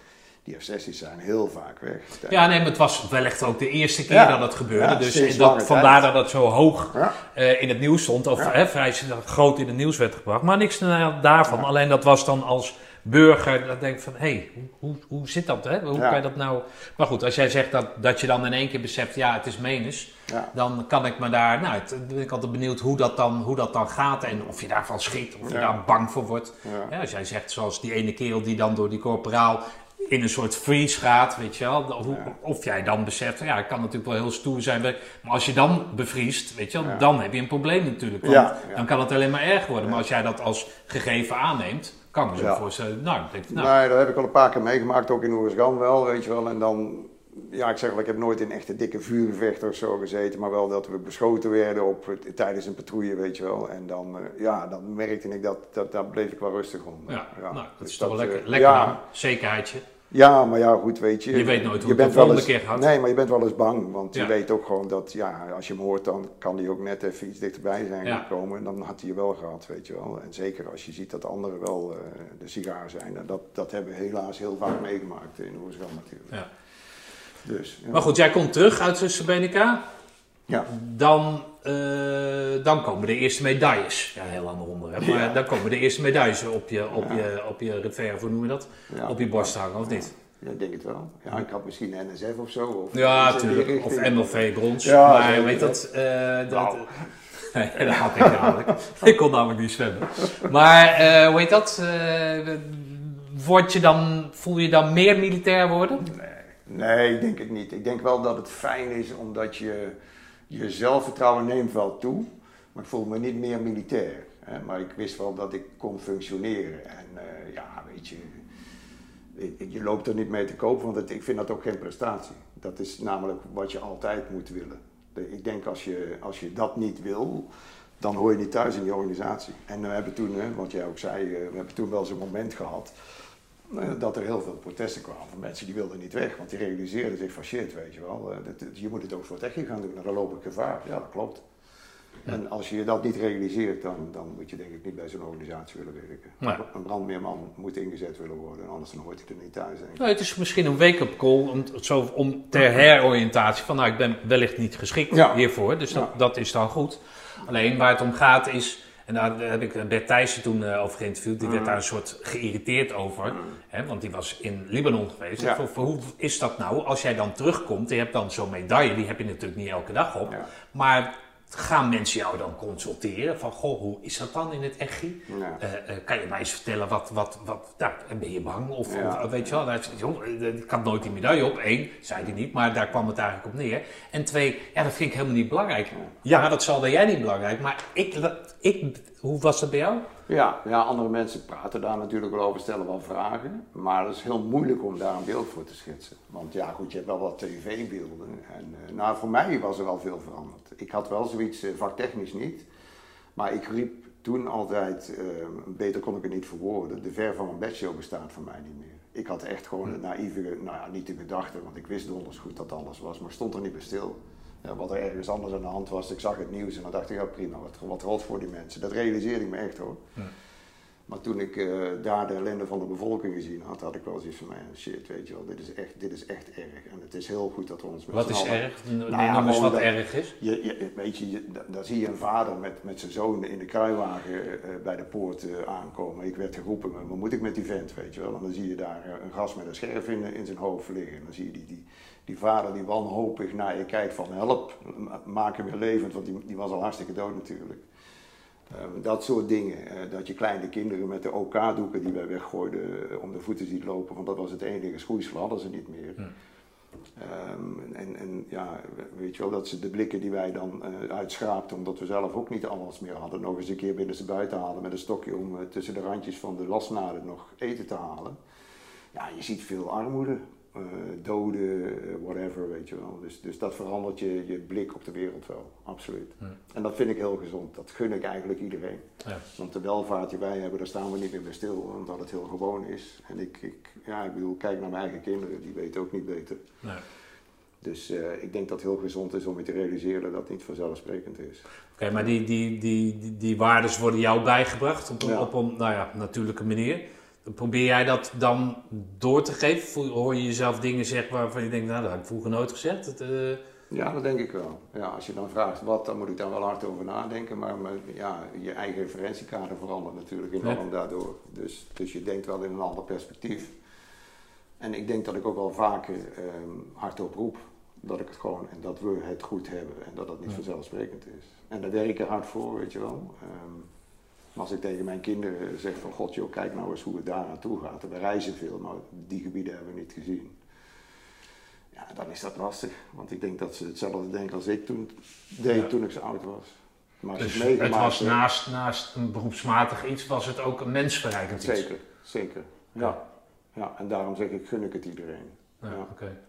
die F-16's zijn heel vaak weg. Ja, nee, maar het was wellicht ook de eerste keer Ja. dat het gebeurde. Ja, dus dat, vandaar dat het zo hoog Ja. eh, in het nieuws stond. Of hè, vrij groot in het nieuws werd gebracht. Maar niks daarvan. Alleen dat was dan als burger. Dat denk ik van, hé, hey, hoe, hoe, hoe zit dat? Hè? Hoe kan je dat nou... Maar goed, als jij zegt dat, dat je dan in één keer beseft, ja, het is menens. Dan kan ik me daar... Nou, het- ben ik altijd benieuwd hoe dat, dan, hoe dat dan gaat. En of je daarvan schrikt. Of je daar bang voor wordt. Als jij zegt, zoals die ene kerel die dan door die corporaal in een soort freeze gaat, weet je wel. Ja. Of jij dan beseft, ja, ik kan natuurlijk wel heel stoer zijn. Maar als je dan bevriest, weet je wel, dan heb je een probleem natuurlijk. Want dan kan het alleen maar erg worden. Maar als jij dat als gegeven aanneemt, kan ik me zo voorstellen. Nou, denk, nou, Nee, dat heb ik al een paar keer meegemaakt, ook in Oersgan wel, weet je wel. En dan, ja, ik zeg wel, ik heb nooit in echte dikke vuurgevechten of zo gezeten, maar wel dat we beschoten werden op, het- tijdens een patrouille, weet je wel. En dan, eh, ja, dan merkte ik dat, dat, daar bleef ik wel rustig om. ja, nou, dat Dus is toch wel lekker, eh, lekker ja. Zekerheidje. ja, maar ja, goed, weet je. Je weet nooit hoe je het de volgende keer gaat. Nee, maar je bent wel eens bang, want Ja. je weet ook gewoon dat, ja, als je hem hoort, dan kan hij ook net even iets dichterbij zijn Ja. gekomen. En dan had hij je wel gehad, weet je wel. En zeker als je ziet dat anderen wel eh, de sigaar zijn. Dat, dat hebben we helaas heel vaak meegemaakt in Oersgan natuurlijk. Ja. Dus, ja. Maar goed, jij komt terug uit Srebrenica. Ja. Dan, eh, dan komen de eerste medailles. Ja, een heel ander onderwerp. Maar Ja. dan komen de eerste medailles op je, op je, op je hoe noem je dat? Op je borst hangen, of niet? Ja, ik denk het wel. Ja, ik had misschien NSF of zo. Of Ja, natuurlijk. Of. MLV brons. Ja, maar weet dat... eh, dat Nou. nee, dat had ik namelijk. ik kon namelijk niet zwemmen. Maar eh, hoe heet dat? Eh, word je dan, voel je dan meer militair worden? Nee, ik denk het niet. Ik denk wel dat het fijn is omdat je je zelfvertrouwen neemt wel toe. Maar ik voel me niet meer militair. Hè? Maar ik wist wel dat ik kon functioneren. En eh, ja, weet je, je loopt er niet mee te koop, want ik vind dat ook geen prestatie. Dat is namelijk wat je altijd moet willen. Ik denk als je, als je dat niet wil, dan hoor je niet thuis in die organisatie. En we hebben toen, hè, wat jij ook zei, eh, we hebben toen wel zo'n moment gehad eh, dat er heel veel protesten kwamen van mensen die wilden niet weg. Want die realiseerden zich van shit, weet je wel, eh, je moet het ook voor het gaan doen. En dan loop ik gevaar. Ja, dat klopt. En als je dat niet realiseert, dan, dan moet je denk ik niet bij zo'n organisatie willen werken. Een brandmeerman moet ingezet willen worden, anders dan hoort hij er niet thuis. Denk ik. Nou, het is misschien een wake-up call om, zo, om ter heroriëntatie van, nou, ik ben wellicht niet geschikt Ja. hiervoor, dus dat, dat is dan goed. Alleen waar het om gaat is, en daar heb ik Bert Thijssen toen eh, over geïnterviewd, die Mm. werd daar een soort geïrriteerd over, hè, want die was in Libanon geweest. Ja. Voor, voor hoe is dat nou, als jij dan terugkomt, je hebt dan zo'n medaille, die heb je natuurlijk niet elke dag op, Ja. maar gaan mensen jou dan consulteren van, goh, hoe is dat dan in het echi? Ja. Eh, kan je mij eens vertellen wat, wat, wat nou, ben je bang? Of, Ja. of weet je wel, joh, eh, ik had nooit die medaille op. Eén, zei hij niet, maar daar kwam het eigenlijk op neer. En twee, ja, dat vind ik helemaal niet belangrijk. Ja, dat zal bij jij niet belangrijk, maar ik, ik, hoe was dat bij jou? Ja, ja, andere mensen praten daar natuurlijk wel over, stellen wel vragen. Maar het is heel moeilijk om daar een beeld voor te schetsen. Want ja, goed, je hebt wel wat tv-beelden. En eh, nou, voor mij was er wel veel veranderd. Ik had wel zoiets, eh, vaktechnisch niet. Maar ik riep toen altijd, eh, beter kon ik het niet verwoorden, de ver van mijn bedshow bestaat voor mij niet meer. Ik had echt gewoon een naïeve, nou ja, niet de gedachte, want ik wist donders goed dat anders was, maar stond er niet bij stil. Ja, wat er ergens anders aan de hand was, ik zag het nieuws en dan dacht ik, ja prima, wat, wat rot voor die mensen. Dat realiseerde ik me echt hoor. Maar toen ik eh, daar de ellende van de bevolking gezien had, had ik wel zoiets van, man, shit, weet je wel, dit is echt, dit is echt erg. En het is heel goed dat we ons met Wat is allen- erg? Nou ja, eens wat dat- erg is. je, je, weet je, je- da- dan zie je een vader met, met zijn zoon in de kruiwagen eh, bij de poort eh, aankomen. Ik werd geroepen, maar wat moet ik met die vent, weet je wel? En dan zie je daar een gast met een scherf in, in zijn hoofd liggen. En dan zie je die, die, die vader die wanhopig naar je kijkt van help, ma- maak hem weer levend, want die, die was al hartstikke dood natuurlijk. Ehm, dat soort dingen. eh, dat je kleine kinderen met de OK-doeken die wij weggooiden eh, om de voeten ziet lopen, want dat was het enige schoeisel, hadden ze niet meer. Ehm, en, en ja, weet je wel, dat ze de blikken die wij dan eh, uitschraapten, omdat we zelf ook niet alles meer hadden, nog eens een keer binnen ze buiten halen met een stokje om tussen de randjes van de lasnaden nog eten te halen. Ja, je ziet veel armoede, doden, eh, whatever, weet je wel. Dus, dus dat verandert je, je blik op de wereld wel, absoluut. En dat vind ik heel gezond, dat gun ik eigenlijk iedereen. Ja. Want de welvaart die wij hebben, daar staan we niet meer bij stil, omdat het heel gewoon is. En ik, ik, ja, ik bedoel, kijk naar mijn eigen kinderen, die weten ook niet beter. Nee. Dus eh, ik denk dat het heel gezond is om je te realiseren dat het niet vanzelfsprekend is. Oké, maar die, die, die, die, die waardes worden jou bijgebracht op een, Ja. op een nou ja, natuurlijke manier. Probeer jij dat dan door te geven? Hoor je jezelf dingen zeggen waarvan je denkt, nou dat heb ik vroeger nooit gezegd? Eh, Ja, dat denk ik wel. Ja, als je dan vraagt wat, dan moet ik daar wel hard over nadenken. Maar, maar ja, je eigen referentiekader verandert natuurlijk enorm daardoor. Dus, dus je denkt wel in een ander perspectief. En ik denk dat ik ook wel vaker ehm, hardop roep dat ik het gewoon en dat we het goed hebben en dat dat niet vanzelfsprekend is. En daar werk ik hard voor, weet je wel. Ehm, maar als ik tegen mijn kinderen zeg van god joh, kijk nou eens hoe het daar naartoe gaat. En we reizen veel, maar die gebieden hebben we niet gezien. Ja, dan is dat lastig. Want ik denk dat ze hetzelfde denken als ik toen deed Ja. toen ik zo oud was. Maar dus het het was naast, naast een beroepsmatig iets, was het ook een mensverrijkend iets. Zeker, zeker. Ja. ja, en daarom zeg ik, gun ik het iedereen. Ja, Ja. oké.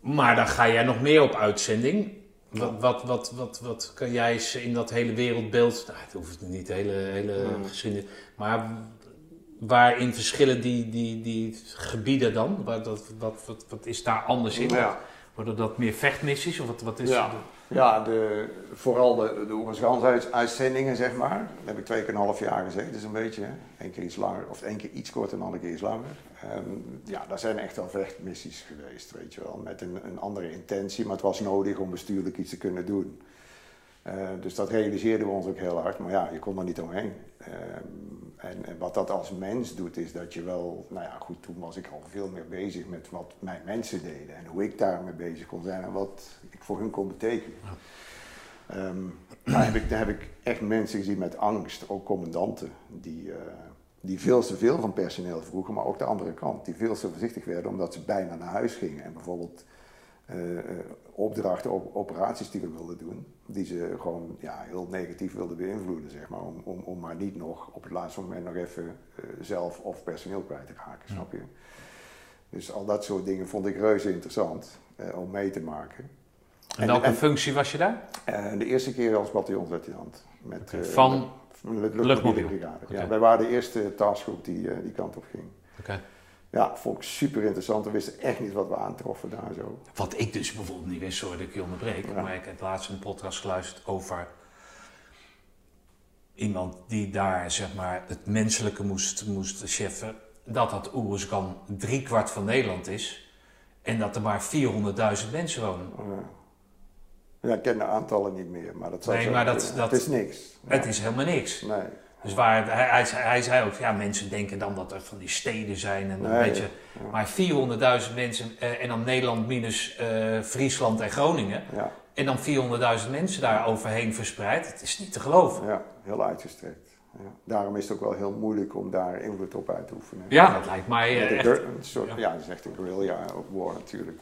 Maar dan ga jij nog meer op uitzending. Wat, wat, wat, wat, wat kan jij eens in dat hele wereldbeeld, nou, het hoeft niet de hele, hele geschiedenis, maar waarin verschillen die, die, die gebieden dan? Wat, wat, wat, wat, wat is daar anders in? Ja. Worden dat meer vechtmissies of wat, wat is Ja, ja de, vooral de, de uitzendingen, zeg maar. Daar heb ik twee keer een half jaar gezeten, zo'n beetje. hè. Eén keer iets langer, of één keer iets korter en de andere keer iets langer. Ehm, ja, daar zijn echt wel vechtmissies geweest, weet je wel. Met een, een andere intentie, maar het was nodig om bestuurlijk iets te kunnen doen. Eh, dus dat realiseerden we ons ook heel hard, maar ja, je kon er niet omheen. Ehm, en, en wat dat als mens doet, is dat je wel, nou ja, goed, toen was ik al veel meer bezig met wat mijn mensen deden en hoe ik daarmee bezig kon zijn en wat ik voor hun kon betekenen. Ehm, daar, heb ik, daar heb ik echt mensen gezien met angst, ook commandanten, die, eh, die veel te veel van personeel vroegen, maar ook de andere kant, die veel te voorzichtig werden omdat ze bijna naar huis gingen en bijvoorbeeld eh, eh, opdrachten, op, operaties die we wilden doen, die ze gewoon ja, heel negatief wilden beïnvloeden, zeg maar, om, om, om maar niet nog op het laatste moment nog even eh, zelf of personeel kwijt te raken, snap je? Dus al dat soort dingen vond ik reuze interessant om mee te maken. En welke en- functie was je daar? De eerste keer als bataljonsluitenant. Met, eh, van luchtmobiele. brigade. Ja, wij waren de eerste taskgroep die die kant op ging. Oké. Ja, vond ik super interessant. We wisten echt niet wat we aantroffen daar zo. Wat ik dus bijvoorbeeld niet wist, sorry dat ik je onderbreek, Ja. maar ik heb laatst een podcast geluisterd over iemand die daar zeg maar het menselijke moest, moest cheffen. Dat dat Oeruzgan driekwart van Nederland is en dat er maar 400.000 mensen wonen. Eh, ja, ik ken de aantallen niet meer, maar dat zou Nee, maar dat- dat- Het is niks. Het Ja. is helemaal niks. Nee. Dus waar, hij, hij, zei- hij zei ook, ja, mensen denken dan dat er van die steden zijn en Nee, beetje. ja. Maar 400.000 mensen eh, en dan Nederland minus eh, Friesland en Groningen. Ja, En dan 400.000 mensen daar overheen verspreid. Het is niet te geloven. ja, heel uitgestrekt. Ja. Daarom is het ook wel heel moeilijk om daar invloed op uit te oefenen. Ja, dat lijkt mij eh, echt. een soort, ja. ja. dat is echt een guerrilla war natuurlijk.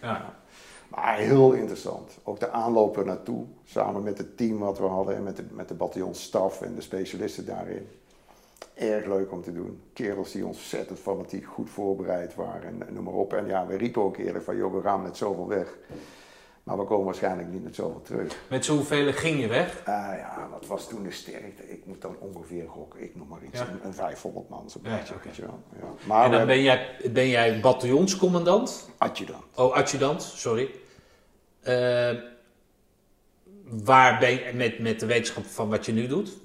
Maar heel interessant. Ook de aanloop er naartoe, samen met het team wat we hadden en met de, met de bataljonsstaf en de specialisten daarin. Erg leuk om te doen. Kerels die ontzettend fanatiek goed voorbereid waren en noem maar op. En ja, we riepen ook eerlijk van, joh, we gaan met zoveel weg. Maar we komen waarschijnlijk niet met zoveel terug. Met zoveel ging je weg? Ah ja, wat was toen de sterkte? Ik moet dan ongeveer gokken, ik noem maar iets. Ja. Een, een 500 man, zo'n Ja, beetje. Ja. Maar en dan ben jij, ben jij bataljonscommandant? adjudant. Oh, adjudant, sorry. Eh, waar ben met, met de wetenschap van wat je nu doet,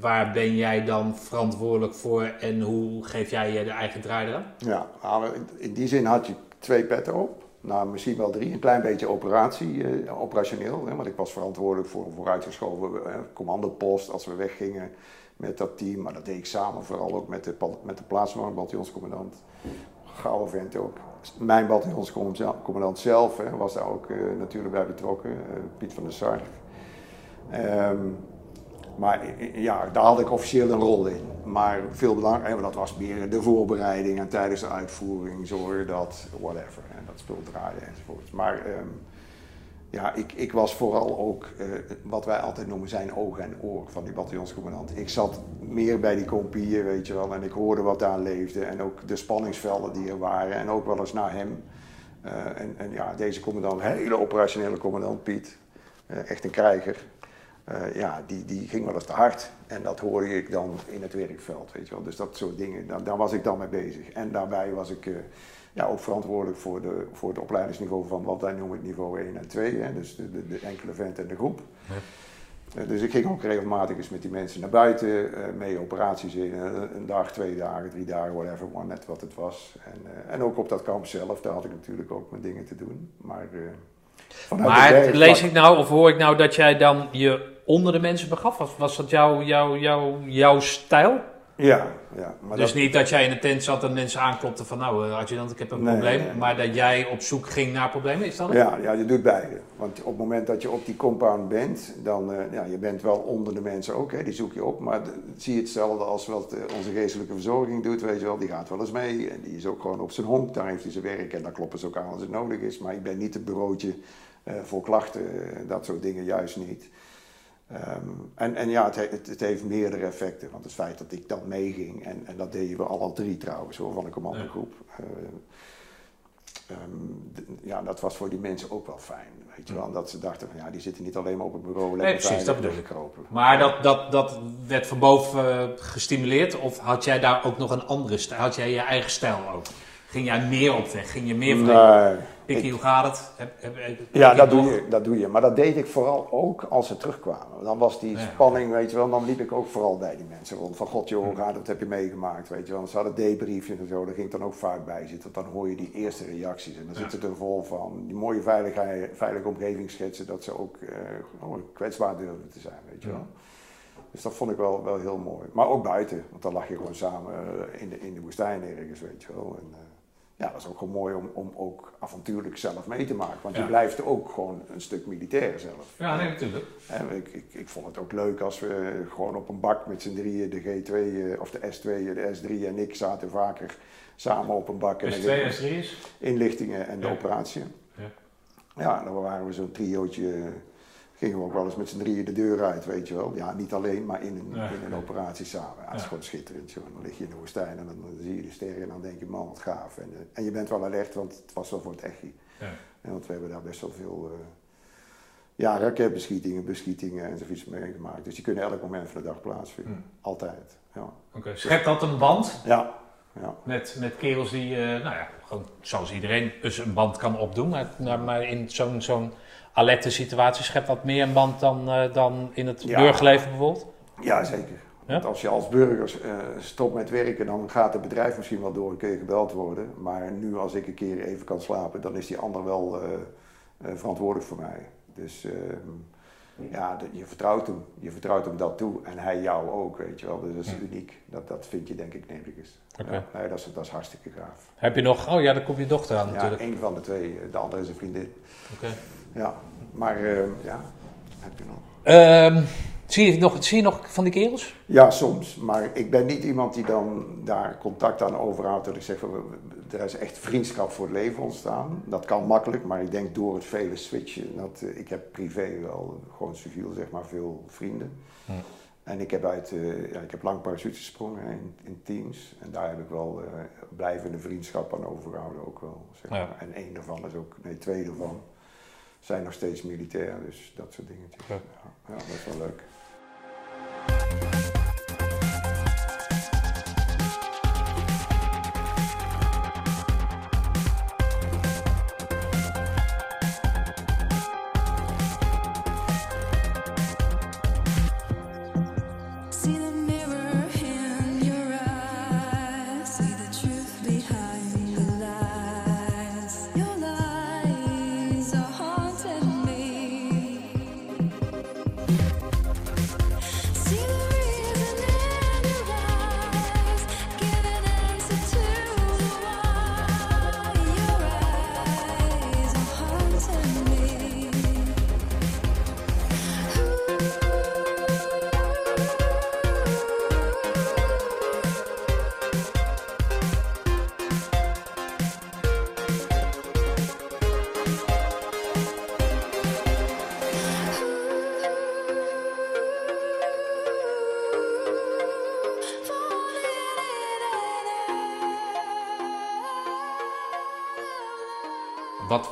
waar ben jij dan verantwoordelijk voor en hoe geef jij je de eigen draai eraan? Ja, maar in- die zin had je twee petten op. Nou, misschien wel drie. Een klein beetje operatie, eh, operationeel. Hè, want ik was verantwoordelijk voor een vooruitgeschoven eh, commandopost als we weggingen met dat team. Maar dat deed ik samen, vooral ook met de, met de bataljonscommandant. Gouden vent ook. Mijn bataljonscommandant zelf hè, was daar ook eh, natuurlijk bij betrokken. eh, Piet van der Sarg. Ehm, maar eh, ja, daar had ik officieel een rol in. Maar veel belangrijker, dat was meer de voorbereiding en tijdens de uitvoering zorgen dat whatever. En dat spul draaien enzovoort. Maar ehm, ja, ik, ik was vooral ook eh, wat wij altijd noemen zijn ogen en oor van die bataljonscommandant. Ik zat meer bij die kompieën, weet je wel, en ik hoorde wat daar leefde. En ook de spanningsvelden die er waren. En ook wel eens naar hem. Eh, en, en ja, deze commandant, hele operationele commandant, Piet. eh, echt een krijger. Ja, die, die ging wel eens te hard. En dat hoorde ik dan in het werkveld, weet je wel. Dus dat soort dingen, daar, daar was ik dan mee bezig. En daarbij was ik ja, ook verantwoordelijk voor, de, voor het opleidingsniveau van wat wij noemen het niveau 1 en 2. Hè, dus de, de, de enkele vent en de groep. Eh, dus ik ging ook regelmatig eens met die mensen naar buiten, eh, mee operaties in. eh, een dag, twee dagen, drie dagen, whatever, maar net wat het was. En, en ook op dat kamp zelf, daar had ik natuurlijk ook mijn dingen te doen. Maar, Maar lees ik nou of hoor ik nou dat jij dan je onder de mensen begaf? Was, was dat jouw jouw jouw jouw stijl? Ja, ja. Maar dus dat- niet dat jij in de tent zat en mensen aanklopten van nou eh, adjudant ik heb een Nee, probleem. nee, nee. Maar dat jij op zoek ging naar problemen, is dat het? Ja, ja, je doet beide. Want op het moment dat je op die compound bent, dan eh, ja, je bent wel onder de mensen ook, hè, die zoek je op. Maar zie je hetzelfde als wat eh, onze geestelijke verzorging doet, weet je wel. Die gaat wel eens mee en die is ook gewoon op zijn honk. Daar heeft hij zijn werk en daar kloppen ze ook aan als het nodig is. Maar ik ben niet het bureautje voor klachten, dat soort dingen juist niet. Ehm, en, en ja, het, he- het, het heeft meerdere effecten. Want het feit dat ik dan meeging, en, en dat deden we alle drie trouwens, hoor, van de commandogroep. Eh, ehm, d- ja, dat was voor die mensen ook wel fijn. Weet je wel, dat ze dachten van ja, die zitten niet alleen maar op het bureau lekker Nee, precies, dat bedoel ik. Maar dat, dat, dat werd van boven eh, gestimuleerd? Of had jij daar ook nog een andere stijl? Had jij je eigen stijl ook? Ging jij meer op weg? Ging je meer van, Nee, Pikkie, hoe gaat het? Heb, heb, heb- Ja, dat nog- doe, je, dat doe je. Maar dat deed ik vooral ook als ze terugkwamen. Dan was die Ja. spanning, weet je wel, dan liep ik ook vooral bij die mensen rond. Van god joh, hoe gaat het, wat heb je meegemaakt, weet je wel. Ze hadden debriefjes en zo, daar ging ik dan ook vaak bij zitten. Want dan hoor je die eerste reacties en dan zit het er vol van. Die mooie veiligheid, veilige omgeving schetsen, dat ze ook eh, gewoon kwetsbaar durven te zijn, weet je wel. Dus dat vond ik wel, wel heel mooi. Maar ook buiten, want dan lag je gewoon samen eh, in de, in de woestijn ergens, weet je wel. En, eh, ja, dat is ook gewoon mooi om, om ook avontuurlijk zelf mee te maken. Want Ja. je blijft ook gewoon een stuk militair zelf. Ja, nee, natuurlijk. En ik, ik, ik vond het ook leuk als we gewoon op een bak met z'n drieën, de G2 eh, of de S2, de S3 en ik zaten vaker samen op een bak. En Dus dan twee gingen we en drie is? inlichtingen en de Ja. operatie. Ja. Ja, dan waren we zo'n triootje, gingen we ook wel eens met z'n drieën de deur uit, weet je wel. Ja, niet alleen, maar in een, Ja. in een operatie samen. Ja, het is gewoon schitterend, joh. Dan lig je in de woestijn en dan, dan zie je de sterren en dan denk je, man, wat gaaf. En, eh, en je bent wel alert, want het was wel voor het echi. Ja. En want we hebben daar best wel veel eh, ja, raketbeschietingen, beschietingen en zoiets meegemaakt. Dus die kunnen elk moment van de dag plaatsvinden. Hmm. Altijd, ja. Oké, schept dat een band Ja, ja. met, met kerels die, eh, nou ja, gewoon zoals iedereen dus een band kan opdoen. Maar, maar- maar in zo'n zo'n alerte situatie schept dat meer een band dan, eh, dan in het Ja. burgerleven bijvoorbeeld? Ja, zeker. Want als je als burger eh, stopt met werken, dan gaat het bedrijf misschien wel door een keer gebeld worden. Maar nu als ik een keer even kan slapen, dan is die ander wel eh, verantwoordelijk voor mij. Dus ehm, ja, je vertrouwt hem. Je vertrouwt hem dat toe. En hij jou ook, weet je wel. Dus dat is uniek. Dat, dat vind je denk ik nergens. Oké. Ja, nee, dat is, dat is hartstikke gaaf. Heb je nog, oh ja, dan komt je dochter aan Ja, natuurlijk. één van de twee. De andere is een vriendin. Oké. Ja, maar ehm, ja, heb je nog. Ehm, zie, je nog, zie je nog van die kerels? Ja, soms. Maar ik ben niet iemand die dan daar contact aan overhoudt. Dat ik zeg, van, er is echt vriendschap voor het leven ontstaan. Dat kan makkelijk, maar ik denk door het vele switchen. Dat, eh, ik heb privé wel, gewoon civiel zeg maar, veel vrienden. Hm. En ik heb, uit, eh, ja, ik heb lang parachute gesprongen in, in teams. En daar heb ik wel eh, blijvende vriendschap aan overgehouden ook wel. Zeg maar. Ja. En één daarvan is ook, nee twee daarvan, zijn nog steeds militair, dus dat soort dingetjes. Ja, ja dat is wel leuk.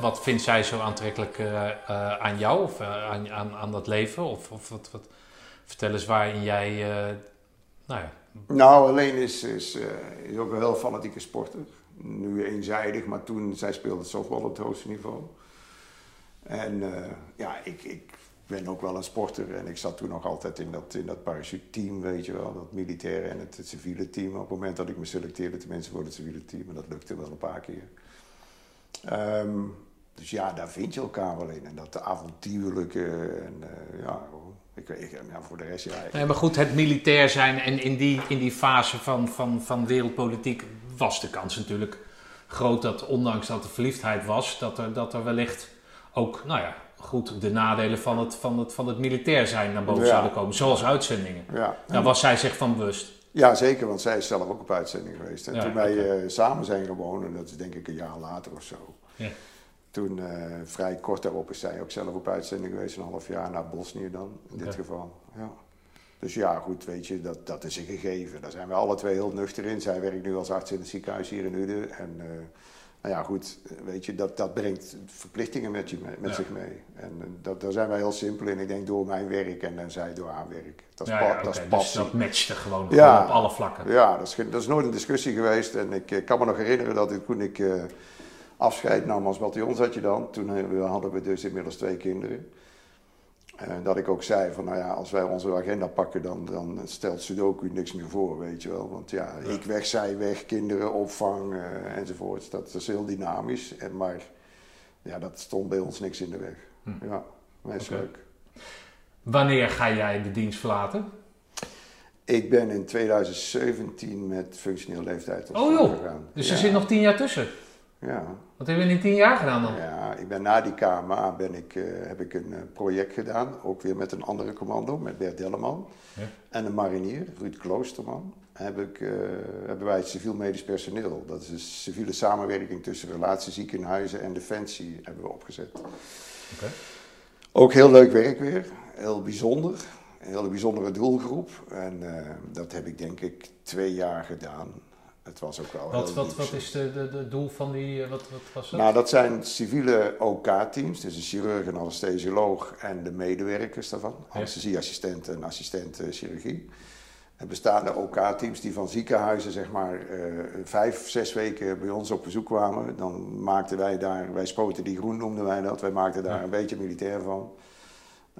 Wat, vindt zij zo aantrekkelijk eh, eh, aan jou of eh, aan, aan, aan dat leven? Of, of wat, wat, vertel eens waarin jij, nou ja, Nou, alleen is, is, is ook een heel fanatieke sporter. Nu eenzijdig, maar toen, zij speelde softbal op het hoogste niveau. En ja, ik, ik ben ook wel een sporter en ik zat toen nog altijd in dat, in dat parachute-team, weet je wel. Dat militaire en het, het civiele team. Op het moment dat ik me selecteerde, tenminste voor het civiele team. En dat lukte wel een paar keer. Ehm, dus ja, daar vind je elkaar wel in. En dat avontuurlijke en eh, ja, ik, ik, ja, voor de rest ja. ik- Nee, maar goed, het militair zijn en in die, in die fase van, van, van wereldpolitiek was de kans natuurlijk groot dat, ondanks dat er verliefdheid was, dat er, dat er wellicht ook, nou ja, goed, de nadelen van het, van het, van het militair zijn naar boven Ja. zouden komen, zoals uitzendingen. ja. Daar was zij zich van bewust. Ja, zeker, want zij is zelf ook op uitzending geweest. En Ja, toen wij eh, samen zijn gewoond, en dat is denk ik een jaar later of zo. Ja. Toen, eh, vrij kort daarop, is zij ook zelf op uitzending geweest, een half jaar naar Bosnië dan, in dit geval. Ja. Dus ja, goed, weet je, dat, dat is een gegeven. Daar zijn we alle twee heel nuchter in. Zij werkt nu als arts in het ziekenhuis hier in Uden. En eh, nou ja, goed, weet je, dat, dat brengt verplichtingen met, je mee- met Ja. zich mee. En eh, dat, daar zijn wij heel simpel in. Ik denk door mijn werk en, eh, zij door haar werk. Dat is, Ja, dat is dus dat matchte gewoon, op alle vlakken. Ja, dat is, dat is nooit een discussie geweest. En ik, kan me nog herinneren dat ik, toen ik afscheid nam als je dan. Toen eh, hadden we dus inmiddels twee kinderen. En dat ik ook zei van, nou ja, als wij onze agenda pakken, dan, dan stelt Sudoku niks meer voor, weet je wel. Want ja, ik weg, zij weg, kinderen, opvang eh, enzovoort. Dat is heel dynamisch. En, maar ja, dat stond bij ons niks in de weg. Ja, dat is Hm. Oké. leuk. Wanneer ga jij de dienst verlaten? Ik ben in 2017 met functioneel leeftijd Oh joh, gegaan. dus ja. er zit nog tien jaar tussen. Ja, Wat hebben we in tien jaar gedaan dan? Ja, ik ben na die KMA ben ik, eh, heb ik een eh, project gedaan, ook weer met een andere commando, met Bert Delleman. Ja. En een marinier, Ruud Kloosterman, heb ik, eh, hebben wij het civiel medisch personeel. Dat is een civiele samenwerking tussen relatieziekenhuizen en defensie hebben we opgezet. Ook heel leuk werk weer, heel bijzonder. Een hele bijzondere doelgroep. En dat heb ik denk ik twee jaar gedaan. Het was ook wel Wat, wat, wat is de, de, de doel van die, eh, wat, wat was dat? Nou, dat zijn civiele OK-teams, dus een chirurg, een anesthesioloog en de medewerkers daarvan. Anesthesieassistent en assistent eh, chirurgie. Er bestaan OK-teams die van ziekenhuizen zeg maar eh, vijf, zes weken bij ons op bezoek kwamen. Dan maakten wij daar, wij spoten die groen noemden wij dat, wij maakten daar Ja. een beetje militair van.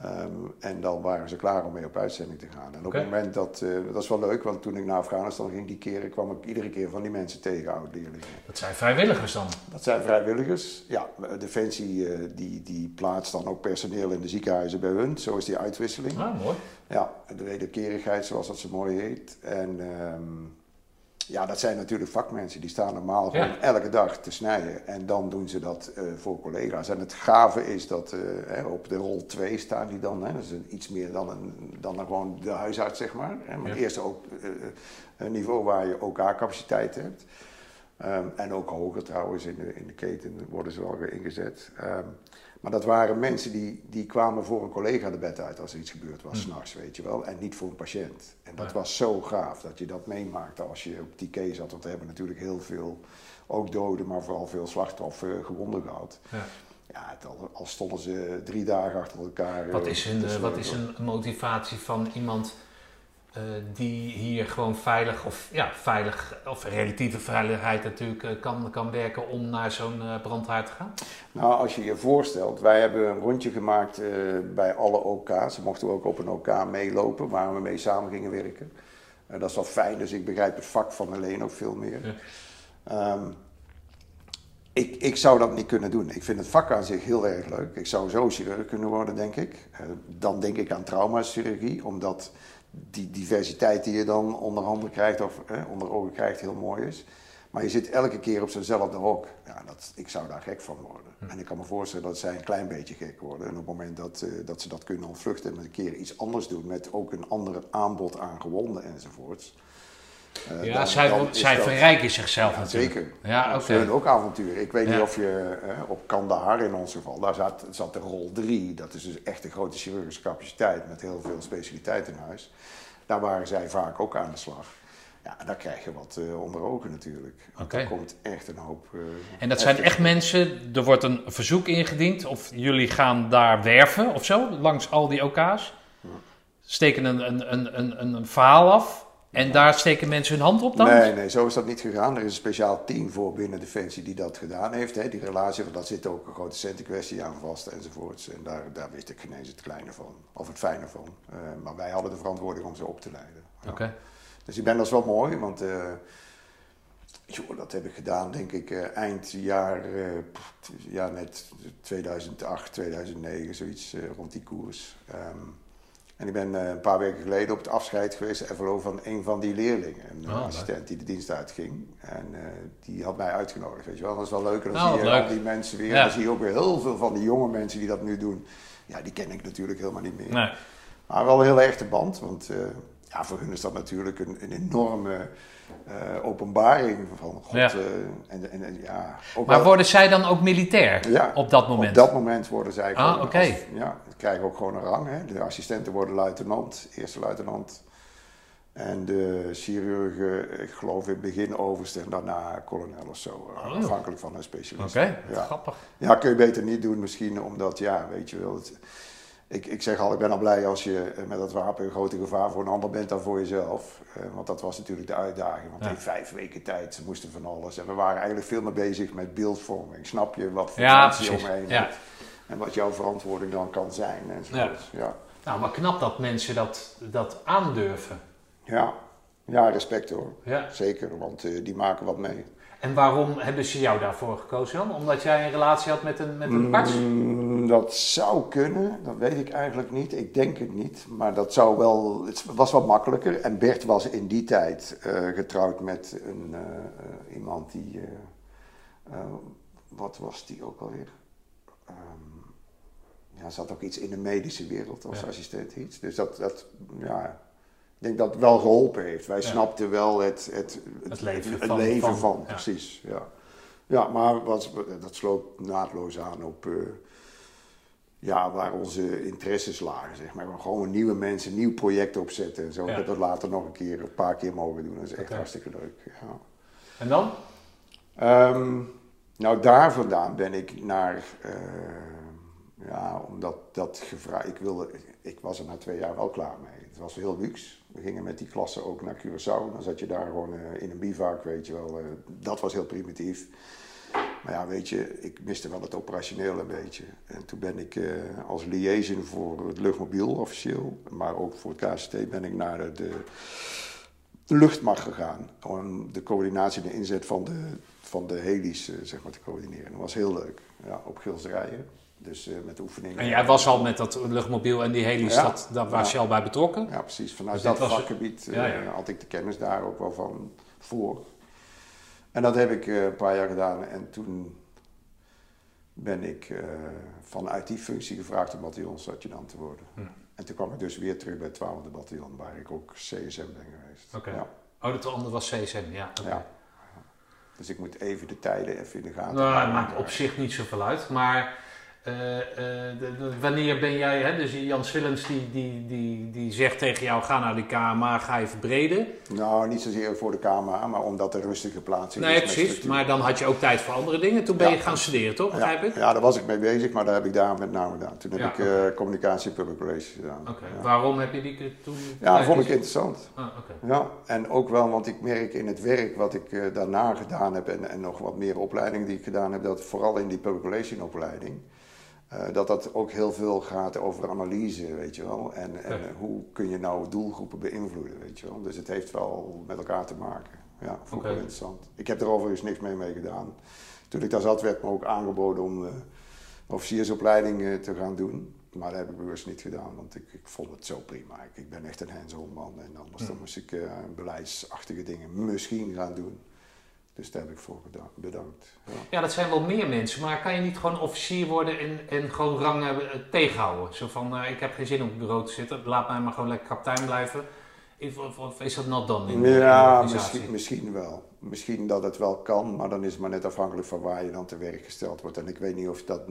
Ehm, en dan waren ze klaar om mee op uitzending te gaan. En op het moment dat, eh, dat is wel leuk, want toen ik naar Afghanistan ging die keren, kwam ik iedere keer van die mensen tegen, oud-leerlingen. Dat zijn vrijwilligers dan. Dat zijn vrijwilligers. Ja, Defensie eh, die, die plaatst dan ook personeel in de ziekenhuizen bij hun. Zo is die uitwisseling. Ah, mooi. Ja, de wederkerigheid zoals dat zo mooi heet. En ehm, ja, dat zijn natuurlijk vakmensen. Die staan normaal Ja. gewoon elke dag te snijden. En dan doen ze dat eh, voor collega's. En het gave is dat eh, hè, op de rol 2 staan die dan. Hè, dat is een, iets meer dan, een, dan een gewoon de huisarts, zeg maar. Hè, maar Ja. eerst ook eh, een niveau waar je OK-capaciteit hebt. Ehm, en ook hoger trouwens, in de, in de keten worden ze wel weer ingezet. Ehm, maar dat waren mensen die, die kwamen voor een collega de bed uit als er iets gebeurd was, s s'nachts, weet je wel. En niet voor een patiënt. En dat Ja. was zo gaaf dat je dat meemaakte als je op die case zat. Want we hebben natuurlijk heel veel, ook doden, maar vooral veel slachtoffers, gewonden gehad. Ja. Ja, het, al, stonden ze drie dagen achter elkaar. Wat eh, is een, te eh, wat is een motivatie van iemand eh, die hier gewoon veilig, of ja, veilig, of relatieve veiligheid natuurlijk, eh, kan, kan werken om naar zo'n eh, brandhaard te gaan? Nou, als je je voorstelt, wij hebben een rondje gemaakt bij alle OK's. Ze mochten ook op een OK meelopen waar we mee samen gingen werken. Dat is wel fijn, dus ik begrijp het vak van Helene ook veel meer. Ja. Ehm, ik, ik zou dat niet kunnen doen. Ik vind het vak aan zich heel erg leuk. Ik zou zo chirurg kunnen worden, denk ik. Dan denk ik aan traumachirurgie, omdat die diversiteit die je dan onder handen krijgt, of eh, onder ogen krijgt, heel mooi is. Maar je zit elke keer op zo'nzelfde hok. Ja, dat, ik zou daar gek van worden. En ik kan me voorstellen dat zij een klein beetje gek worden. En op het moment dat, eh, dat ze dat kunnen ontvluchten en een keer iets anders doen, met ook een ander aanbod aan gewonden enzovoorts. Eh, Ja, zij, zij dat- verrijken zichzelf ja, natuurlijk. zeker. Ja, oké. zijn ook avonturen. Ik weet Ja. niet of je eh, op Kandahar in ons geval, daar zat, zat de rol 3. Dat is dus echt een grote chirurgische capaciteit met heel veel specialiteiten in huis. Daar waren zij vaak ook aan de slag. Ja, daar krijg je wat eh, onder ogen natuurlijk. Oké. Komt echt een hoop... En dat zijn echt mensen, er wordt een verzoek ingediend of jullie gaan daar werven of zo, langs al die OK's. Steken een, een, een, een, een verhaal af en daar steken mensen hun hand op dan? Nee, nee, zo is dat niet gegaan. Er is een speciaal team voor binnen Defensie die dat gedaan heeft. Hè. Die relatie, want daar zit ook een grote centenkwestie aan vast enzovoorts. En daar, daar wist ik geen eens het kleine van, of het fijne van. Eh, maar wij hadden de verantwoording om ze op te leiden. Ja. Oké. Dus ik ben dat is wel mooi, want eh, joh, dat heb ik gedaan, denk ik, eh, eind jaar, ja, net 2008, 2009, zoiets rond die koers. Ehm, en ik ben eh, een paar weken geleden op het afscheid geweest, FLO, van een van die leerlingen. Een Oh, leuk. assistent die de dienst uitging. En eh, die had mij uitgenodigd, weet je wel. Dat is wel leuk. En dan Oh, zie je leuk. al die mensen weer. Ja. Dan zie je ook weer heel veel van die jonge mensen die dat nu doen. Ja, die ken ik natuurlijk helemaal niet meer. Nee. Maar wel een heel echte band, want eh, ja, voor hun is dat natuurlijk een, een enorme openbaring van God. Ja. en, en, en ja, ook Maar worden zij dan ook militair ja, op dat moment? Op dat moment worden zij Ah, gewoon... oké. als- ja, krijgen ook gewoon een rang. Hè. De assistenten worden luitenant, eerste luitenant. En de chirurgen, ik geloof in het begin overste en daarna kolonel of zo. Oh. Afhankelijk van hun specialist. Oké, Ja. grappig. Ja, kun je beter niet doen misschien, omdat, ja, weet je wel... Het, ik, ik zeg al, ik ben al blij als je eh, met dat wapen een grote gevaar voor een ander bent dan voor jezelf. Eh, want dat was natuurlijk de uitdaging. Want Ja. in vijf weken tijd, moesten van alles. En we waren eigenlijk veel meer bezig met beeldvorming. Snap je wat voor Ja, mensen omheen Ja. En wat jouw verantwoording dan kan zijn. En zo. Ja. Ja. Nou, maar knap dat mensen dat, dat aandurven. Ja. ja, respect hoor. Ja. Zeker, want eh, die maken wat mee. En waarom hebben ze jou daarvoor gekozen dan? Omdat jij een relatie had met een, met een arts? Mm, dat zou kunnen, dat weet ik eigenlijk niet. Ik denk het niet, maar dat zou wel, het was wat makkelijker. En Bert was in die tijd eh, getrouwd met een, eh, eh, iemand die, eh, eh, wat was die ook alweer? Ja, zat ook iets in de medische wereld als Ja. assistent iets. Dus dat, dat, ja, ik denk dat het wel geholpen heeft. Wij Ja. snapten wel het, het, Het leven het van- leven van- van, ja. precies. Ja. Ja, maar wat, dat sloot naadloos aan op eh, ja, waar onze interesses lagen. Zeg maar. Gewoon nieuwe mensen, nieuw project opzetten. En zo. Ja. Dat later nog een keer, een paar keer mogen doen. Dat is echt hartstikke leuk. Ja. En dan? Ehm, nou, daar vandaan ben ik naar, eh, ja, omdat dat gevraagd, ik wilde, ik was er na twee jaar wel klaar mee. Het was heel luxe. We gingen met die klasse ook naar Curaçao. Dan zat je daar gewoon eh, in een bivak, weet je wel. eh, dat was heel primitief. Maar ja, weet je, ik miste wel het operationeel een beetje. En toen ben ik eh, als liaison voor het luchtmobiel officieel, maar ook voor het KCT, ben ik naar de, de luchtmacht gegaan. Om de coördinatie en de inzet van de, van de heli's zeg maar, te coördineren. Dat was heel leuk. Ja, op Gilserijen. Dus eh, met oefeningen. En jij was al met dat luchtmobiel en die helis, Ja. dat, daar was je al bij betrokken? Ja, precies. Vanuit Dus dat was- vakgebied eh, had ik de kennis daar ook wel van voor. En dat heb ik eh, een paar jaar gedaan. En toen ben ik vanuit die functie gevraagd om bataljonsadjudant te worden. Hm. En toen kwam ik dus weer terug bij het 12e bataljon, waar ik ook CSM ben geweest. Oké. Ja. Oh, dat andere was CSM, ja. Ja. Dus ik moet even de tijden even in de gaten Nou, houden. maakt op zich niet zoveel uit. Maar de- de- wanneer ben jij, hè, dus Jan Swillens die, die, die, die zegt tegen jou, ga naar die KMA, ga je verbreden. Nou, niet zozeer voor de camera, maar omdat er rustige plaatsing Nee, is. met precies. Maar dan had je ook tijd voor andere dingen. Toen ben Ja. je gaan studeren, toch? Begrijp ja, ik? ja, daar was ik mee bezig, maar daar heb ik daar met name gedaan. Toen heb Ja, ik eh, communicatie public relations gedaan. Oké. Waarom heb je die toen... ja dat vond ik interessant. Ah. Ja, en ook wel, want ik merk in het werk wat ik eh, daarna gedaan heb en, en nog wat meer opleidingen die ik gedaan heb, dat vooral in die public relation opleiding, eh, dat dat ook heel veel gaat over analyse, weet je wel. En, en hoe kun je nou doelgroepen beïnvloeden, weet je wel. Dus het heeft wel met elkaar te maken. Ja, vond ik wel interessant. Ik heb er overigens niks mee mee gedaan. Toen ik daar zat werd me ook aangeboden om eh, officiersopleiding eh, te gaan doen. Maar dat heb ik bewust niet gedaan, want ik, ik vond het zo prima. Ik, ik ben echt een hands-on man en anders dan moest ik beleidsachtige dingen misschien gaan doen. Dus daar heb ik voor bedankt. Ja. Ja, dat zijn wel meer mensen. Maar kan je niet gewoon officier worden en, en gewoon rangen eh, tegenhouden? Zo van, eh, ik heb geen zin om op het bureau te zitten. Laat mij maar gewoon lekker kapitein blijven. Of, is dat not dan in, de- in de Ja, misschien, misschien wel. Misschien dat het wel kan, maar dan is het maar net afhankelijk van waar je dan te werk gesteld wordt. En ik weet niet of dat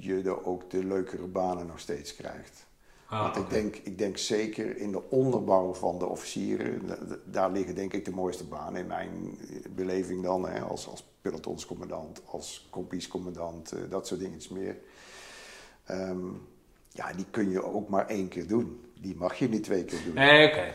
je er ook de leukere banen nog steeds krijgt. Ah, Want ik denk, ik denk zeker in de onderbouw van de officieren, da- da- daar liggen denk ik de mooiste banen in mijn beleving dan. Hè, als, als pelotonscommandant, als kompiescommandant, eh, dat soort dingetjes meer. Ehm, ja, die kun je ook maar één keer doen. Die mag je niet twee keer doen. Nee, oké.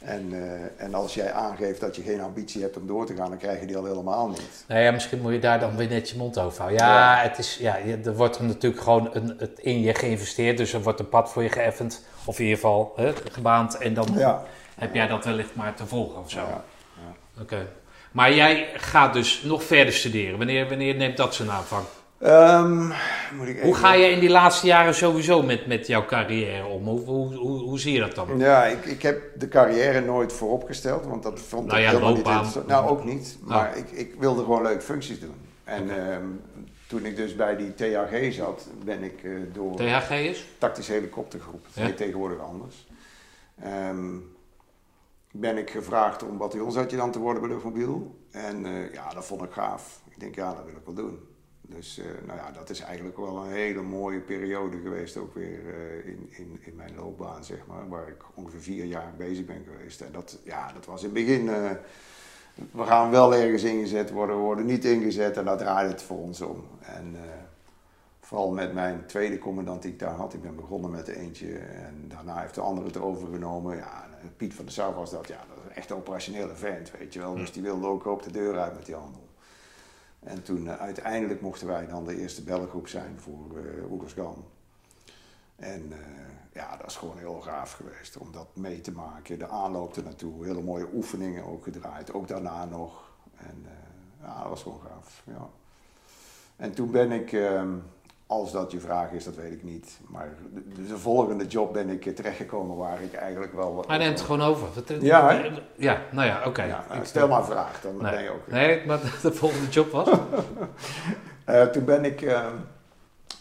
En, eh, en als jij aangeeft dat je geen ambitie hebt om door te gaan, dan krijg je die al helemaal niet. Nou ja, misschien moet je daar dan weer net je mond over houden. Ja, het is, ja er wordt er natuurlijk gewoon een, het in je geïnvesteerd. Dus er wordt een pad voor je geëffend. Of in ieder geval hè, gebaand. En dan Ja. heb jij dat wellicht maar te volgen of zo. Ja. Oké. Maar jij gaat dus nog verder studeren. Wanneer, wanneer neemt dat zijn aanvang? Ehm, moet ik Hoe ga je in die laatste jaren sowieso met, met jouw carrière om? Hoe, hoe, hoe, hoe zie je dat dan? Ja, ik, ik heb de carrière nooit vooropgesteld, want dat vond Nou ik ja, helemaal loopbaan. niet interessant. Nou, ook niet. Maar Nou. ik, ik wilde gewoon leuke functies doen. En ehm, toen ik dus bij die THG zat, ben ik eh, door THG is? tactische helikoptergroep, het Ja. tegenwoordig anders, ehm, ben ik gevraagd om bataljonsadjudant te worden bij Luchtmobiel. En eh, ja, dat vond ik gaaf. Ik denk, ja, dat wil ik wel doen. Dus eh, nou ja, dat is eigenlijk wel een hele mooie periode geweest, ook weer eh, in, in, in mijn loopbaan, zeg maar, waar ik ongeveer vier jaar bezig ben geweest. En dat, ja, dat was in het begin, eh, we gaan wel ergens ingezet worden, we worden niet ingezet en daar draait het voor ons om. En vooral met mijn tweede commandant die ik daar had, ik ben begonnen met eentje en daarna heeft de andere het overgenomen. Ja, Piet van der Sauer was dat, ja, dat is een echt operationele vent, weet je wel. Dus die wilde ook op de deur uit met die handel. En toen eh, uiteindelijk mochten wij dan de eerste bellengroep zijn voor uh, Oegersgan. En eh, ja, dat is gewoon heel gaaf geweest om dat mee te maken. De aanloop er naartoe, hele mooie oefeningen ook gedraaid, ook daarna nog. En eh, ja, dat was gewoon gaaf. Ja. En toen ben ik, ehm, als dat je vraag is, dat weet ik niet. Maar de, de volgende job ben ik eh, terechtgekomen waar ik eigenlijk wel... wat- Hij neemt het gewoon over. Ja, hè? Ja, nou ja, oké. Ja, nou, stel maar een vraag, dan Nee. ben je ook... Nee, maar de volgende job was? Eh, toen ben ik eh,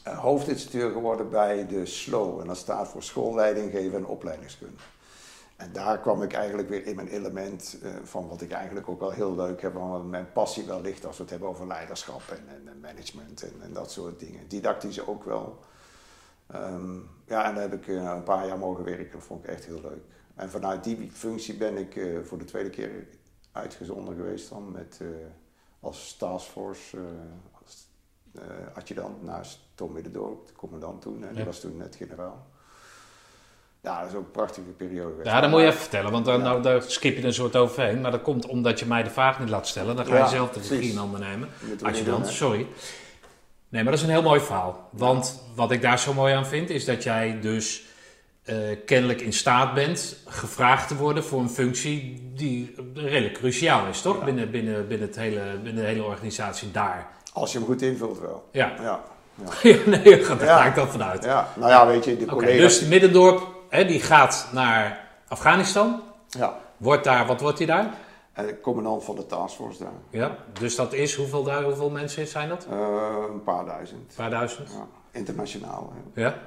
hoofdinstructeur geworden bij de SLO. En dat staat voor Schoolleiding Geven en Opleidingskunde. En daar kwam ik eigenlijk weer in mijn element eh, van wat ik eigenlijk ook wel heel leuk heb. Waar mijn passie wel ligt als we het hebben over leiderschap en, en, en management en, en dat soort dingen. Didactische ook wel. Ehm, ja, en daar heb ik eh, een paar jaar mogen werken. Dat vond ik echt heel leuk. En vanuit die functie ben ik eh, voor de tweede keer uitgezonden geweest dan met, als taskforce als, adjudant naast Tom Middendorp, de commandant toen. En die Ja. was toen net generaal. Ja, dat is ook een prachtige periode geweest. Ja, dat moet je even vertellen, want dan, Ja. nou, daar skip je een soort overheen. Maar dat komt omdat je mij de vraag niet laat stellen. Dan ga je Ja, zelf de regie in handen nemen. Dan, sorry. Nee, maar dat is een heel mooi verhaal. Want wat ik daar zo mooi aan vind, is dat jij dus eh, kennelijk in staat bent gevraagd te worden voor een functie die redelijk cruciaal is, toch? Binnen, binnen, binnen, het hele, binnen de hele organisatie daar. Als je hem goed invult wel. Ja, Ja, ja. nee, daar ga ik dan vanuit. ja. nou ja, weet je, de collega's... dus Middendorp, hè, die gaat naar Afghanistan. Ja, Wordt daar, wat wordt hij daar? de commandant van de taskforce daar. Ja, dus dat is, hoeveel, daar, hoeveel mensen zijn dat? Eh, een paar duizend. Een paar duizend? Ja, internationaal. Hè. Ja.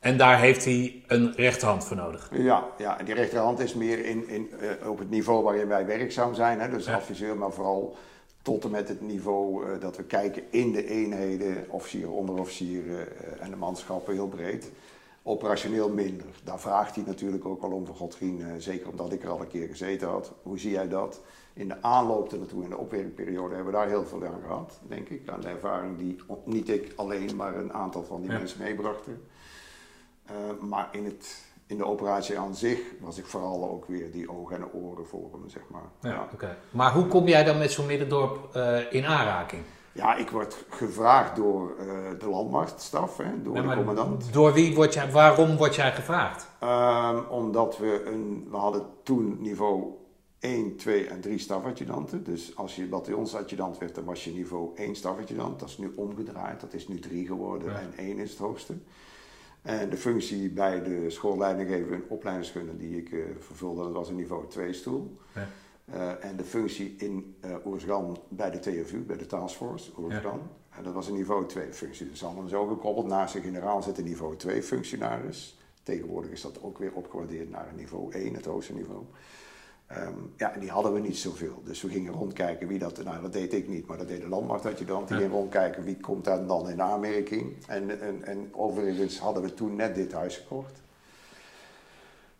En daar heeft hij een rechterhand voor nodig. Ja, ja, en die rechterhand is meer in, in, eh, op het niveau waarin wij werkzaam zijn. Hè, dus Ja. adviseur, maar vooral tot en met het niveau eh, dat we kijken in de eenheden, officieren, onderofficieren eh, en de manschappen heel breed. Operationeel minder. Daar vraagt hij natuurlijk ook al om van Godrien, eh, zeker omdat ik er al een keer gezeten had. Hoe zie jij dat? In de aanloop ernaartoe, in de opwerkperiode, hebben we daar heel veel aan gehad, denk ik. Aan de ervaring die niet ik alleen, maar een aantal van die Ja. mensen meebrachten. Eh, maar in, het, in de operatie aan zich was ik vooral ook weer die ogen en oren voor hem, zeg maar. Ja, oké. Maar hoe kom jij dan met zo'n middendorp eh, in aanraking? Ja, ik word gevraagd door eh, de landmachtstaf, hè, door de commandant. Door wie word jij, waarom word jij gevraagd? Ehm, omdat we een, we hadden toen niveau 1, 2 en 3 stafadjudanten. Dus als je bataljonsadjudant werd, dan was je niveau 1 stafadjudant. Dat is nu omgedraaid, dat is nu 3 geworden Ja. en 1 is het hoogste. En de functie bij de schoolleidinggever en opleidingskunde die ik eh, vervulde, dat was een niveau 2 stoel. Ja. Eh, en de functie in eh Oersgan bij de TFU, bij de Taskforce Oersgan. En dat was een niveau 2 functie. Dus allemaal zo gekoppeld. Naast de generaal zit een niveau 2 functionaris. Tegenwoordig is dat ook weer opgewaardeerd naar een niveau 1, het hoogste niveau. Ehm, ja, en die hadden we niet zoveel. Dus we gingen rondkijken wie dat... Nou, dat deed ik niet, maar dat deed de landmachtadjudant. Die Ja. ging rondkijken wie komt daar dan in aanmerking. En, en, en overigens hadden we toen net dit huis gekocht.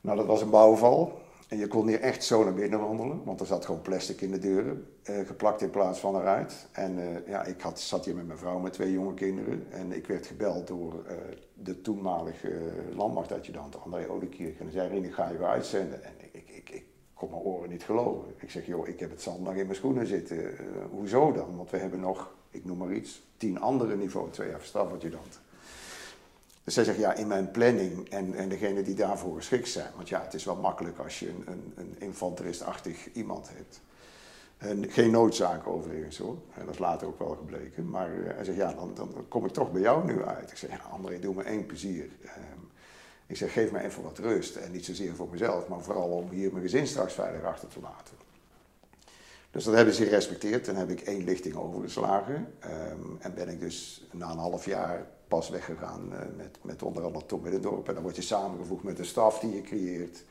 Nou, dat was een bouwval. En je kon hier echt zo naar binnen wandelen, want er zat gewoon plastic in de deuren, eh, geplakt in plaats van eruit. En eh, ja, ik had, zat hier met mijn vrouw met twee jonge kinderen en ik werd gebeld door eh, de toenmalige landmachtadjudant André Odekirch. En hij zei, Rien, ga je weer uitzenden. En ik, ik, ik, ik kon mijn oren niet geloven. Ik zeg, joh, ik heb het zand nog in mijn schoenen zitten. Hoezo dan? Want we hebben nog, ik noem maar iets, tien andere niveau 2 stafadjudanten. Dus zij zegt, ja, in mijn planning en, en degene die daarvoor geschikt zijn. Want ja, het is wel makkelijk als je een, een, een infanteristachtig iemand hebt. En geen noodzaak overigens hoor. En dat is later ook wel gebleken. Maar eh, hij zegt, ja, dan, dan kom ik toch bij jou nu uit. Ik zeg, ja, André, doe me één plezier. Ehm, ik zeg, geef me even wat rust. En niet zozeer voor mezelf, maar vooral om hier mijn gezin straks veilig achter te laten. Dus dat hebben ze gerespecteerd. En heb ik één lichting overgeslagen. Ehm, en ben ik dus na een half jaar pas weggegaan eh, met, met onder andere Tom Middendorp. En dan word je samengevoegd met de staf die je creëert.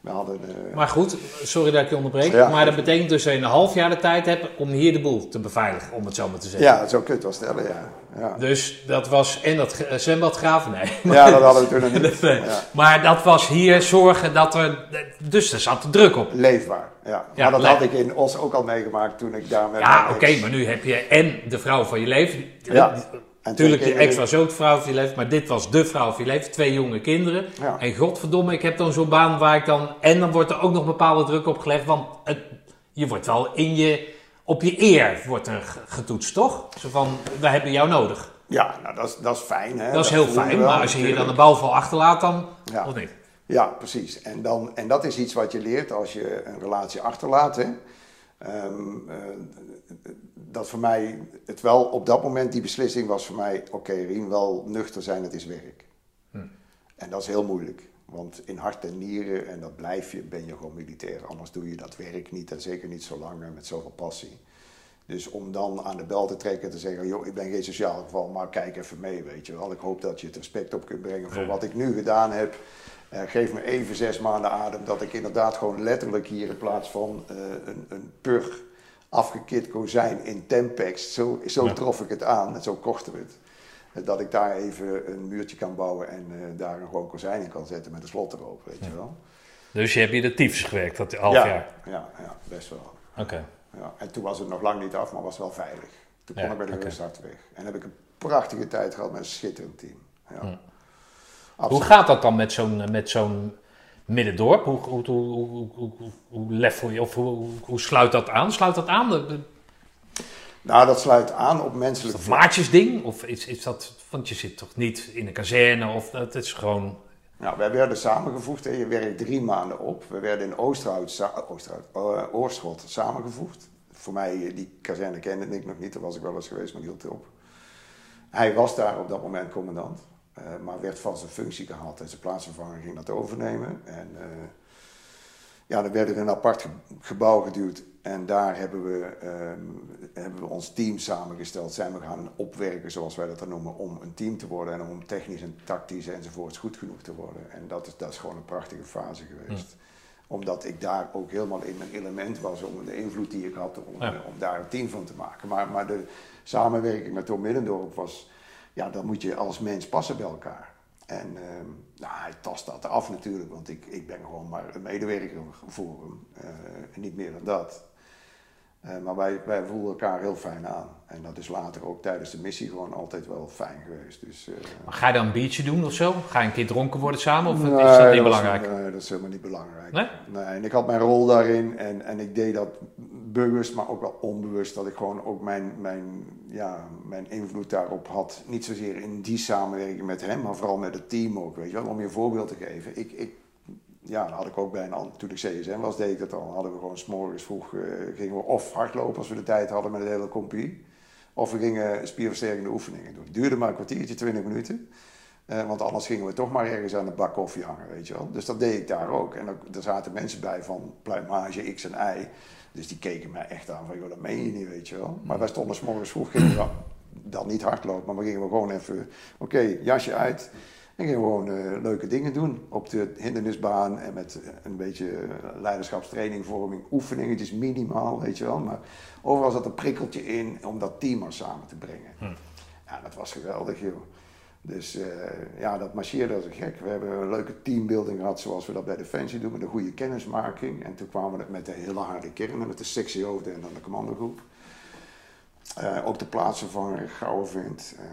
We hadden... eh, Maar goed, sorry dat ik je onderbreek. Ja. Maar dat betekent dus dat je een half jaar de tijd hebt om hier de boel te beveiligen, om het zo maar te zeggen. ja, zo kun je het wel stellen, ja. Ja, Dus dat was, en dat zwembad graven, nee. ja dat hadden we toen nog niet. Nee. Ja. Maar dat was hier zorgen dat er, dus er zat druk op. Leefbaar, ja. Ja, maar dat leef- had ik in Os ook al meegemaakt toen ik daar met Ja, oké, maar nu heb je en de vrouw van je leven. Ja. En Natuurlijk, twee je ex was ook de vrouw van je leven, maar dit was de vrouw van je leven. Twee jonge kinderen. Ja. En godverdomme, ik heb dan zo'n baan waar ik dan... En dan wordt er ook nog bepaalde druk op gelegd, want het, je wordt wel in je... Op je eer wordt er ge- getoetst, toch? Zo van, wij hebben jou nodig. Ja, nou, dat is, dat is fijn. Hè? Dat is heel fijn, wel, maar als je hier dan een bouwval achterlaat, dan... Ja. Of niet? Ja, precies. En, dan, en dat is iets wat je leert als je een relatie achterlaat. Hè? Eh, dat voor mij, het wel op dat moment, die beslissing was voor mij, oké Rien, wel nuchter zijn, het is werk. En dat is heel moeilijk. Want in hart en nieren, en dat blijf je, ben je gewoon militair. Anders doe je dat werk niet en zeker niet zo lang en met zoveel passie. Dus om dan aan de bel te trekken en te zeggen, joh, ik ben geen sociaal geval, maar kijk even mee, weet je wel. Ik hoop dat je het respect op kunt brengen voor wat ik nu gedaan heb. Eh, geef me even zes maanden adem, dat ik inderdaad gewoon letterlijk hier in plaats van eh, een, een pur afgekit kozijn in Tempex, zo, zo trof ik het aan en zo kochten we het. Eh, Dat ik daar even een muurtje kan bouwen en daar een gewoon kozijn in kan zetten met een slot erop, weet je wel. Dus je hebt hier de tyfus gewerkt, dat half ja, jaar. Ja, ja, best wel. Oké. Ja, en toen was het nog lang niet af, maar was wel veilig. Toen kon ik bij de oké. ruststart weg. En heb ik een prachtige tijd gehad met een schitterend team. Ja. Hoe gaat dat dan met zo'n met zo'n middendorp? Hoe, hoe, hoe, hoe, hoe, level je, of hoe, sluit dat aan? Sluit dat aan? De- de- Nou, dat sluit aan op Is menselijk dat vlak. maatjesding? Of is, is dat, want je zit toch niet in een kazerne? Of dat is gewoon... Nou, wij werden samengevoegd. Hè. Je werkt drie maanden op. We werden in Oosterhout, sa- Oosterhout eh, Oorschot samengevoegd. Voor mij, eh, die kazerne kende ik nog niet. Daar was ik wel eens geweest, maar die hield op. Hij was daar op dat moment commandant. Eh, maar werd van zijn functie gehaald. En zijn plaatsvervanger ging dat overnemen. En eh, ja, dan werd er een apart ge- gebouw geduwd. En daar hebben we, ehm, hebben we ons team samengesteld. Zijn we gaan opwerken, zoals wij dat dan noemen, om een team te worden. En om technisch en tactisch enzovoorts goed genoeg te worden. En dat is, dat is gewoon een prachtige fase geweest. Omdat ik daar ook helemaal in mijn element was om de invloed die ik had, om, Ja. eh, om daar een team van te maken. Maar, maar de samenwerking met Tom Middendorp was, ja, dan moet je als mens passen bij elkaar. En ehm, nou, hij tast dat af natuurlijk, want ik, ik ben gewoon maar een medewerker voor hem. eh, niet meer dan dat. Eh, maar wij, wij voelen elkaar heel fijn aan. En dat is later ook tijdens de missie gewoon altijd wel fijn geweest. Dus, eh, Maar ga je dan een biertje doen of zo? Ga je een keer dronken worden samen? Of Nee, is dat niet belangrijk? nee, dat is helemaal niet belangrijk. Nee? en ik had mijn rol daarin en, en ik deed dat bewust, maar ook wel onbewust. Dat ik gewoon ook mijn, mijn, ja, mijn invloed daarop had. Niet zozeer in die samenwerking met hem, maar vooral met het team ook. Weet je wel? Om je een voorbeeld te geven. Ik, ik, ja, had ik ook bij een. Toen ik CSM was, deed ik dat al. Hadden we gewoon s'morgens vroeg, eh, gingen we of hardlopen als we de tijd hadden met de hele compie. Of we gingen spierversterkende oefeningen doen. Het duurde maar een kwartiertje, 20 minuten. Eh, want anders gingen we toch maar ergens aan de bak koffie hangen, weet je wel. Dus dat deed ik daar ook. En ook, er zaten mensen bij van pluimage X en Y. Dus die keken mij echt aan van, joh, dat meen je niet, weet je wel. Maar wij stonden 's morgens vroeg, gingen we dan niet hardlopen, maar we gingen we gewoon even, oké, jasje uit. En gingen we gewoon eh, leuke dingen doen op de hindernisbaan en met eh, een beetje eh, leiderschapstraining, vorming, oefeningen. Het is minimaal, weet je wel. Maar overal zat een prikkeltje in om dat team maar samen te brengen. Ja, dat was geweldig, joh. Dus eh, ja, dat marcheerde als een gek. We hebben een leuke teambuilding gehad, zoals we dat bij Defensie doen, met een goede kennismaking. En toen kwamen we met de hele harde kern, met de sectiehoofden en dan de commandogroep. Eh, ook de plaatsvervanger, Gouwenvind. eh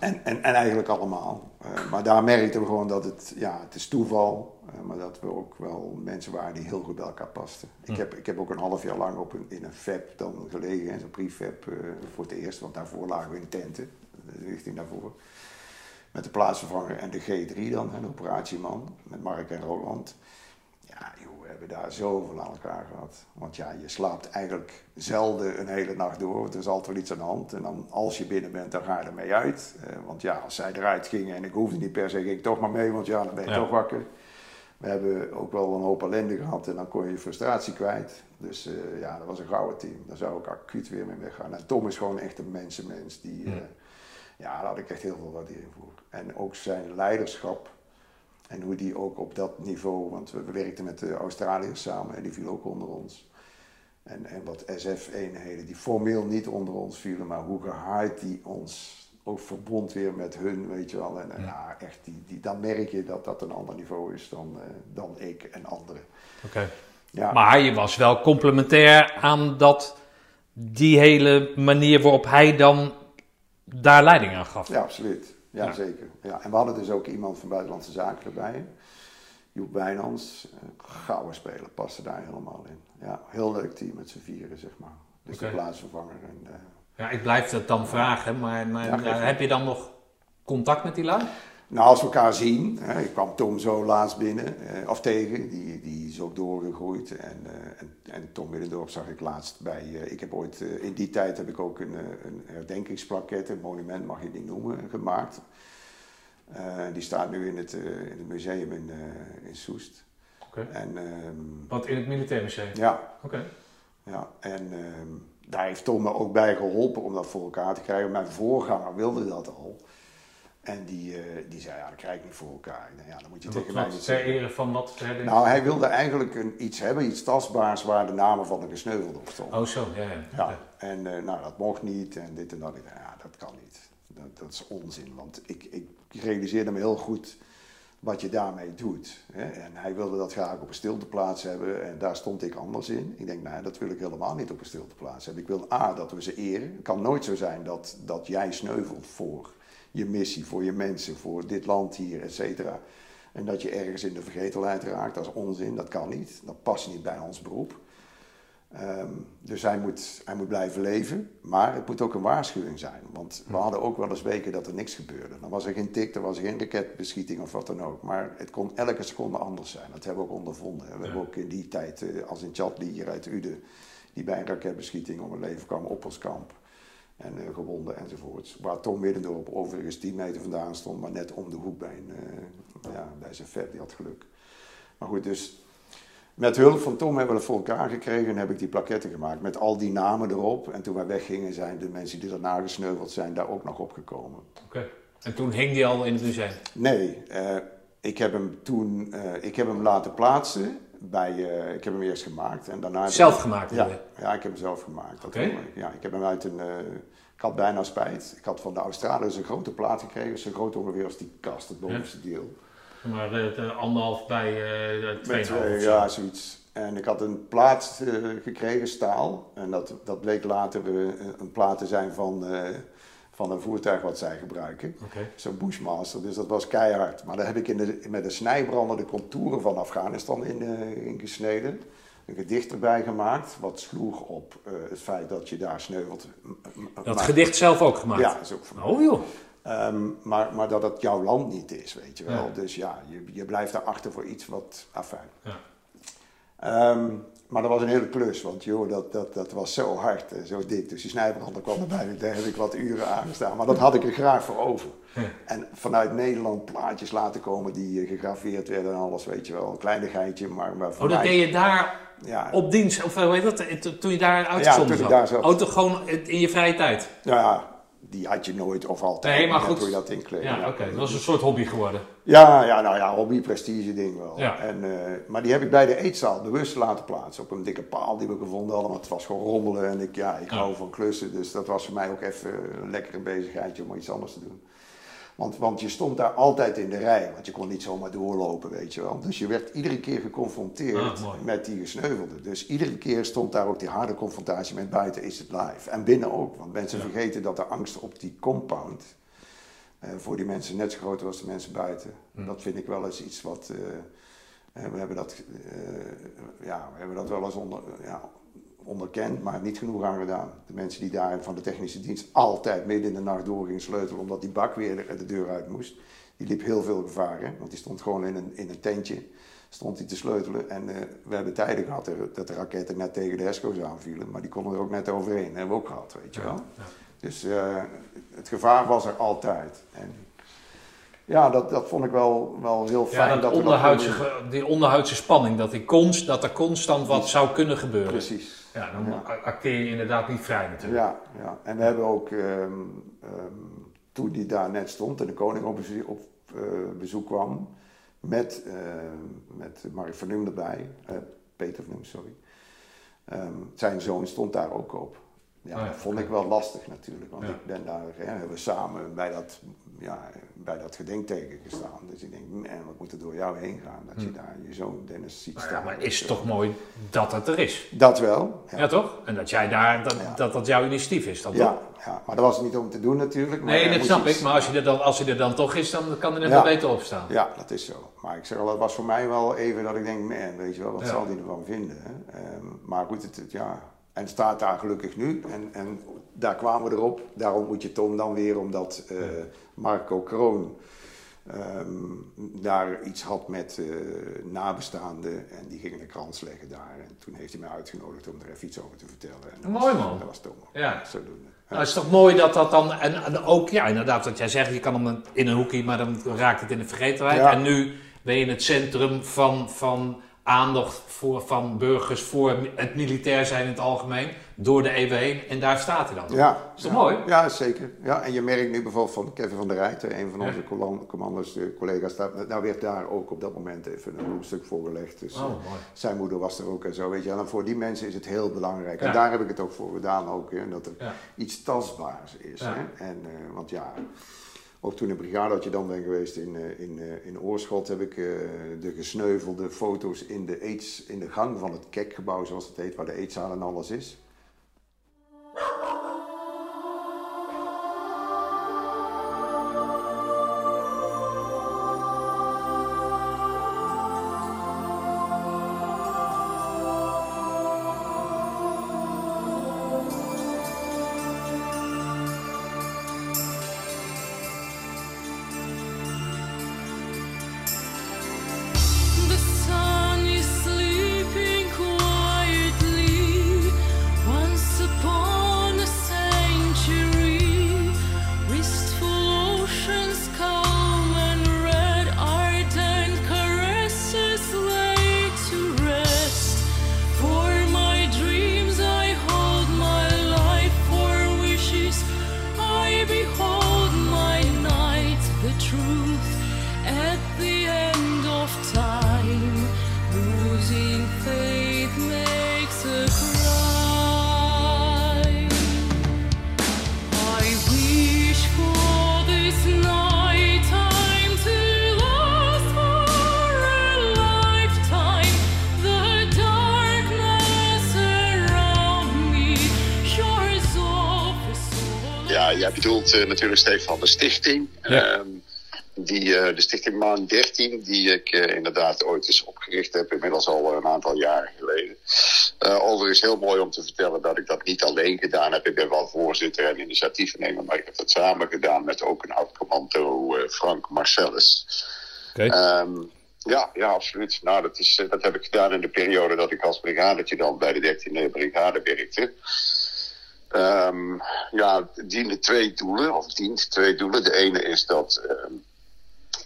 en, en, en eigenlijk allemaal. Eh, maar daar merkten we gewoon dat het, ja, het is toeval. eh, maar dat we ook wel mensen waren die heel goed bij elkaar pasten. Ik, heb, ik heb ook een half jaar lang op een, in een FEP dan gelegen, hè, zo'n prefab eh, voor het eerst. Want daarvoor lagen we in tenten, de richting daarvoor. Met de plaatsvervanger en de G3 dan, de operatieman, met Mark en Roland. Ja, joh, hebben daar zoveel aan elkaar gehad. Want ja, je slaapt eigenlijk zelden een hele nacht door. want Er is altijd wel iets aan de hand. En dan als je binnen bent, dan ga je ermee uit. Eh, want ja, als zij eruit gingen en ik hoefde niet per se, ging ik toch maar mee. Want ja, dan ben je Ja. toch wakker. We hebben ook wel een hoop ellende gehad en dan kon je je frustratie kwijt. Dus eh, ja, dat was een gouden team. Daar zou ik acuut weer mee weggaan. En Tom is gewoon echt een mensenmens. Die, eh, ja, daar had ik echt heel veel waardering voor. En ook zijn leiderschap. En hoe die ook op dat niveau, want we, we werkten met de Australiërs samen en die vielen ook onder ons. En, en wat SF-eenheden die formeel niet onder ons vielen, maar hoe gehaaid die ons ook verbond weer met hun, weet je wel. En, en ja, echt, die, die, dan merk je dat dat een ander niveau is dan, eh, dan ik en anderen. Oké. Ja. Maar je was wel complementair aan dat, die hele manier waarop hij dan daar leiding aan gaf. Ja, absoluut. Ja, Ja. zeker. Ja, en we hadden dus ook iemand van Buitenlandse Zaken erbij. Joep Wijnands, gouden speler, paste daar helemaal in. Ja, heel leuk team met z'n vieren, zeg maar. Dus de plaatsvervanger. En, eh, Ja, ik blijf dat dan vragen, maar, maar Ja, eh, niet. heb je dan nog contact met die lui? Nou, als we elkaar zien, hè, ik kwam Tom zo laatst binnen, eh, of tegen, die, die is ook doorgegroeid. En, eh, en, en Tom Willendorp zag ik laatst bij, eh, ik heb ooit, eh, in die tijd heb ik ook een, een herdenkingsplaquette, een monument mag je het niet noemen, gemaakt. Die staat nu in het, in het museum in, in Soest. Oké. En ehm, Wat in het Militair Museum? ja, Oké. ja, en ehm, daar heeft Tom me ook bij geholpen om dat voor elkaar te krijgen. Mijn voorganger wilde dat al. En die, eh, die zei, ja, dat krijg ik niet voor elkaar. Denk, ja, dan moet je tegen mij Wat, niet ter zeggen. ere van wat? herdenking? Nou, hij wilde eigenlijk een, iets hebben, iets tastbaars waar de namen van de gesneuvelden op stonden. Oh zo, ja. ja. Ja, en eh, nou, dat mocht niet en dit en dat. Ik dacht, ja, dat kan niet. Dat, dat is onzin, want ik, ik realiseerde me heel goed wat je daarmee doet. Hè? En hij wilde dat graag op een stilteplaats hebben en daar stond ik anders in. Ik denk, nou, dat wil ik helemaal niet op een stilteplaats hebben. Ik wil A, dat we ze eren. Het kan nooit zo zijn dat, dat jij sneuvelt voor je missie, voor je mensen, voor dit land hier, et cetera. En dat je ergens in de vergetelheid raakt, dat is onzin, dat kan niet. Dat past niet bij ons beroep. Ehm, dus hij moet, hij moet blijven leven, maar het moet ook een waarschuwing zijn. Want we hadden ook wel eens weken dat er niks gebeurde. Dan was er geen tik, dan was er geen raketbeschieting of wat dan ook. Maar het kon elke seconde anders zijn. Dat hebben we ook ondervonden. We hebben ook in die tijd, eh, als in Chatli hier uit Uden, die bij een raketbeschieting om het leven kwam op ons kamp. En eh, gewonden enzovoorts. Waar Tom Middendorp overigens 10 meter vandaan stond, maar net om de hoek bij, een, eh, ja, bij zijn vet, die had geluk. Maar goed, dus met hulp van Tom hebben we het voor elkaar gekregen en heb ik die plaketten gemaakt met al die namen erop. En toen wij weggingen zijn de mensen die daarna gesneuveld zijn daar ook nog opgekomen. Oké. En toen hing die al in het museum? Nee, eh, ik heb hem toen ik heb hem laten plaatsen bij, eh, ik heb hem eerst gemaakt en daarna... ik- Zelf gemaakt, Ja, ja, ik heb hem zelf gemaakt. Oké. Ja, ik heb hem uit een... eh, ik had bijna spijt. Ik had van de Australiërs een grote plaat gekregen. Zo groot ongeveer als die kast, het bovenste deel. Maar de anderhalf bij eh 2,5 eh, of zo. ja, zoiets. En ik had een plaat gekregen, staal. En dat, dat bleek later een plaat te zijn van, van een voertuig wat zij gebruiken. Zo'n Bushmaster, dus dat was keihard. Maar daar heb ik in de, met een snijbrander de contouren van Afghanistan in, eh, in gesneden. Een gedicht erbij gemaakt, wat sloeg op eh, het feit dat je daar sneuvelt. Dat maar- gedicht zelf ook gemaakt? Ja, dat is ook van. Oh joh. Ehm, maar, maar dat het jouw land niet is, weet je wel. Ja. Dus ja, je, je blijft daarachter voor iets wat afijn. Ja. Ehm, maar dat was een hele klus, want joh, dat, dat, dat was zo hard en zo dik. Dus die snijbrander kwam erbij, daar heb ik wat uren aangestaan. Maar dat had ik er graag voor over. En vanuit Nederland plaatjes laten komen die eh, gegraveerd werden en alles, weet je wel. Een kleinigheidje, maar, maar voor Oh, dat mij- deed je daar Ja, op dienst, of eh, hoe heet dat, eh, to- toen je daar Ja, uitgezonden toen ik daar zat. Oh, toch gewoon in je vrije tijd? ja, die had je nooit of altijd. Nee, maar goed. Hoe je dat inkleedt. Ja, oké. Dat was een soort hobby geworden. Ja, ja, nou ja, hobby, prestige ding wel. Ja. En, eh, maar die heb ik bij de eetzaal bewust laten plaatsen. Op een dikke paal die we gevonden hadden. Want het was gewoon rommelen. En ik, ja, ik hou van klussen. Dus dat was voor mij ook even een lekkere bezigheidje om iets anders te doen. Want, want je stond daar altijd in de rij. Want je kon niet zomaar doorlopen, weet je wel. Dus je werd iedere keer geconfronteerd Ah, met die gesneuvelden. Dus iedere keer stond daar ook die harde confrontatie met buiten is het live. En binnen ook. Want mensen vergeten dat de angst op die compound... eh, voor die mensen net zo groot was als de mensen buiten. Dat vind ik wel eens iets wat. eh, eh, we, hebben dat, ja, we hebben dat wel eens onder, ja, onderkend, maar niet genoeg aan gedaan. De mensen die daar van de technische dienst altijd midden in de nacht door gingen sleutelen omdat die bak weer de, de deur uit moest. Die liep heel veel gevaar, hè? want die stond gewoon in een, in een tentje. Stond hij te sleutelen en eh, we hebben tijden gehad eh, dat de raketten net tegen de ESCO's aanvielen, maar die konden er ook net overheen. Dat hebben we ook gehad, weet je wel. Dus eh, het gevaar was er altijd. En ja, dat, dat vond ik wel, wel heel fijn. Ja, dat dat onderhuidse, die onderhuidse spanning, dat, die const, dat er constant wat zou kunnen gebeuren. Precies. Ja, dan Ja. acteer je inderdaad niet vrij natuurlijk. Ja, ja, en we hebben ook, ehm, ehm, toen die daar net stond en de koning op bezoek, op, eh, bezoek kwam, met, ehm, met Mark van Num erbij, eh, Peter van Num, sorry. Zijn zoon stond daar ook op. Ja, Oh ja, dat vond ik wel lastig natuurlijk, want Ja. ik ben daar, hè, hebben we samen bij dat, ja, bij dat gedenkteken gestaan. Dus ik denk, man, wat moet er door jou heen gaan, dat je daar je zoon Dennis ziet Nou staan. ja, maar is het toch mooi dat het er is? Dat wel, Ja, toch? En dat jij daar, dat, Ja. dat, dat jouw initiatief is dan Ja, toch? ja, maar dat was niet om te doen natuurlijk. maar Nee, dat snap iets- ik. Maar als, je er dan, als hij er dan toch is, dan kan hij er Ja. wel beter op staan. Ja, dat is zo. Maar ik zeg al, dat was voor mij wel even dat ik denk, man, weet je wel, wat Ja. zal die ervan vinden? Hè? Ehm, maar goed, het, het- ja. En staat daar gelukkig nu. En, en daar kwamen we erop. Daar ontmoet je Tom dan weer, omdat eh, Marco Kroon ehm, daar iets had met eh, nabestaanden. En die gingen de krans leggen daar. En toen heeft hij mij uitgenodigd om er even iets over te vertellen. En Mooi, was- man. Dat was Tom. Ja. Zodoende. Nou, het is toch mooi dat dat dan, en, en ook, ja, inderdaad, wat jij zegt, je kan hem in een hoekje, maar dan raakt het in de vergetelheid. Ja. En nu ben je in het centrum van, van aandacht voor, van burgers voor het militair zijn in het algemeen, door de eeuwen heen. En daar staat hij dan. Ja. Is toch ja. mooi? Ja, zeker. Ja, en je merkt nu bijvoorbeeld van Kevin van der Rijten, een van onze commando's, de collega's, daar, daar werd daar ook op dat moment even een stuk voorgelegd. Dus Oh, eh, mooi. zijn moeder was er ook en zo, weet je. En voor die mensen is het heel belangrijk. Ja. En daar heb ik het ook voor gedaan ook, hè, dat er iets tastbaars is. Hè? En, eh, want ja, ook toen in de brigade dat je dan bent geweest in, eh, in, eh, in Oorschot, heb ik eh, de gesneuvelde foto's in de, aids, in de gang van het kekgebouw, zoals het heet, waar de eetzaal en alles is. Eh, natuurlijk Stefan de Stichting. Ja. Ehm, die, eh, de Stichting Maan 13, die ik eh, inderdaad ooit eens opgericht heb, inmiddels al een aantal jaren geleden. Eh, overigens heel mooi om te vertellen dat ik dat niet alleen gedaan heb. Ik ben wel voorzitter en initiatiefnemer, maar ik heb dat samen gedaan met ook een oud-commando, Frank Marcellus. Ehm, ja, ja, absoluut. Nou, dat, is, dat heb ik gedaan in de periode dat ik als brigadetje dan bij de 13e brigade werkte. Ehm, ja, diende twee doelen, of dient twee doelen. De ene is dat,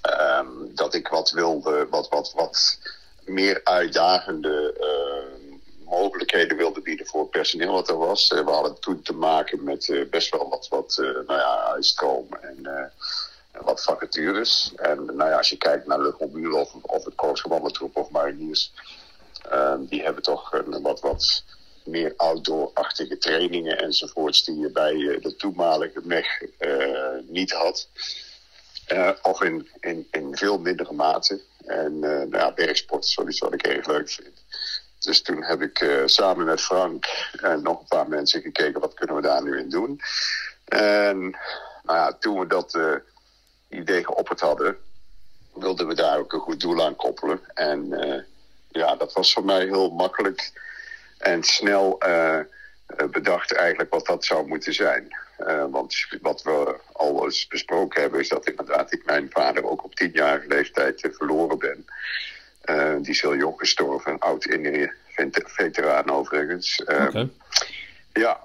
ehm, dat ik wat wilde, wat, wat, wat meer uitdagende ehm, mogelijkheden wilde bieden voor het personeel wat er was. Eh, we hadden toen te maken met eh, best wel wat, wat eh, nou ja, uitstroom en wat vacatures. En nou ja, als je kijkt naar luchtmobiel of, of het Koosgewandeltroep of mariniers, die hebben toch een wat, wat meer outdoor-achtige trainingen enzovoorts die je bij eh, de toenmalige MEG eh, niet had. Eh, of in, in, in veel mindere mate. En nou ja, bergsport is zoiets wat ik erg leuk vind. Dus toen heb ik samen met Frank en nog een paar mensen gekeken wat kunnen we daar nu in doen. En nou toen we dat eh, idee geopperd hadden, wilden we daar ook een goed doel aan koppelen. En ja, dat was voor mij heel makkelijk en snel eh, eh, bedacht eigenlijk wat dat zou moeten zijn. Eh, want wat we al eens besproken hebben is dat inderdaad ik mijn vader ook op tienjarige leeftijd verloren ben. Die is heel jong gestorven, een oud veteraan overigens. Ja,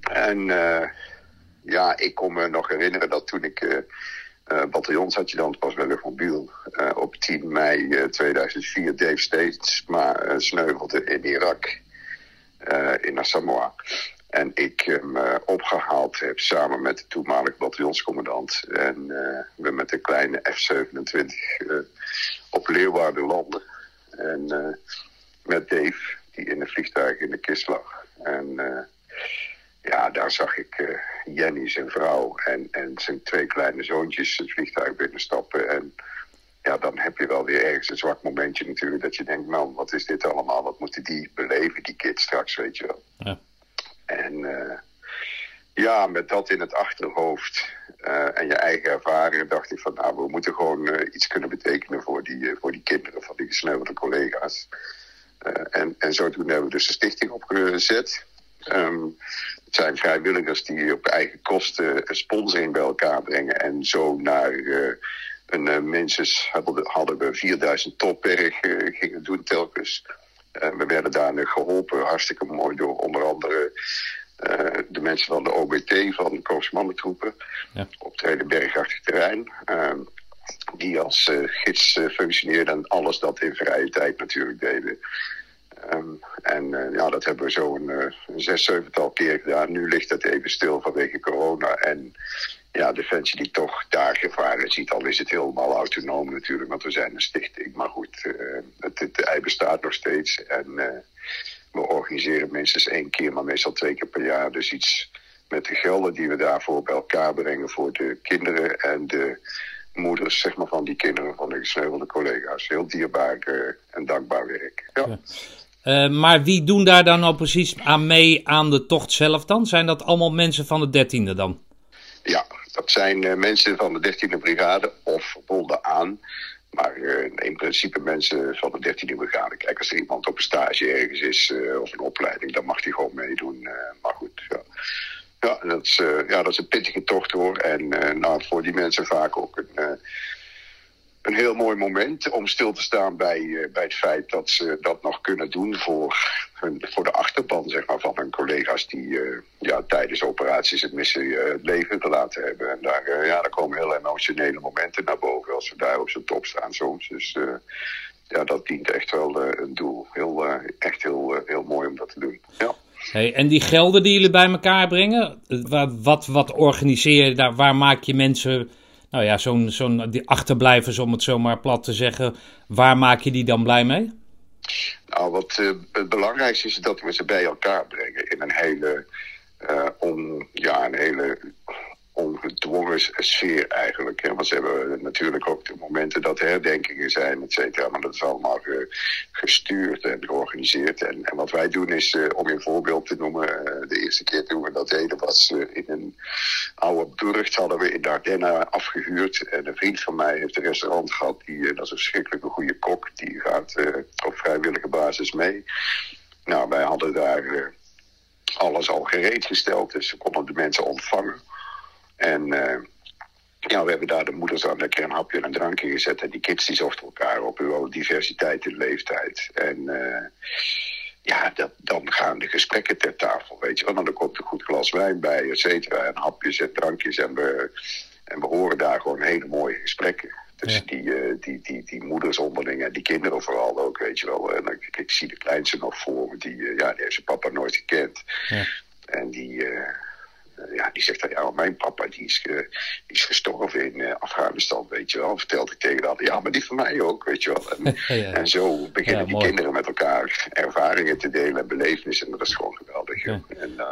en ja, ik kon me nog herinneren dat toen ik eh, bataljonsadjudant was bij Luchtmobiel eh, op 10 mei eh, 2004 Dave States maar sneuvelde in Irak, in Samoa. En ik hem eh, opgehaald heb samen met de toenmalige bataljonscommandant. En eh, we met een kleine F-27 eh, op Leeuwarden landen. En eh, met Dave, die in een vliegtuig in de kist lag. En eh, ja, daar zag ik eh, Jenny, zijn vrouw, en, en zijn twee kleine zoontjes het vliegtuig binnenstappen. En ja, dan heb je wel weer ergens een zwak momentje natuurlijk. Dat je denkt, man, wat is dit allemaal? Wat moeten die beleven, die kids straks, weet je wel. Ja. En eh, ja, met dat in het achterhoofd eh, en je eigen ervaringen dacht ik van, nou, we moeten gewoon eh, iets kunnen betekenen voor die, voor die kinderen van die gesneuvelde collega's. En, en zodoende hebben we dus de stichting opgezet. Ehm, het zijn vrijwilligers die op eigen kosten sponsoring bij elkaar brengen en zo naar eh, een uh, minstens hadden, we 4000 topberg eh, gingen doen telkens. En we werden daarna geholpen, hartstikke mooi, door onder andere eh, de mensen van de OBT, van de Ja. op het hele bergachtig terrein. Ehm, die als eh, gids eh, functioneerden en alles dat in vrije tijd natuurlijk deden. Ehm, en eh, ja, dat hebben we zo een, eh, een zes, zevental keer gedaan. Nu ligt het even stil vanwege corona. En ja, Defensie die toch daar gevaren ziet, al is het helemaal autonoom natuurlijk, want we zijn een stichting. Maar goed, eh, het, het ei bestaat nog steeds. En eh, we organiseren minstens één keer, maar meestal twee keer per jaar. Dus iets met de gelden die we daarvoor bij elkaar brengen voor de kinderen en de moeders zeg maar, van die kinderen van de gesneuvelde collega's. Heel dierbaar eh, en dankbaar werk. Ja. Maar wie doen daar dan nou precies aan mee aan de tocht zelf dan? Zijn dat allemaal mensen van de dertiende dan? Ja, dat zijn eh, mensen van de 13e brigade of verbonden aan. Maar eh, in principe mensen van de 13e brigade. Kijk, als er iemand op een stage ergens is eh, of een opleiding, dan mag hij gewoon meedoen. maar goed, ja. Ja, dat is, ja, dat is een pittige tocht hoor. En nou, voor die mensen vaak ook een, een heel mooi moment om stil te staan bij, eh, bij het feit dat ze dat nog kunnen doen voor, voor de achterban zeg maar, van hun collega's die eh, ja, tijdens operaties het missen eh, het leven gelaten hebben. En daar, ja, daar komen heel emotionele momenten naar boven als we daar op zijn top staan soms. Dus ja, dat dient echt wel een doel. Heel, echt heel, heel mooi om dat te doen. Ja. Hey, en die gelden die jullie bij elkaar brengen, wat, wat, wat organiseer je daar? Waar maak je mensen, nou ja, zo'n, zo'n, die achterblijvers om het zo maar plat te zeggen, waar maak je die dan blij mee? Nou, wat eh, het belangrijkste is dat we ze bij elkaar brengen in een hele, eh, om, ja, een hele ongedwongen sfeer eigenlijk. Hè. Want ze hebben natuurlijk ook de momenten dat er herdenkingen zijn, et cetera. Maar dat is allemaal ge- gestuurd en georganiseerd. En, en wat wij doen is, eh, om een voorbeeld te noemen, eh, de eerste keer toen we dat deden was eh, in een oude burcht hadden we in de Ardennen afgehuurd. En een vriend van mij heeft een restaurant gehad, die, dat is een verschrikkelijke goede kok, die gaat op vrijwillige basis mee. Nou, wij hadden daar alles al gereed gesteld, dus ze konden de mensen ontvangen. En eh, ja, we hebben daar de moeders aan lekker een hapje en een drankje gezet. En die kids die zochten elkaar op, wel diversiteit in leeftijd. En eh, ja, dat, dan gaan de gesprekken ter tafel, weet je wel. En dan komt een goed glas wijn bij, et cetera. En hapjes en drankjes. En we, en we horen daar gewoon hele mooie gesprekken. Tussen die, eh, die, die, die moeders onderling en die kinderen vooral ook, weet je wel. En ik, ik zie de kleinste nog voor me, die, ja, die heeft zijn papa nooit gekend. Ja. En die, ja, die zegt dan, ja, mijn papa die is, die is gestorven in eh, Afghanistan, weet je wel. Vertelt ik tegen dat, ja, maar die van mij ook, weet je wel. En, Ja. en zo beginnen Ja, die kinderen met elkaar ervaringen te delen en belevenissen. En dat is gewoon geweldig. En uh,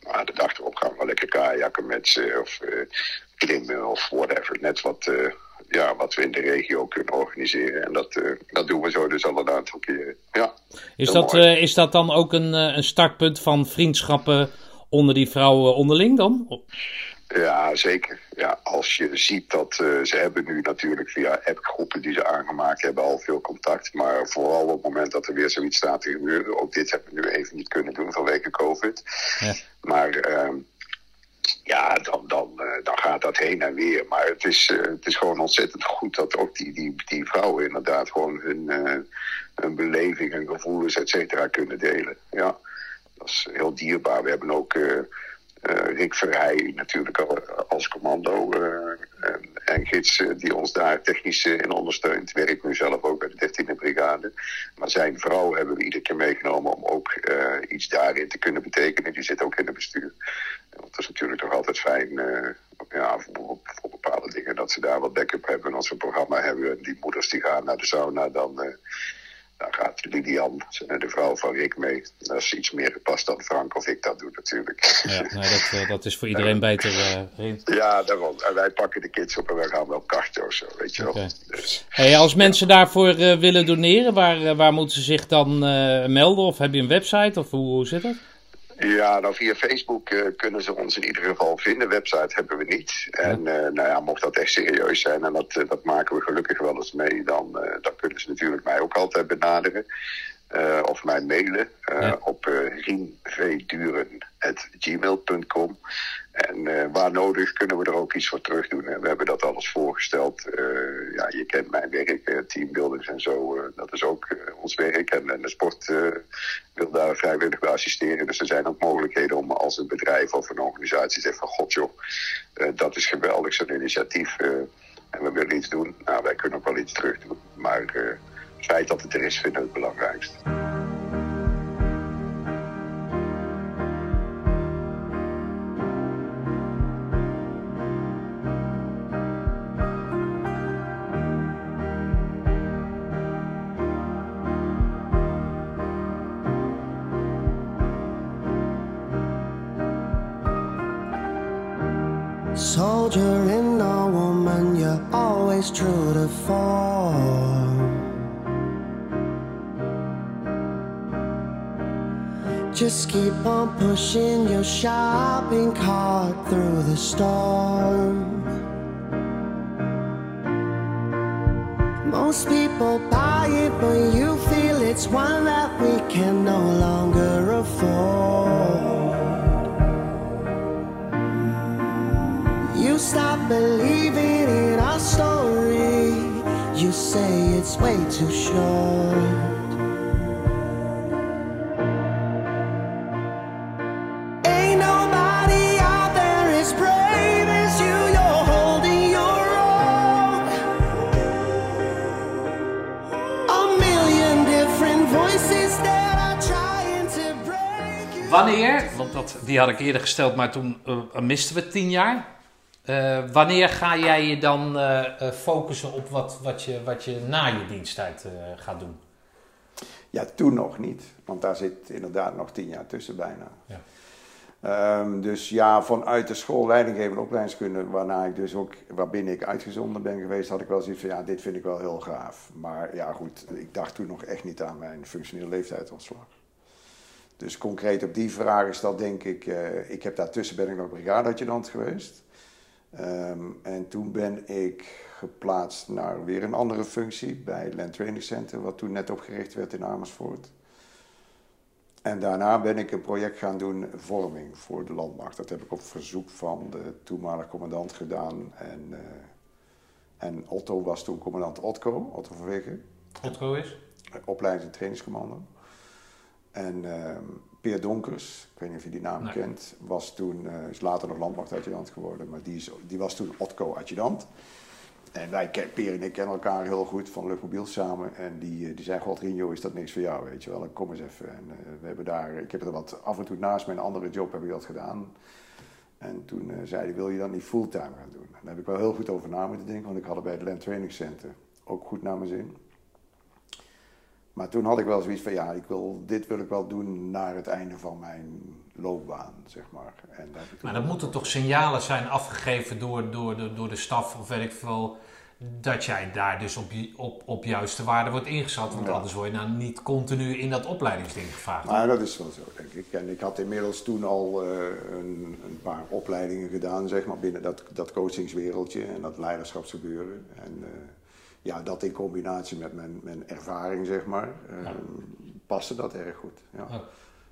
nou, de dag erop gaan we lekker kajakken met ze of eh, klimmen of whatever. Net wat, eh, ja, wat we in de regio kunnen organiseren. En dat, eh, dat doen we zo dus al een aantal keren. Ja. Is dat, eh, is dat dan ook een, eh, een startpunt van vriendschappen onder die vrouwen onderling dan? Ja, zeker. Ja, als je ziet dat eh, ze hebben nu natuurlijk via appgroepen die ze aangemaakt hebben al veel contact. Maar vooral op het moment dat er weer zoiets staat te gebeuren. Ook dit hebben we nu even niet kunnen doen vanwege COVID. Ja. Maar ehm, ja, dan, dan, eh, dan gaat dat heen en weer. Maar het is, eh, het is gewoon ontzettend goed dat ook die, die, die vrouwen inderdaad gewoon hun, hun beleving, hun gevoelens, et cetera, kunnen delen. Ja, dat is heel dierbaar. We hebben ook eh, eh, Rick Verheij natuurlijk al, als commando eh, en, en gids eh, die ons daar technisch eh, in ondersteunt. Werkt nu zelf ook bij de 13e brigade. Maar zijn vrouw hebben we iedere keer meegenomen om ook eh, iets daarin te kunnen betekenen. Die zit ook in het bestuur. Het is natuurlijk toch altijd fijn eh, ja, voor, bepaalde dingen dat ze daar wat backup hebben. En als we een programma hebben en die moeders die gaan naar de sauna, dan, eh, dan gaat Lilian, de vrouw van Rick, mee. Dat is iets meer gepast dan Frank of ik dat doe natuurlijk. Ja, nee, dat, eh, dat is voor iedereen beter. eh. Ja, daarom. En wij pakken de kids op en wij gaan wel karten of zo, weet je wel. Dus, Hey, als mensen daarvoor eh, willen doneren, waar, waar moeten ze zich dan melden? Of heb je een website? Of hoe, hoe zit dat? Ja, nou via Facebook eh, kunnen ze ons in ieder geval vinden. Website hebben we niet. En eh, nou ja, mocht dat echt serieus zijn, en dat, eh, dat maken we gelukkig wel eens mee, dan, dan kunnen ze natuurlijk mij ook altijd benaderen. Eh, of mij mailen eh, Ja. op uh, rienveeduren.gmail.com. En eh, waar nodig kunnen we er ook iets voor terug doen. En we hebben dat alles voorgesteld. Eh, ja, je kent mijn werk, eh, teambuildings en zo. eh, dat is ook eh, ons werk. En, en de sport eh, wil daar vrijwillig bij assisteren. Dus er zijn ook mogelijkheden om als een bedrijf of een organisatie zegt van... God joh, eh, dat is geweldig, zo'n initiatief. eh, en we willen iets doen. Nou, wij kunnen ook wel iets terug doen. Maar eh, het feit dat het er is, vinden we het belangrijkst. Soldier in a woman, you're always true to form. Just keep on pushing your shopping cart through the storm. Most people buy it, but you feel it's one that we can no longer afford. You stop believing in our story. You say it's way too short. Wanneer, want dat, die had ik eerder gesteld, maar toen eh, misten we tien jaar. Eh, wanneer ga jij je dan focussen op wat, wat, je, wat je na je diensttijd gaat doen? Ja, toen nog niet, want daar zit inderdaad nog tien jaar tussen bijna. Ja. Ehm, dus ja, vanuit de school leidinggevende opleidingskunde, waarna ik dus ook, waarbinnen ik uitgezonden ben geweest, had ik wel zoiets van, ja, dit vind ik wel heel gaaf. Maar ja, goed, ik dacht toen nog echt niet aan mijn functionele leeftijdsontslag. Dus concreet op die vraag is dat denk ik, eh, ik heb daartussen ben ik nog brigadeadjudant geweest. Ehm, en toen ben ik geplaatst naar weer een andere functie bij het Land Training Center, wat toen net opgericht werd in Amersfoort. En daarna ben ik een project gaan doen, vorming voor de landmacht. Dat heb ik op verzoek van de toenmalige commandant gedaan. En, eh, en Otto was toen commandant Otco, Otto van Wegen, Otco is? opleidings- en trainingscommando. En ehm Peer Donkers, ik weet niet of je die naam Nee. kent, was toen, eh, is later nog landmachtadjudant geworden, maar die, is, die was toen Otco-adjudant. En wij, Peer en ik kennen elkaar heel goed van Luchtmobiel samen. En die, eh, die zei, god Rinjo, is dat niks voor jou, weet je wel. Kom eens even. En eh, we hebben daar, ik heb er wat af en toe naast mijn andere job heb ik dat gedaan. En toen eh, zei hij, wil je dat niet fulltime gaan doen? Daar heb ik wel heel goed over na moeten denken, want ik had het bij het Land Training Center ook goed naar mijn zin. Maar toen had ik wel zoiets van, ja, ik wil, dit wil ik wel doen naar het einde van mijn loopbaan, zeg maar. En daar heb ik toen Maar dan moeten toch signalen zijn afgegeven door, door, de, door de staf of weet ik veel. Dat jij daar dus op, op, op juiste waarde wordt ingezet. Want Ja. anders word je nou niet continu in dat opleidingsding gevraagd. Maar dat is wel zo, denk ik. En ik had inmiddels toen al eh, een, een paar opleidingen gedaan, zeg maar, binnen dat, dat coachingswereldje en dat leiderschapsgebeuren. En eh, ja, dat in combinatie met mijn, mijn ervaring, zeg maar, eh, paste dat erg goed. Ja.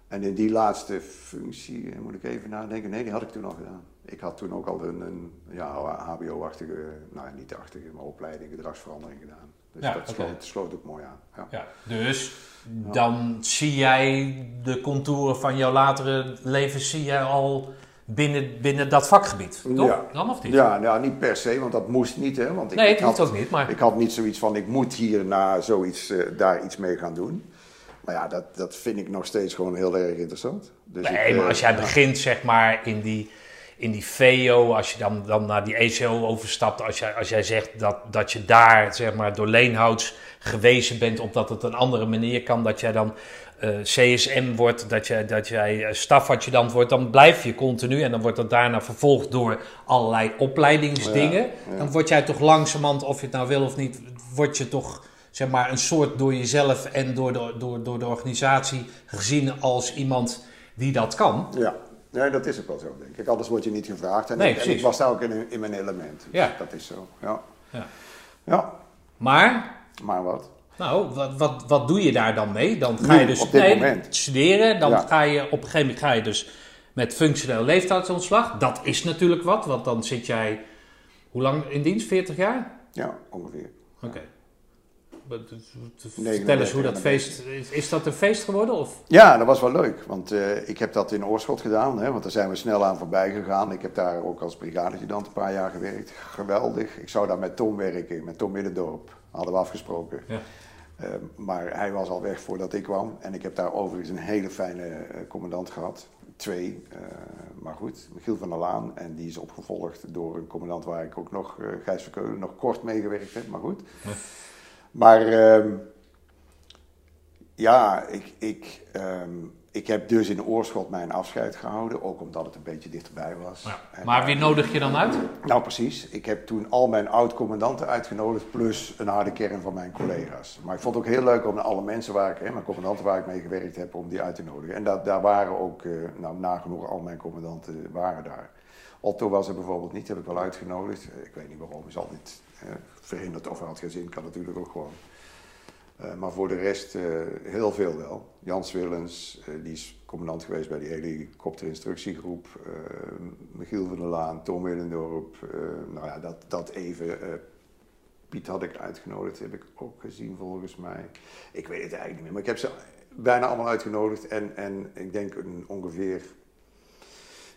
En in die laatste functie, eh, moet ik even nadenken, nee, die had ik toen al gedaan. Ik had toen ook al een, een ja, HBO-achtige, nou niet achtige, maar opleiding gedragsverandering gedaan. Dus Ja, dat sloot, sloot ook mooi aan. Ja. Ja, dus dan zie jij de contouren van jouw latere leven zie jij al binnen, binnen dat vakgebied, toch? Ja. Dan of niet? Ja, nou niet per se, want dat moest niet, hè. Want ik, Nee, het had, ook niet, maar- Ik had niet zoiets van, ik moet hier na zoiets, eh, daar iets mee gaan doen. Maar ja, dat, dat vind ik nog steeds gewoon heel erg interessant. Dus Nee, ik, maar eh, als jij ja. begint zeg maar in die, in die VO, als je dan, dan naar die ECO overstapt, als jij, als jij zegt dat, dat je daar zeg maar door leenhouds gewezen bent op dat het een andere manier kan, dat jij dan eh, CSM wordt, dat jij, dat jij eh, stafadjudant wordt, dan blijf je continu en dan wordt dat daarna vervolgd door allerlei opleidingsdingen. Ja, ja. Dan word jij toch langzamerhand, of je het nou wil of niet, word je toch zeg maar een soort door jezelf en door de, door, door de organisatie gezien als iemand die dat kan. Ja, nee, dat is ook wel zo, denk ik. Anders word je niet gevraagd. En, Nee, ik, en ik precies. was daar ook in, in mijn element. Dus Ja. Dat is zo, ja. Ja. Ja, Maar, maar wat? Nou, wat, wat, wat doe je daar dan mee? Dan ga je dus op dit nee, moment. studeren. Dan Ja. ga je op een gegeven moment ga je dus met functioneel leeftijdsontslag. Dat is natuurlijk wat, want dan zit jij, hoe lang in dienst? 40 jaar? Ja, ongeveer. Oké. Wat- Vertel 39, eens hoe dat feest, is, dat een feest geworden? Of? Ja, dat was wel leuk, want eh, ik heb dat in Oorschot gedaan, hè, want daar zijn we snel aan voorbij gegaan. Ik heb daar ook als brigadejudant een paar jaar gewerkt. Geweldig. Ik zou daar met Tom werken, met Tom Middendorp. Hadden we afgesproken. Ja. Eh, maar hij was al weg voordat ik kwam. En ik heb daar overigens een hele fijne eh, commandant gehad. Twee, eh, maar goed, Michiel van der Laan. En die is opgevolgd door een commandant waar ik ook nog, eh Gijs Verkeulen, nog kort meegewerkt heb. Maar goed. Maar ehm, ja, ik, ik, ehm, ik heb dus in Oorschot mijn afscheid gehouden. Ook omdat het een beetje dichterbij was. Ja. Maar eh, wie nodig je dan uit? nou, precies. Ik heb toen al mijn oud-commandanten uitgenodigd, plus een harde kern van mijn collega's. Maar ik vond het ook heel leuk om alle mensen waar ik, hè, mijn commandanten waar ik mee gewerkt heb, om die uit te nodigen. En dat, daar waren ook, eh, nou, nagenoeg al mijn commandanten waren daar. Otto was er bijvoorbeeld niet, heb ik wel uitgenodigd. Eh, Ik weet niet waarom, is altijd eh, verhinderd of hij had geen zin, kan natuurlijk ook gewoon. Eh, maar voor de rest eh, heel veel wel. Jans Willens, eh, die is commandant geweest bij die helikopterinstructiegroep. Michiel van der Laan, Tom Willendorp. nou ja, dat, dat even. Piet had ik uitgenodigd, heb ik ook gezien volgens mij. Ik weet het eigenlijk niet meer, maar ik heb ze bijna allemaal uitgenodigd. En, en ik denk een, ongeveer,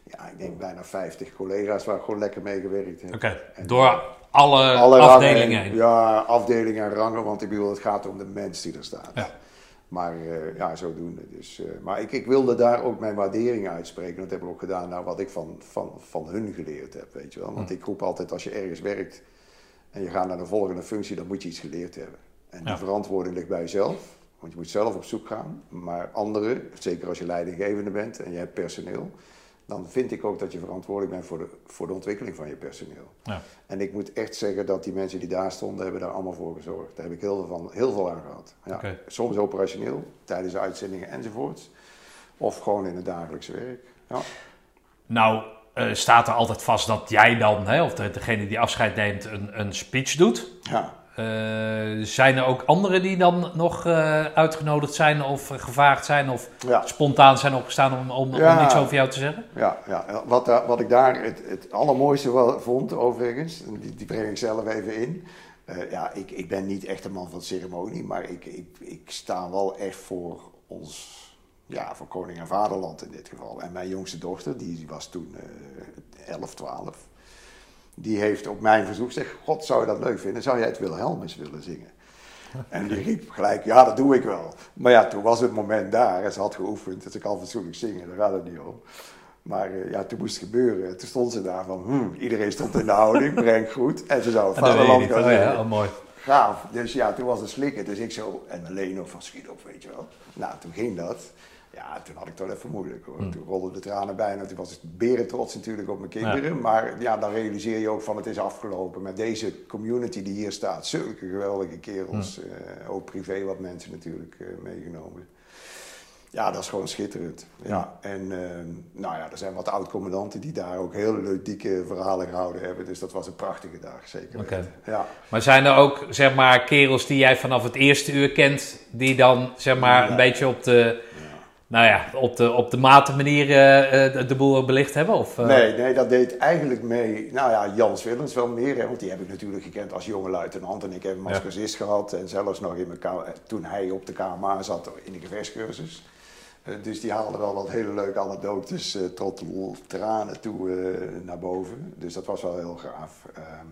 ja, ik denk bijna 50 collega's waar ik gewoon lekker mee gewerkt heb. Oké, door alle, alle afdelingen rangen. Ja, afdelingen en rangen, want ik bedoel, het gaat om de mens die er staat. Ja. Maar eh, ja, zodoende. Dus, eh, maar ik, ik wilde daar ook mijn waardering uitspreken. Dat heb ik ook gedaan naar wat ik van, van, van hun geleerd heb, weet je wel. Want ik roep altijd, als je ergens werkt en je gaat naar de volgende functie, dan moet je iets geleerd hebben. En Ja. verantwoording ligt bij jezelf. Want je moet zelf op zoek gaan. Maar anderen, zeker als je leidinggevende bent en je hebt personeel, dan vind ik ook dat je verantwoordelijk bent voor de, voor de ontwikkeling van je personeel. Ja. En ik moet echt zeggen dat die mensen die daar stonden, hebben daar allemaal voor gezorgd. Daar heb ik heel veel, van, heel veel aan gehad. Ja. Oké. Soms operationeel, tijdens de uitzendingen enzovoorts. Of gewoon in het dagelijks werk. Ja. Nou, eh, staat er altijd vast dat jij dan, hè, of de, degene die afscheid neemt, een, een speech doet. Ja. Eh, zijn er ook anderen die dan nog eh, uitgenodigd zijn of eh, gevraagd zijn of Ja. spontaan zijn opgestaan om, om, Ja. om iets over jou te zeggen? Ja, ja. Wat, wat ik daar het, het allermooiste vond, overigens, en die, die breng ik zelf even in. Ja, ik, ik ben niet echt een man van ceremonie, maar ik, ik, ik sta wel echt voor ons, ja, voor koning en vaderland in dit geval. En mijn jongste dochter, die, was toen eh 11, 12, die heeft op mijn verzoek gezegd: God, zou je dat leuk vinden? Zou jij het Wilhelmus willen zingen? En die riep gelijk, ja, dat doe ik wel. Maar ja, toen was het moment daar en ze had geoefend, dus ik kan fatsoenlijk zingen, daar gaat het niet om. Maar eh, ja, toen moest het gebeuren. Toen stond ze daar van, hmm, iedereen stond in de houding, breng goed. En ze zou dat vaderland gaan Oh ja, zingen. oh, mooi. Gaaf. Dus ja, toen was het slikken. Dus ik zo, en alleen nog van schiet op, weet je wel. Nou, toen ging dat. Ja, toen had ik het wel even moeilijk hoor. Toen rolden de tranen bijna. Toen was ik beren trots natuurlijk op mijn kinderen. Maar ja, dan realiseer je ook van het is afgelopen. Met deze community die hier staat. Zulke geweldige kerels. eh, ook privé wat mensen natuurlijk eh, meegenomen. Ja, dat is gewoon schitterend. Ja. En ehm, nou ja, er zijn wat oud-commandanten die daar ook hele ludieke verhalen gehouden hebben. Dus dat was een prachtige dag, zeker. Ja. Maar zijn er ook, zeg maar, kerels die jij vanaf het eerste uur kent, die dan, zeg maar, een beetje op de, nou ja, op de, op de mate manier eh, eh, de, de boel belicht hebben? Of, eh, Nee, nee, dat deed eigenlijk mee. Nou ja, Jans Willems wel meer, hè, want die heb ik natuurlijk gekend als jonge luitenant. En ik heb hem als Ja. cursist gehad. En zelfs nog in mijn toen hij op de KMA zat in de gevechtscursus. Dus die haalde wel wat hele leuke anekdotes tot tranen toe naar boven. Dus dat was wel heel gaaf. Ehm,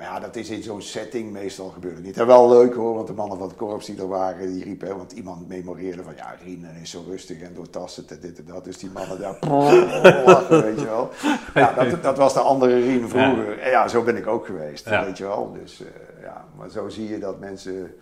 maar ja, dat is in zo'n setting meestal gebeurt het niet. En wel leuk hoor, want de mannen van het korps die er waren, die riepen, hè, want iemand memoreerde van ja, Rien is zo rustig en doortastend en dit en dat. Dus die mannen daar lachen, weet je wel. Ja, dat, dat was de andere Rien vroeger. En ja, zo ben ik ook geweest, Ja. weet je wel. Dus eh, ja, maar zo zie je dat mensen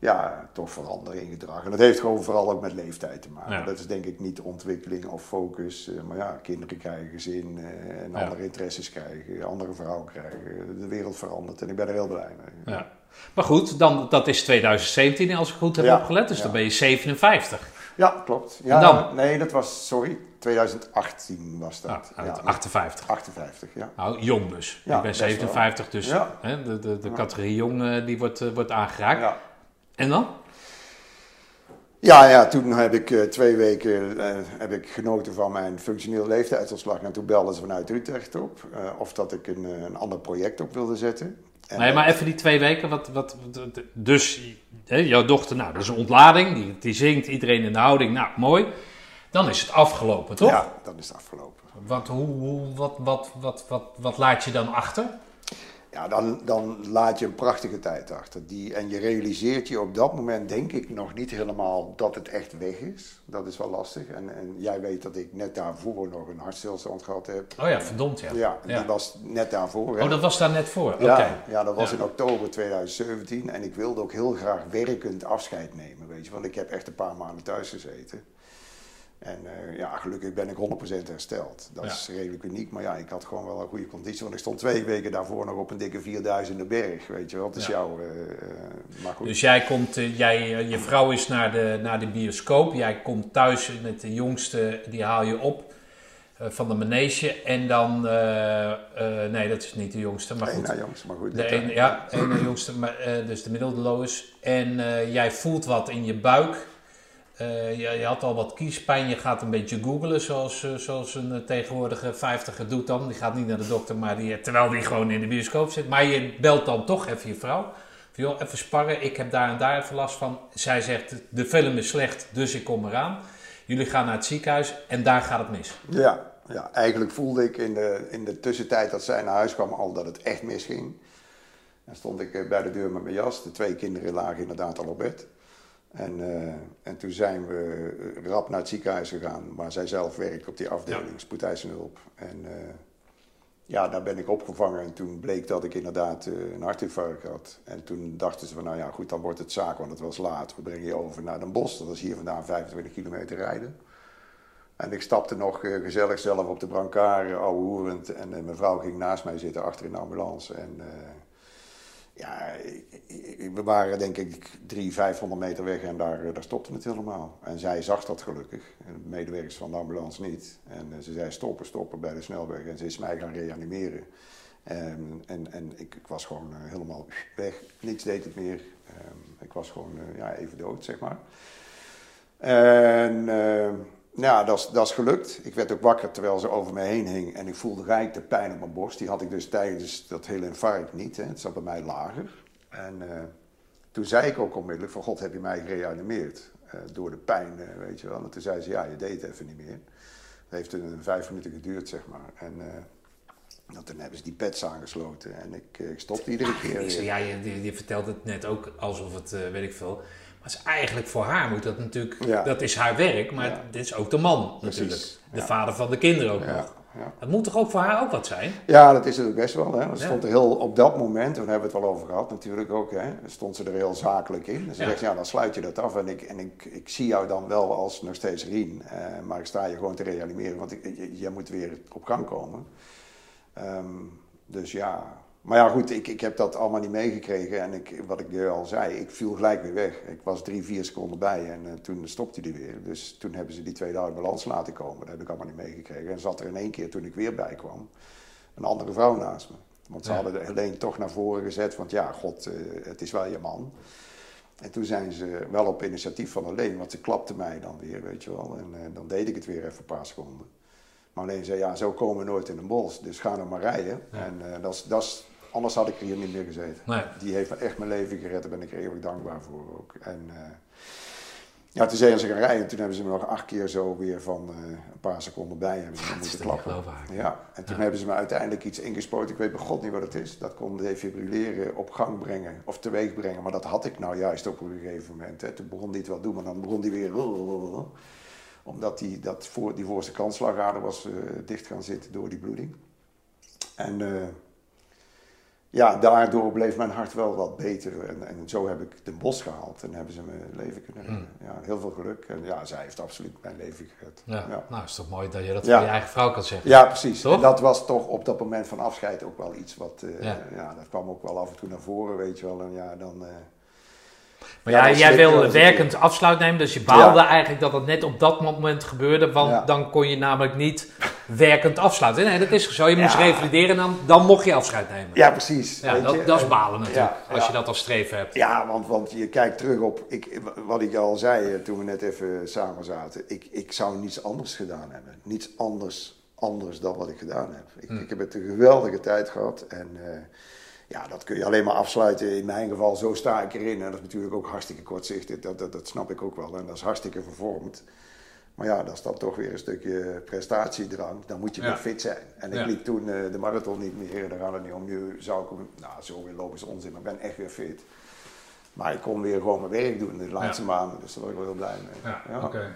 ja, toch veranderen in gedrag. En dat heeft gewoon vooral ook met leeftijd te maken. Ja. Dat is denk ik niet ontwikkeling of focus. eh, maar ja, kinderen krijgen gezin eh, en Ja. andere interesses krijgen, andere vrouwen krijgen. De wereld verandert en ik ben er heel blij mee. Ja. Maar goed, dan, dat is 2017 als ik goed heb opgelet, dus dan ben je 57. Ja, klopt. Ja, En dan? Nee, dat was, sorry, 2018 was dat. Ja, 58. 58, ja. Nou, jong dus. Ik ben best wel. 57, dus hè, de, de, de categorie jong eh, die wordt, wordt aangeraakt. En dan? Ja, ja, toen heb ik eh, twee weken eh, heb ik genoten van mijn functioneel leeftijdsontslag. En toen belden ze vanuit Utrecht op eh, of dat ik een, een ander project op wilde zetten. En Nee, maar even die twee weken. Wat, wat, wat- dus hè, jouw dochter, nou, dat is een ontlading. Die, die zingt, iedereen in de houding. Nou, mooi. Dan is het afgelopen, toch? Ja, dan is het afgelopen. Wat, hoe, hoe, wat, wat, wat, wat, wat laat je dan achter? Ja, dan, dan laat je een prachtige tijd achter. Die, en je realiseert je op dat moment, denk ik, nog niet helemaal dat het echt weg is. Dat is wel lastig. En, en jij weet dat ik net daarvoor nog een hartstilstand gehad heb. Oh ja, verdomd ja. Ja, die was net daarvoor. hè. Oh, dat was daar net voor? Oké. Ja, ja, dat was Ja. in oktober 2017 en ik wilde ook heel graag werkend afscheid nemen, weet je. Want ik heb echt een paar maanden thuis gezeten. En eh, ja, gelukkig ben ik 100% hersteld. Dat Ja. is redelijk uniek, maar ja, ik had gewoon wel een goede conditie. Want ik stond twee weken daarvoor nog op een dikke 4000 berg, weet je wel. Het is Ja. jouw, eh, eh, maar goed. Dus jij komt, jij, je vrouw is naar de, naar de bioscoop. Jij komt thuis met de jongste, die haal je op van de manege. En dan, nee, dat is niet de jongste, maar goed. nou jongens, maar goed. De dat, ene, eh, ja, ene jongste, maar, dus de middelde Lois. En jij voelt wat in je buik. Eh, je, je had al wat kiespijn, je gaat een beetje googlen, zoals, eh, zoals een eh, tegenwoordige vijftiger doet dan. Die gaat niet naar de dokter, maar die, terwijl die gewoon in de bioscoop zit. Maar je belt dan toch even je vrouw. Van, joh, even sparren, ik heb daar en daar even last van. Zij zegt, de film is slecht, dus ik kom eraan. Jullie gaan naar het ziekenhuis en daar gaat het mis. Ja, ja, eigenlijk voelde ik in de, in de tussentijd dat zij naar huis kwam al dat het echt misging. Dan stond ik bij de deur met mijn jas. De twee kinderen lagen inderdaad al op bed. En, eh, en toen zijn we eh, rap naar het ziekenhuis gegaan, waar zij zelf werkt op die afdeling, spoedeisende hulp. En eh, ja, daar ben ik opgevangen en toen bleek dat ik inderdaad een hartinfarct had. En toen dachten ze van, nou ja, goed, dan wordt het zaak, want het was laat. We brengen je over naar Den Bosch, dat was hier vandaan 25 kilometer rijden. En ik stapte nog gezellig zelf op de brancard, ouwehoerend. En mijn vrouw ging naast mij zitten, achter in de ambulance. En ja, we waren denk ik drie, 500 meter weg en daar, eh, daar stopte het helemaal. En zij zag dat gelukkig, medewerkers van de ambulance niet. En eh, ze zei stoppen, stoppen bij de snelweg. En ze is mij gaan reanimeren. En, en, en ik, ik was gewoon eh, helemaal weg. Niks deed het meer. Ehm, ik was gewoon ja, even dood, zeg maar. En eh, ja, dat is, dat is gelukt. Ik werd ook wakker terwijl ze over me heen hing. En ik voelde gelijk de pijn op mijn borst. Die had ik dus tijdens dat hele infarct niet. Hè. Het zat bij mij lager. En eh, toen zei ik ook onmiddellijk van... God, heb je mij gereanimeerd? Eh, door de pijn, eh, weet je wel. En toen zei ze, ja, je deed het even niet meer. Het heeft een, vijf minuten geduurd, zeg maar. En nou, toen hebben ze die pets aangesloten. En ik, ik stopte iedere keer zei, weer. ja, je, je, vertelt het net ook alsof het, weet ik veel. Maar is eigenlijk voor haar moet dat natuurlijk, Ja. dat is haar werk, maar Ja. dit is ook de man Precies, natuurlijk. De vader van de kinderen ook Ja, nog. ja. Dat moet toch ook voor haar ook wat zijn? Ja, dat is het ook best wel. Hè. Dat stond er heel, op dat moment, toen hebben we het wel over gehad natuurlijk ook, hè, stond ze er heel zakelijk in. Dus ze zegt, ja, dan sluit je dat af en ik, en ik, ik zie jou dan wel als nog steeds Rien. eh, maar ik sta je gewoon te reanimeren, want ik, je- jij moet weer op gang komen. Ehm, dus ja, maar ja goed, ik, ik heb dat allemaal niet meegekregen en ik, wat ik je al zei, ik viel gelijk weer weg. Ik was drie, vier seconden bij en eh, toen stopte die weer. Dus toen hebben ze die tweede ambulance laten komen, dat heb ik allemaal niet meegekregen. En zat er in één keer, toen ik weer bij kwam, een andere vrouw naast me. Want ze Ja. hadden Helene toch naar voren gezet, want ja, god, eh, het is wel je man. En toen zijn ze wel op initiatief van Helene, want ze klapte mij dan weer, weet je wel. En eh, dan deed ik het weer even een paar seconden. Maar alleen zei, ja, zo komen we nooit in een bos, dus ga nou maar rijden. En dat is, dat is, anders had ik hier niet meer gezeten. Nee. Die heeft me echt mijn leven gered, daar ben ik er eeuwig dankbaar voor ook. En eh, ja, toen zijn ze gaan rijden, toen hebben ze me nog acht keer zo weer van eh, een paar seconden bij hebben ze moeten klappen. Ja, en toen hebben ze me uiteindelijk iets ingespoten, ik weet bij god niet wat het is. Dat kon defibrilleren op gang brengen, of teweeg brengen, maar dat had ik nou juist op een gegeven moment. Hè. Toen begon die het wel doen, maar dan begon die weer omdat die, dat voor, die voorste kansslagader was eh, dicht gaan zitten door die bloeding. En ja, daardoor bleef mijn hart wel wat beter. En, en zo heb ik de bos gehaald en hebben ze mijn leven kunnen redden. Ja, heel veel geluk. En ja, zij heeft absoluut mijn leven gered. Ja. ja. Nou, is toch mooi dat je dat Ja. voor je eigen vrouw kan zeggen. Ja, precies. Toch? En dat was toch op dat moment van afscheid ook wel iets wat... eh, Ja. ja. dat kwam ook wel af en toe naar voren, weet je wel. En ja, dan... eh, Maar Ja, jij wil werkend afsluit nemen, dus je baalde Ja. eigenlijk dat het net op dat moment gebeurde, want Ja. dan kon je namelijk niet werkend afsluiten. Nee, dat is zo. Je moest Ja. revalideren en dan, dan mocht je afscheid nemen. ja, precies. Ja, dat, dat is En- balen natuurlijk, als je dat als streven hebt. Ja, want, want je kijkt terug op, ik, wat ik al zei eh, toen we net even samen zaten. Ik, ik zou niets anders gedaan hebben. Niets anders, anders dan wat ik gedaan heb. Ik, Hm. ik heb het een geweldige tijd gehad. En eh, ja, dat kun je alleen maar afsluiten. In mijn geval, zo sta ik erin. En dat is natuurlijk ook hartstikke kortzichtig. Dat, dat, dat snap ik ook wel. En dat is hartstikke vervormd. Maar ja, dat is dan toch weer een stukje prestatiedrang. Dan moet je Ja. weer fit zijn. En ik Ja. liep toen eh, de marathon niet meer. Daar gaat het niet om. Nu zou ik, hem- nou zo weer lopen is onzin. Maar ik ben echt weer fit. Maar ik kon weer gewoon mijn werk doen de laatste Ja. maanden. Dus daar was ik wel heel blij mee. Ja, ja. oké.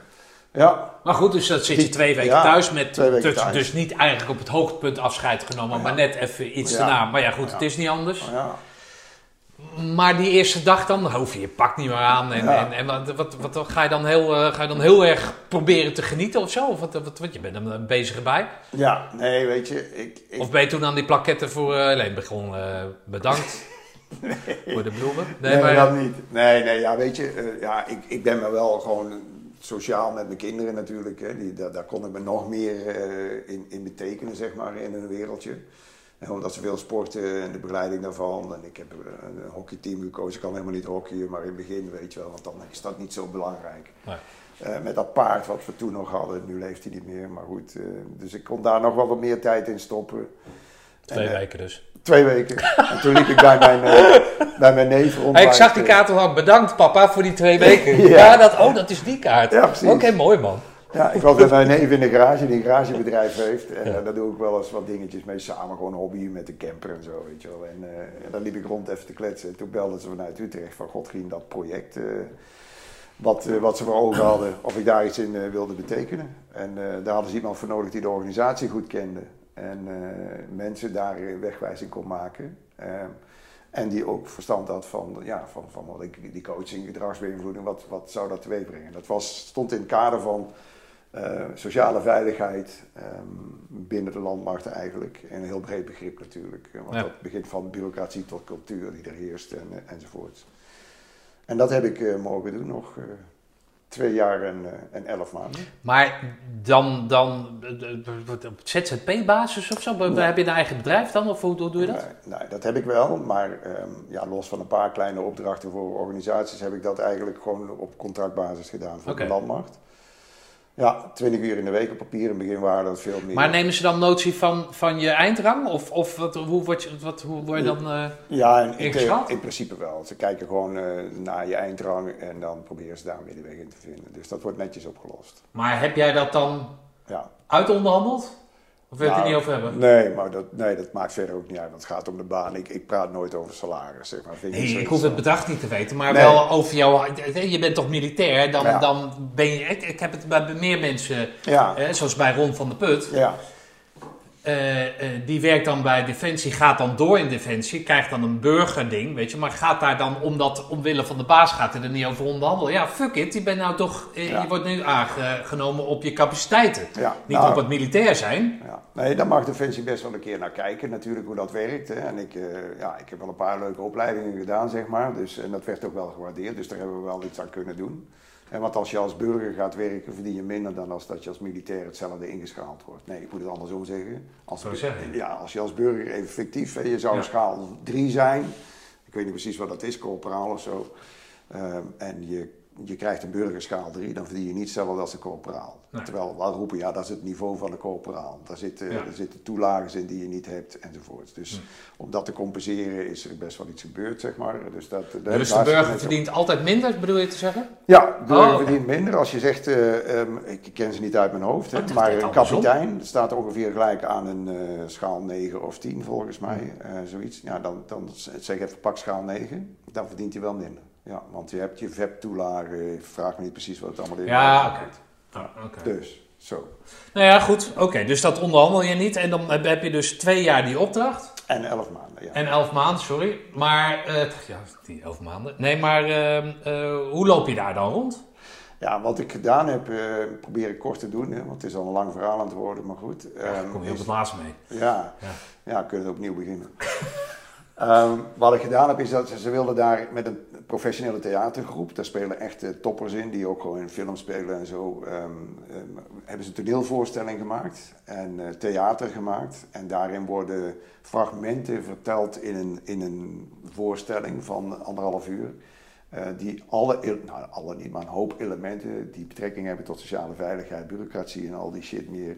Ja. Maar goed, dus dat zit je twee weken ja, thuis met weken dus, thuis. dus niet eigenlijk op het hoogtepunt afscheid genomen, maar net even iets daarna. Maar ja, goed, het is niet anders. ja. Maar die eerste dag dan, hoef je je pak niet meer aan. En, en, en wat, wat, wat, wat ga, je dan heel, eh, ga je dan heel erg proberen te genieten of zo? Of wat, wat, wat, je bent er bezig bij. ja, nee, weet je. Ik, ik, Of ben je toen aan die plaketten voor uh, Helene begonnen? Eh, bedankt voor de bloemen. Nee, maar dat niet. Nee, nee, ja, weet je, eh, ja, ik, ik ben me wel gewoon sociaal met mijn kinderen natuurlijk. Hè, die, daar, daar kon ik me nog meer eh, in, in betekenen, zeg maar, in een wereldje. En omdat ze veel sporten en de begeleiding daarvan. En ik heb eh, een hockeyteam gekozen. Ik kan helemaal niet hockeyen, maar in het begin, weet je wel, want dan is dat niet zo belangrijk. Nee. Eh, met dat paard wat we toen nog hadden, nu leeft hij niet meer, maar goed. dus ik kon daar nog wel wat meer tijd in stoppen. Twee En, eh, weken dus. Twee weken. En toen liep ik bij mijn, eh, bij mijn neef rond. ik zag die kaart al. Bedankt papa voor die twee weken. ja. Ja. dat, oh, dat is die kaart. Ja, precies. Oké, mooi man. Ja, ik was met mijn neef in de garage, die een garagebedrijf heeft. En eh, daar doe ik wel eens wat dingetjes mee samen, gewoon hobby met de camper en zo, weet je wel. En, en dan liep ik rond even te kletsen. En toen belden ze vanuit Utrecht van, god, ging dat project, wat, wat ze voor ogen hadden, of ik daar iets in wilde betekenen. En daar hadden ze iemand voor nodig die de organisatie goed kende. En eh, mensen daar wegwijzing kon maken. Ehm, en die ook verstand had van, ja, van, van wat ik, die coaching, gedragsbeïnvloeding, wat, wat zou dat teweeg brengen. Dat was, stond in het kader van eh, sociale veiligheid ehm, binnen de landmacht eigenlijk. En een heel breed begrip natuurlijk. eh, Want Ja. dat begint van bureaucratie tot cultuur die er heerst en, enzovoort. En dat heb ik eh, mogen doen nog twee jaar en, eh, en elf maanden. Maar dan, dan op ZZP-basis of zo? Nee. Heb je een eigen bedrijf dan? Of hoe, hoe doe je dat? Nee, nee, dat heb ik wel, maar ehm, ja, los van een paar kleine opdrachten voor organisaties heb ik dat eigenlijk gewoon op contractbasis gedaan voor de landmacht. Ja, 20 uur in de week op papier. In het begin waren dat veel meer. Maar nemen ze dan notie van, van je eindrang? Of, of wat, hoe, word je, wat, hoe word je dan... eh, Ja, in, in, principe wel. Ze kijken gewoon eh, naar je eindrang en dan proberen ze daar een middenweg in te vinden. Dus dat wordt netjes opgelost. Maar heb jij dat dan Ja. uitonderhandeld? Of wil je het er Nou, niet over hebben? Nee, maar dat, nee, dat maakt verder ook niet uit. Want het gaat om de baan. Ik, ik praat nooit over salaris, zeg maar. Vind Nee, ik hoef het bedrag niet te weten, maar Nee. wel over jou. Je bent toch militair? Dan, Ja. dan ben je. Ik, ik heb het bij meer mensen, Ja, eh, zoals bij Ron van der Put. ja. Eh, eh, die werkt dan bij Defensie, gaat dan door in Defensie, krijgt dan een burgerding, weet je. Maar gaat daar dan, omdat omwille van de baas, gaat hij er niet over onderhandelen. Ja, fuck it, je bent nou toch. eh, Ja. Je wordt nu aangenomen op je capaciteiten. ja. Niet Nou, op het militair zijn. Ja. Nee, daar mag Defensie best wel een keer naar kijken, natuurlijk, hoe dat werkt. Hè. En ik, ja, ik heb wel een paar leuke opleidingen gedaan, zeg maar. Dus, en dat werd ook wel gewaardeerd, dus daar hebben we wel iets aan kunnen doen. En want als je als burger gaat werken, verdien je minder dan als dat je als militair hetzelfde ingeschaald wordt. Nee, ik moet het andersom zeggen. Als, Zo zeggen. Ja, als je als burger even fictief, je zou Ja. schaal 3 zijn. Ik weet niet precies wat dat is, corporaal of zo. Ehm, en je, je krijgt een burgerschaal 3, dan verdien je niet hetzelfde als een corporaal. Nee. Terwijl we roepen, ja, dat is het niveau van een corporaal. Daar zitten, Ja. er zitten toelagen in die je niet hebt, enzovoort. Dus om dat te compenseren is er best wel iets gebeurd, zeg maar. Dus, dat, daar- Dus de daar burger verdient altijd minder, bedoel je te zeggen? ja, de burger Oh, oké. verdient minder. Als je zegt, eh, ehm, ik ken ze niet uit mijn hoofd, hè, Oh, maar een kapitein staat ongeveer gelijk aan een eh, schaal 9 of 10 volgens mij, eh, zoiets. Ja, dan, dan zeg even pak schaal 9, dan verdient hij wel minder. Ja, want je hebt je VEP-toelage, vraag me niet precies wat het allemaal is. Ja, oké. Ah. Dus, zo. Nou ja, goed. Oké, dus dat onderhandel je niet. En dan heb je dus twee jaar die opdracht. En 11 maanden, ja. En elf maanden, sorry. Maar, eh, ja, die elf maanden. Nee, maar ehm, eh, hoe loop je daar dan rond? Ja, wat ik gedaan heb, eh, probeer ik kort te doen, hè, want het is al een lang verhaal aan het worden, maar goed. Ehm, Kom je op is- het laatst mee? Ja, Ja. ja. kunnen we opnieuw beginnen. Ehm, wat ik gedaan heb, is dat ze, wilden daar met een professionele theatergroep, daar spelen echte toppers in, die ook gewoon in film spelen en zo, ehm, ehm, hebben ze een toneelvoorstelling gemaakt en eh, theater gemaakt. En daarin worden fragmenten verteld in een, in een voorstelling van anderhalf uur. eh, die alle, nou alle niet, maar een hoop elementen die betrekking hebben tot sociale veiligheid, bureaucratie en al die shit meer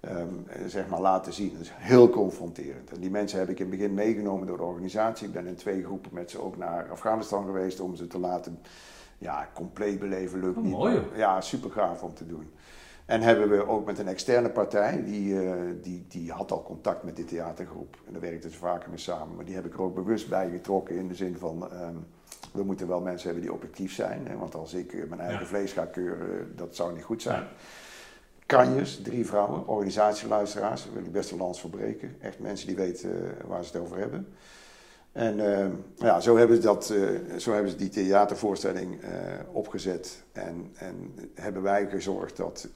ehm, ehm, eh, zeg maar laten zien. Dat is heel confronterend. En die mensen heb ik in het begin meegenomen door de organisatie. Ik ben in twee groepen met ze ook naar Afghanistan geweest om ze te laten ja, compleet beleven. Lukt Oh, niet. mooi, maar- ja, super gaaf om te doen. En hebben we ook met een externe partij, die, eh, die, die had al contact met die theatergroep. En daar werkten ze vaker mee samen. Maar die heb ik er ook bewust bij getrokken in de zin van... ehm, we moeten wel mensen hebben die objectief zijn. Hè, want als ik eh, mijn eigen Ja. vlees ga keuren, dat zou niet goed zijn. Kanjes, drie vrouwen, organisatieluisteraars, daar wil ik best een lans voor breken. Echt mensen die weten eh, waar ze het over hebben. En eh, ja, zo hebben, ze dat, eh, zo hebben ze die theatervoorstelling opgezet. En, en hebben wij gezorgd dat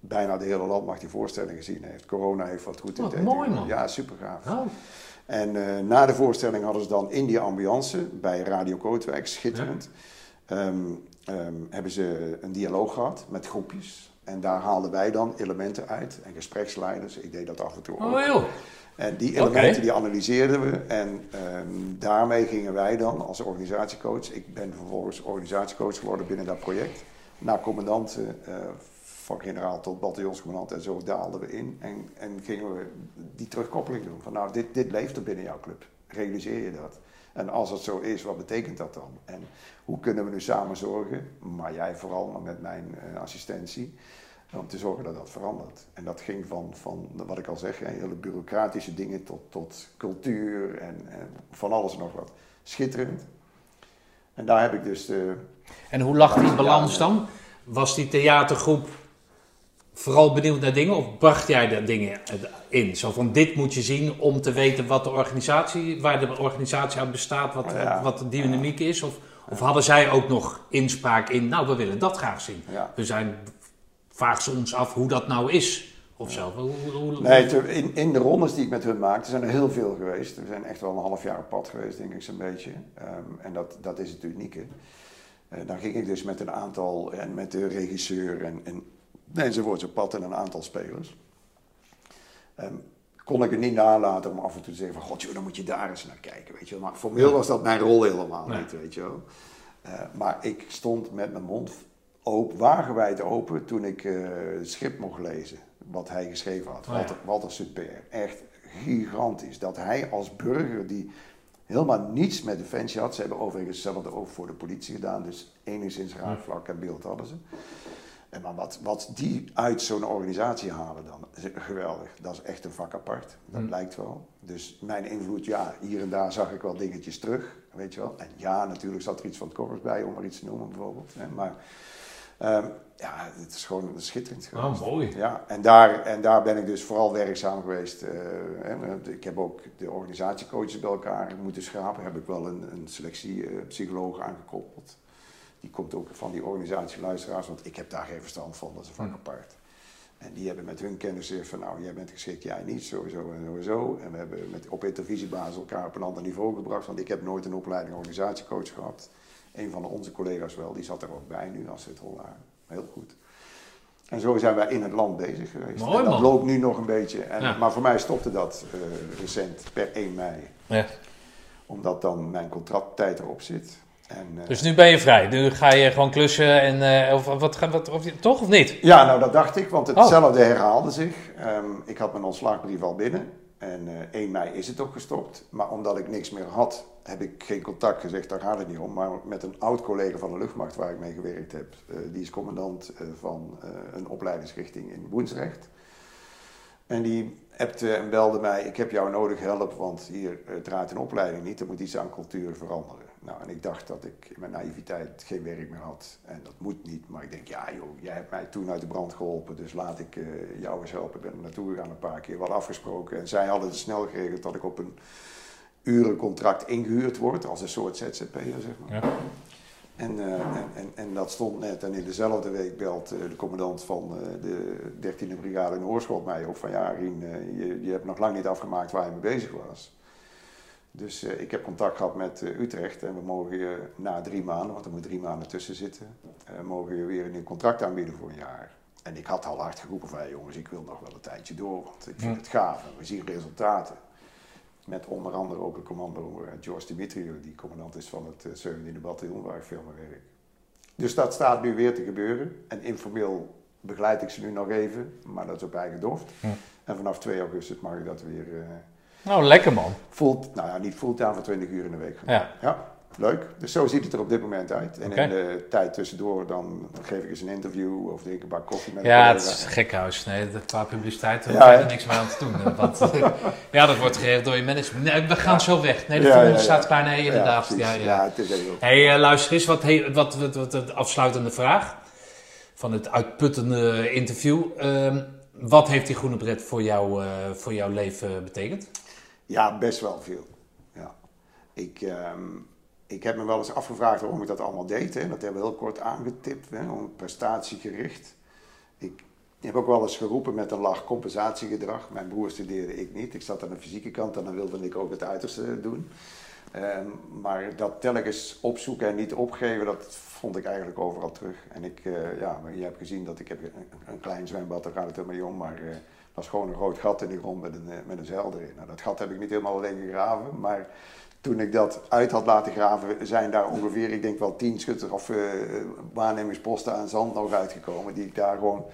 bijna de hele landmacht die voorstelling gezien heeft. Corona heeft wat goed in het mooi, man. Ja, super gaaf. Oh, En na de voorstelling hadden ze dan in die ambiance bij Radio Kootwijk, schitterend, ehm, ehm, hebben ze een dialoog gehad met groepjes. En daar haalden wij dan elementen uit en gespreksleiders. Ik deed dat af en toe ook. oh joh. En die elementen die analyseerden we en ehm, daarmee gingen wij dan als organisatiecoach, ik ben vervolgens organisatiecoach geworden binnen dat project, naar commandanten, eh, van generaal tot bataljonscommandant en zo daalden we in en, en gingen we die terugkoppeling doen van nou dit, dit leeft er binnen jouw club, realiseer je dat? En als het zo is, wat betekent dat dan? En hoe kunnen we nu samen zorgen, maar jij vooral, maar met mijn eh, assistentie, om te zorgen dat dat verandert. En dat ging van, van wat ik al zeg, hele bureaucratische dingen tot, tot cultuur en, en van alles en nog wat. Schitterend. En daar heb ik dus de, En hoe lag die balans dan? Was die theatergroep vooral benieuwd naar dingen of bracht jij daar dingen in? Zo van dit moet je zien om te weten wat de organisatie, waar de organisatie uit bestaat, wat, Ja. wat de dynamiek is? Of, of hadden zij ook nog inspraak in, nou we willen dat graag zien. ja, We zijn vraagt ze ons af hoe dat nou is. Of zo. Hoe, hoe, hoe- Nee, in, in de rondes die ik met hun maakte, zijn er heel veel geweest. We zijn echt wel een half jaar op pad geweest, denk ik zo'n beetje. Ehm, en dat, dat is het unieke. Eh, dan ging ik dus met een aantal, en met de regisseur en, en enzovoorts op pad en een aantal spelers. Ehm, kon ik het niet nalaten om af en toe te zeggen van, god joh, dan moet je daar eens naar kijken, weet je wel. Maar formeel was dat mijn rol helemaal Nee. niet, weet je wel. Eh, maar ik stond met mijn mond open, wagenwijd open toen ik eh, het script mocht lezen. Wat hij geschreven had. Oh ja. Walter, Walter Super. Echt gigantisch. Dat hij als burger die helemaal niets met Defensie had. Ze hebben overigens hetzelfde ook voor de politie gedaan. Dus enigszins raakvlak en beeld hadden ze. En maar wat, wat die uit zo'n organisatie halen dan, is geweldig. Dat is echt een vak apart. Dat lijkt wel. Dus mijn invloed, ja, hier en daar zag ik wel dingetjes terug, weet je wel. En ja, natuurlijk zat er iets van het bij, om maar iets te noemen bijvoorbeeld. Hè. Maar ehm, ja, het is gewoon schitterend Oh, geweest. mooi. Ja, en daar, en daar ben ik dus vooral werkzaam geweest. eh, hè. ik heb ook de organisatiecoaches bij elkaar moeten schrapen. Heb ik wel een, een selectiepsycholoog aangekoppeld. Die komt ook van die organisatieluisteraars, want ik heb daar geen verstand van, dat is een vak apart. En die hebben met hun kennis gezegd van nou, jij bent geschikt, jij niet, sowieso en sowieso. En we hebben met, op intervisiebasis elkaar op een ander niveau gebracht, want ik heb nooit een opleiding organisatiecoach gehad. Een van onze collega's wel, die zat er ook bij nu als het al Heel goed. En zo zijn wij in het land bezig geweest. Mooi, en dat man. loopt nu nog een beetje. En, Ja. Maar voor mij stopte dat eh, recent per 1 mei. Ja. Omdat dan mijn contracttijd erop zit. En, eh, Dus nu ben je vrij. Nu ga je gewoon klussen en eh, of, wat, wat, of, toch of niet? Ja, nou dat dacht ik, want Oh. hetzelfde herhaalde zich. Ehm, ik had mijn ontslagbrief al binnen en eh 1 mei is het ook gestopt. Maar omdat ik niks meer had, heb ik geen contact gezegd, daar gaat het niet om. Maar met een oud collega van de luchtmacht waar ik mee gewerkt heb, die is commandant van een opleidingsrichting in Woensrecht. En die appte en belde mij, ik heb jou nodig, help, want hier draait een opleiding niet, er moet iets aan cultuur veranderen. Nou, en ik dacht dat ik in mijn naïviteit geen werk meer had en dat moet niet. Maar ik denk, ja joh, jij hebt mij toen uit de brand geholpen, dus laat ik eh, jou eens helpen. Ik ben er naartoe gegaan een paar keer, wat afgesproken. En zij hadden het snel geregeld dat ik op een urencontract ingehuurd word, als een soort ZZP'er zeg maar. Ja. En, eh, en, en, en dat stond net. En in dezelfde week belt eh, de commandant van de 13e brigade in Oorschot mij op van ja, Rien, je, je hebt nog lang niet afgemaakt waar je mee bezig was. Dus eh, ik heb contact gehad met eh, Utrecht en we mogen je na drie maanden, want er moet drie maanden tussen zitten, eh, mogen je weer een nieuw contract aanbieden voor een jaar. En ik had al hard geroepen van hey, jongens, ik wil nog wel een tijdje door, want ik vind het gaaf en we zien resultaten. Met onder andere ook een commando, George Dimitriou, die commandant is van het eh, 17e bataljon waar ik veel mee werk. Dus dat staat nu weer te gebeuren. En informeel begeleid ik ze nu nog even, maar dat is op eigen doft. En vanaf 2 augustus mag ik dat weer Nou, lekker man. full, nou ja, niet fulltime voor 20 uur in de week. Ja. ja, leuk. Dus zo ziet het er op dit moment uit. En in de tijd tussendoor dan geef ik eens een interview of drink een bak koffie met Ja, het is gekhuis. Nee, dat- qua publiciteit daar Ja, er niks meer aan te doen. Want, ja, dat wordt geregeld door je management. Nee, we gaan zo weg. Nee, de Ja, volgende ja, staat klaar. Nee, inderdaad. Ja, ja. ja, het is heel Hey, eh, luister eens, wat, he- wat, wat, wat, wat afsluitende vraag van het uitputtende interview. Ehm, wat heeft die groene bret voor, jou, eh, voor jouw leven betekend? Ja, best wel veel. Ja. Ik, ehm, ik heb me wel eens afgevraagd waarom ik dat allemaal deed. Hè. Dat hebben we heel kort aangetipt, hè, prestatiegericht. Ik heb ook wel eens geroepen met een lach compensatiegedrag. Mijn broer studeerde, ik niet. Ik zat aan de fysieke kant en dan wilde ik ook het uiterste doen. Ehm, maar dat telkens opzoeken en niet opgeven, dat vond ik eigenlijk overal terug. En ik, eh, ja, je hebt gezien dat ik heb een, een klein zwembad, daar gaat het helemaal niet om. Maar eh, is gewoon een groot gat in de grond met een, eh, met een zeil erin. Nou, dat gat heb ik niet helemaal alleen gegraven, maar toen ik dat uit had laten graven, zijn daar ongeveer, ik denk wel tien schutter of eh, waarnemingsposten aan zand nog uitgekomen. Die ik daar gewoon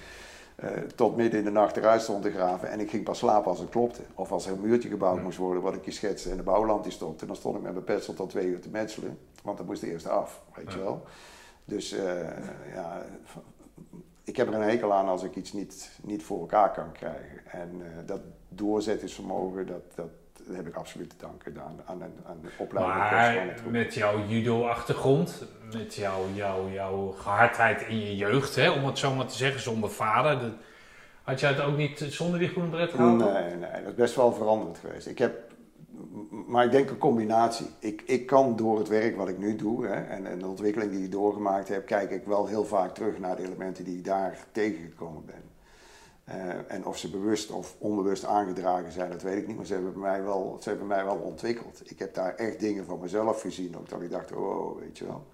eh, tot midden in de nacht eruit stond te graven. En ik ging pas slapen als het klopte. Of als er een muurtje gebouwd moest worden, wat ik je schetste. En de bouwlamp die stopte. Dan stond ik met mijn petsel tot twee uur te metselen. Want dat moest eerst af, weet je wel. Dus eh, ja, ik heb er een hekel aan als ik iets niet, niet voor elkaar kan krijgen. En eh, dat doorzettingsvermogen, dat, dat heb ik absoluut te danken aan, aan, aan de opleiding. Maar met jouw judo-achtergrond, met jouw, jouw, jouw gehardheid in je jeugd, hè, om het zo maar te zeggen, zonder vader. dat- had jij het ook niet zonder die groene bret gehaald? Nee, nee, dat is best wel veranderd geweest. Ik heb maar ik denk een combinatie. Ik, ik kan door het werk wat ik nu doe hè, en, en de ontwikkeling die ik doorgemaakt heb, kijk ik wel heel vaak terug naar de elementen die ik daar tegengekomen ben. Eh, en of ze bewust of onbewust aangedragen zijn, dat weet ik niet, maar ze hebben, mij wel, ze hebben mij wel ontwikkeld. Ik heb daar echt dingen van mezelf gezien, ook dat ik dacht, oh, weet je wel.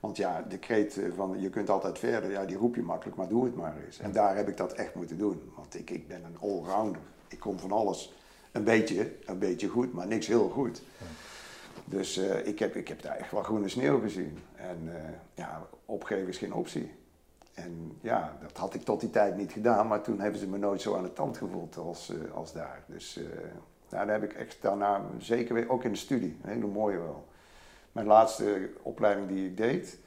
Want ja, de kreet eh, van je kunt altijd verder, ja, die roep je makkelijk, maar doe het maar eens. En daar heb ik dat echt moeten doen, want ik, ik ben een allrounder. Ik kom van alles een beetje, een beetje goed, maar niks heel goed. Dus eh, ik, heb, ik heb daar echt wel groene sneeuw gezien. En eh, ja, opgeven is geen optie. En ja, dat had ik tot die tijd niet gedaan, maar toen hebben ze me nooit zo aan de tand gevoeld als, eh, als daar. Dus nou, daar heb ik echt daarna, zeker weer, ook in de studie, een hele mooie wel. Mijn laatste opleiding die ik deed,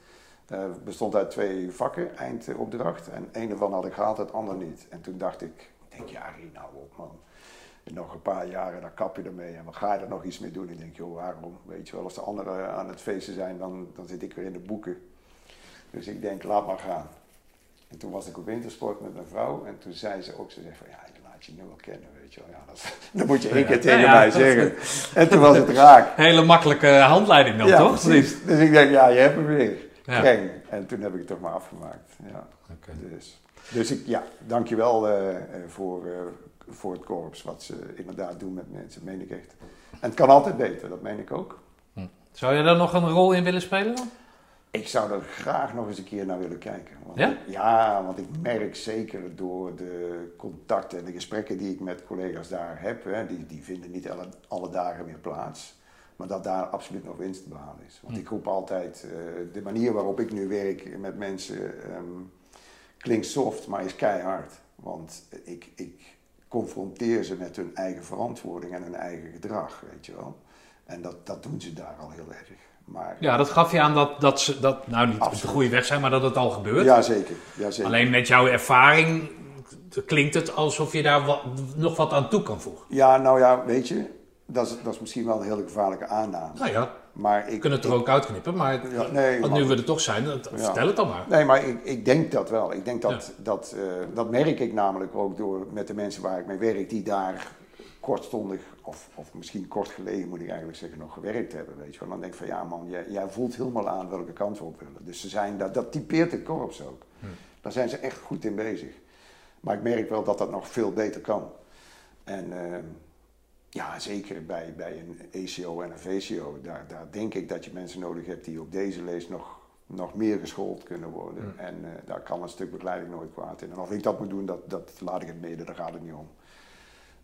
bestond uit twee vakken, eindopdracht. En een ervan had ik gehaald, het ander niet. En toen dacht ik, denk, ja, Rien, nou op man. En nog een paar jaren, dan kap je ermee. En dan ga je er nog iets mee doen. Ik denk, joh, waarom? Weet je wel, als de anderen aan het feesten zijn, dan, dan zit ik weer in de boeken. Dus ik denk, laat maar gaan. En toen was ik op wintersport met mijn vrouw. En toen zei ze ook, ze zegt van, ja, ik laat je nu wel kennen, weet je wel. Ja, dat, dat moet je één keer tegen ja, mij zeggen. En toen was het raak. Hele makkelijke handleiding dan, ja, toch? precies. Dus ik denk, ja, je hebt hem weer. Ja. Kreng. En toen heb ik het toch maar afgemaakt. Ja. Oké. Dus, dus ik, ja, dankjewel eh, voor, eh, voor het korps, wat ze inderdaad doen met mensen, meen ik echt. En het kan altijd beter, dat meen ik ook. Zou je daar nog een rol in willen spelen dan? Ik zou er graag nog eens een keer naar willen kijken. Want Ja? ik- ja, want ik merk zeker door de contacten en de gesprekken die ik met collega's daar heb, hè, die, die vinden niet alle, alle dagen meer plaats. Maar dat daar absoluut nog winst te behalen is. Want ik roep altijd, eh, de manier waarop ik nu werk met mensen ehm, klinkt soft, maar is keihard. Want ik, ik confronteer ze met hun eigen verantwoording en hun eigen gedrag, weet je wel. En dat, dat doen ze daar al heel erg. Maar, Ja, dat gaf je aan dat, dat ze, dat, nou niet op de goede weg zijn, maar dat het al gebeurt. Ja, zeker. Ja, zeker. Alleen met jouw ervaring klinkt het alsof je daar wat, nog wat aan toe kan voegen. Ja, nou ja, weet je, dat is, dat is misschien wel een hele gevaarlijke aanname. Nou ja, Maar ik, we kunnen het er ik- ook uitknippen, maar Ja, nee, want nu we er toch zijn, dat, Ja. vertel het dan maar. Nee, maar ik, ik denk dat wel. Ik denk dat, dat, eh, dat merk ik namelijk ook door met de mensen waar ik mee werk, die daar kortstondig, of, of misschien kort geleden moet ik eigenlijk zeggen, nog gewerkt hebben. Weet je wel. Dan denk ik van ja man, jij, jij voelt helemaal aan welke kant we op willen. Dus ze zijn, dat, dat typeert het korps ook. Daar zijn ze echt goed in bezig. Maar ik merk wel dat dat nog veel beter kan. En ehm, ja, zeker bij, bij een ECO en een VCO, daar, daar denk ik dat je mensen nodig hebt die op deze lees nog, nog meer geschoold kunnen worden. En eh, daar kan een stuk begeleiding nooit kwaad in. En of ik dat moet doen, dat, dat laat ik het midden, daar gaat het niet om.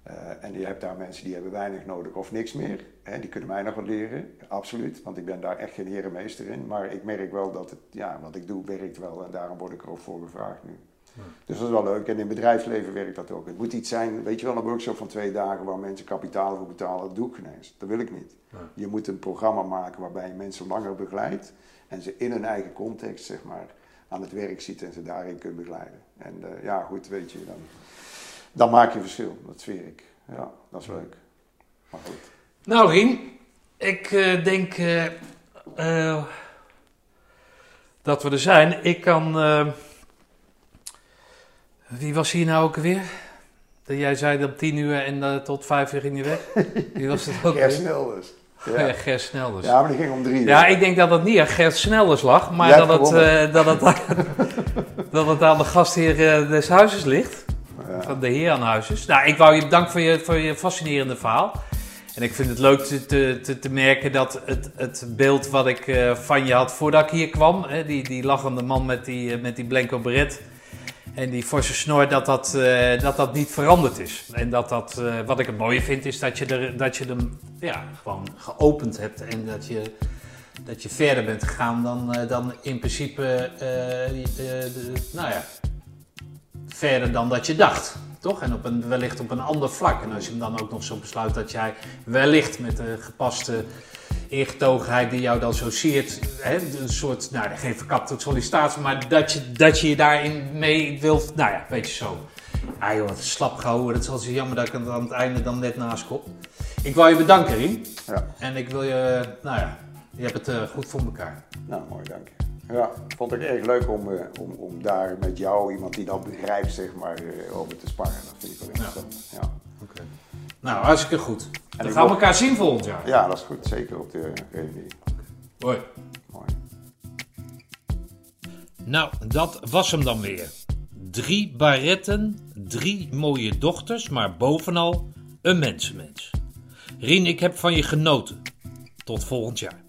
Eh, en je hebt daar mensen die hebben weinig nodig of niks meer. Hè, die kunnen mij nog wat leren, absoluut. Want ik ben daar echt geen herenmeester in. Maar ik merk wel dat het, ja, wat ik doe werkt wel. En daarom word ik er ook voor gevraagd nu. Dus dat is wel leuk. En in het bedrijfsleven werkt dat ook. Het moet iets zijn, weet je wel, een workshop van twee dagen waar mensen kapitaal voor betalen. Dat doe ik geen eens. Dat wil ik niet. Je moet een programma maken waarbij je mensen langer begeleidt. En ze in hun eigen context, zeg maar, aan het werk ziet en ze daarin kunt begeleiden. En eh, ja, goed, weet je, dan, dan maak je verschil. Dat zweer ik. Ja, dat is leuk. Maar goed. Nou Rien, ik eh, denk eh, dat we er zijn. Ik kan... wie was hier nou ook weer? Dat jij zei dat om tien uur en tot vijf uur ging je weg. Wie was het ook Gert weer? snel dus. Ja, Ja. Gert Snelders. ja, maar die ging om drie uur. Ja, ik denk dat het niet aan Gert Snelders lag, maar Jij dat het, eh, dat, het, dat het aan de gastheer eh, des huizes ligt. Ja. Van de heer aan huizes. Nou, ik wou je bedanken voor je, voor je fascinerende verhaal. En ik vind het leuk te, te, te, merken dat het, het beeld wat ik eh, van je had voordat ik hier kwam, hè, die, die lachende man met die, met die blanco beret en die forse snor, dat dat, eh, dat dat niet veranderd is. En dat dat, eh, wat ik het mooie vind, is dat je, er, dat je hem ja, gewoon geopend hebt en dat je, dat je verder bent gegaan dan, eh, dan in principe, nou ja, verder dan dat je dacht. Toch? En op een, wellicht op een ander vlak. En als je hem dan ook nog zo besluit dat jij wellicht met de gepaste ingetogenheid die jou dan zo siert, hè, een soort, nou geen verkapte sollicitatie, maar dat je, dat je je daarin mee wilt, nou ja, weet je zo. Ah joh, wat slap gehouden, dat is wel zo jammer dat ik het aan het einde dan net naast kom. Ik wil je bedanken, Rien. Ja. En ik wil je, nou ja, je hebt het eh, goed voor elkaar. Nou, mooi, dank je. Ja, vond ik erg leuk om, eh, om, om daar met jou, iemand die dat begrijpt, zeg maar, eh, over te sparren. Dat vind ik wel interessant. Ja. Nou, hartstikke goed. En Dan gaan we elkaar zien volgend jaar. Ja, dat is goed. Zeker op de reunie. Hoi. Mooi. Nou, dat was hem dan weer. Drie baretten, drie mooie dochters, maar bovenal een mensenmens. Rien, ik heb van je genoten. Tot volgend jaar.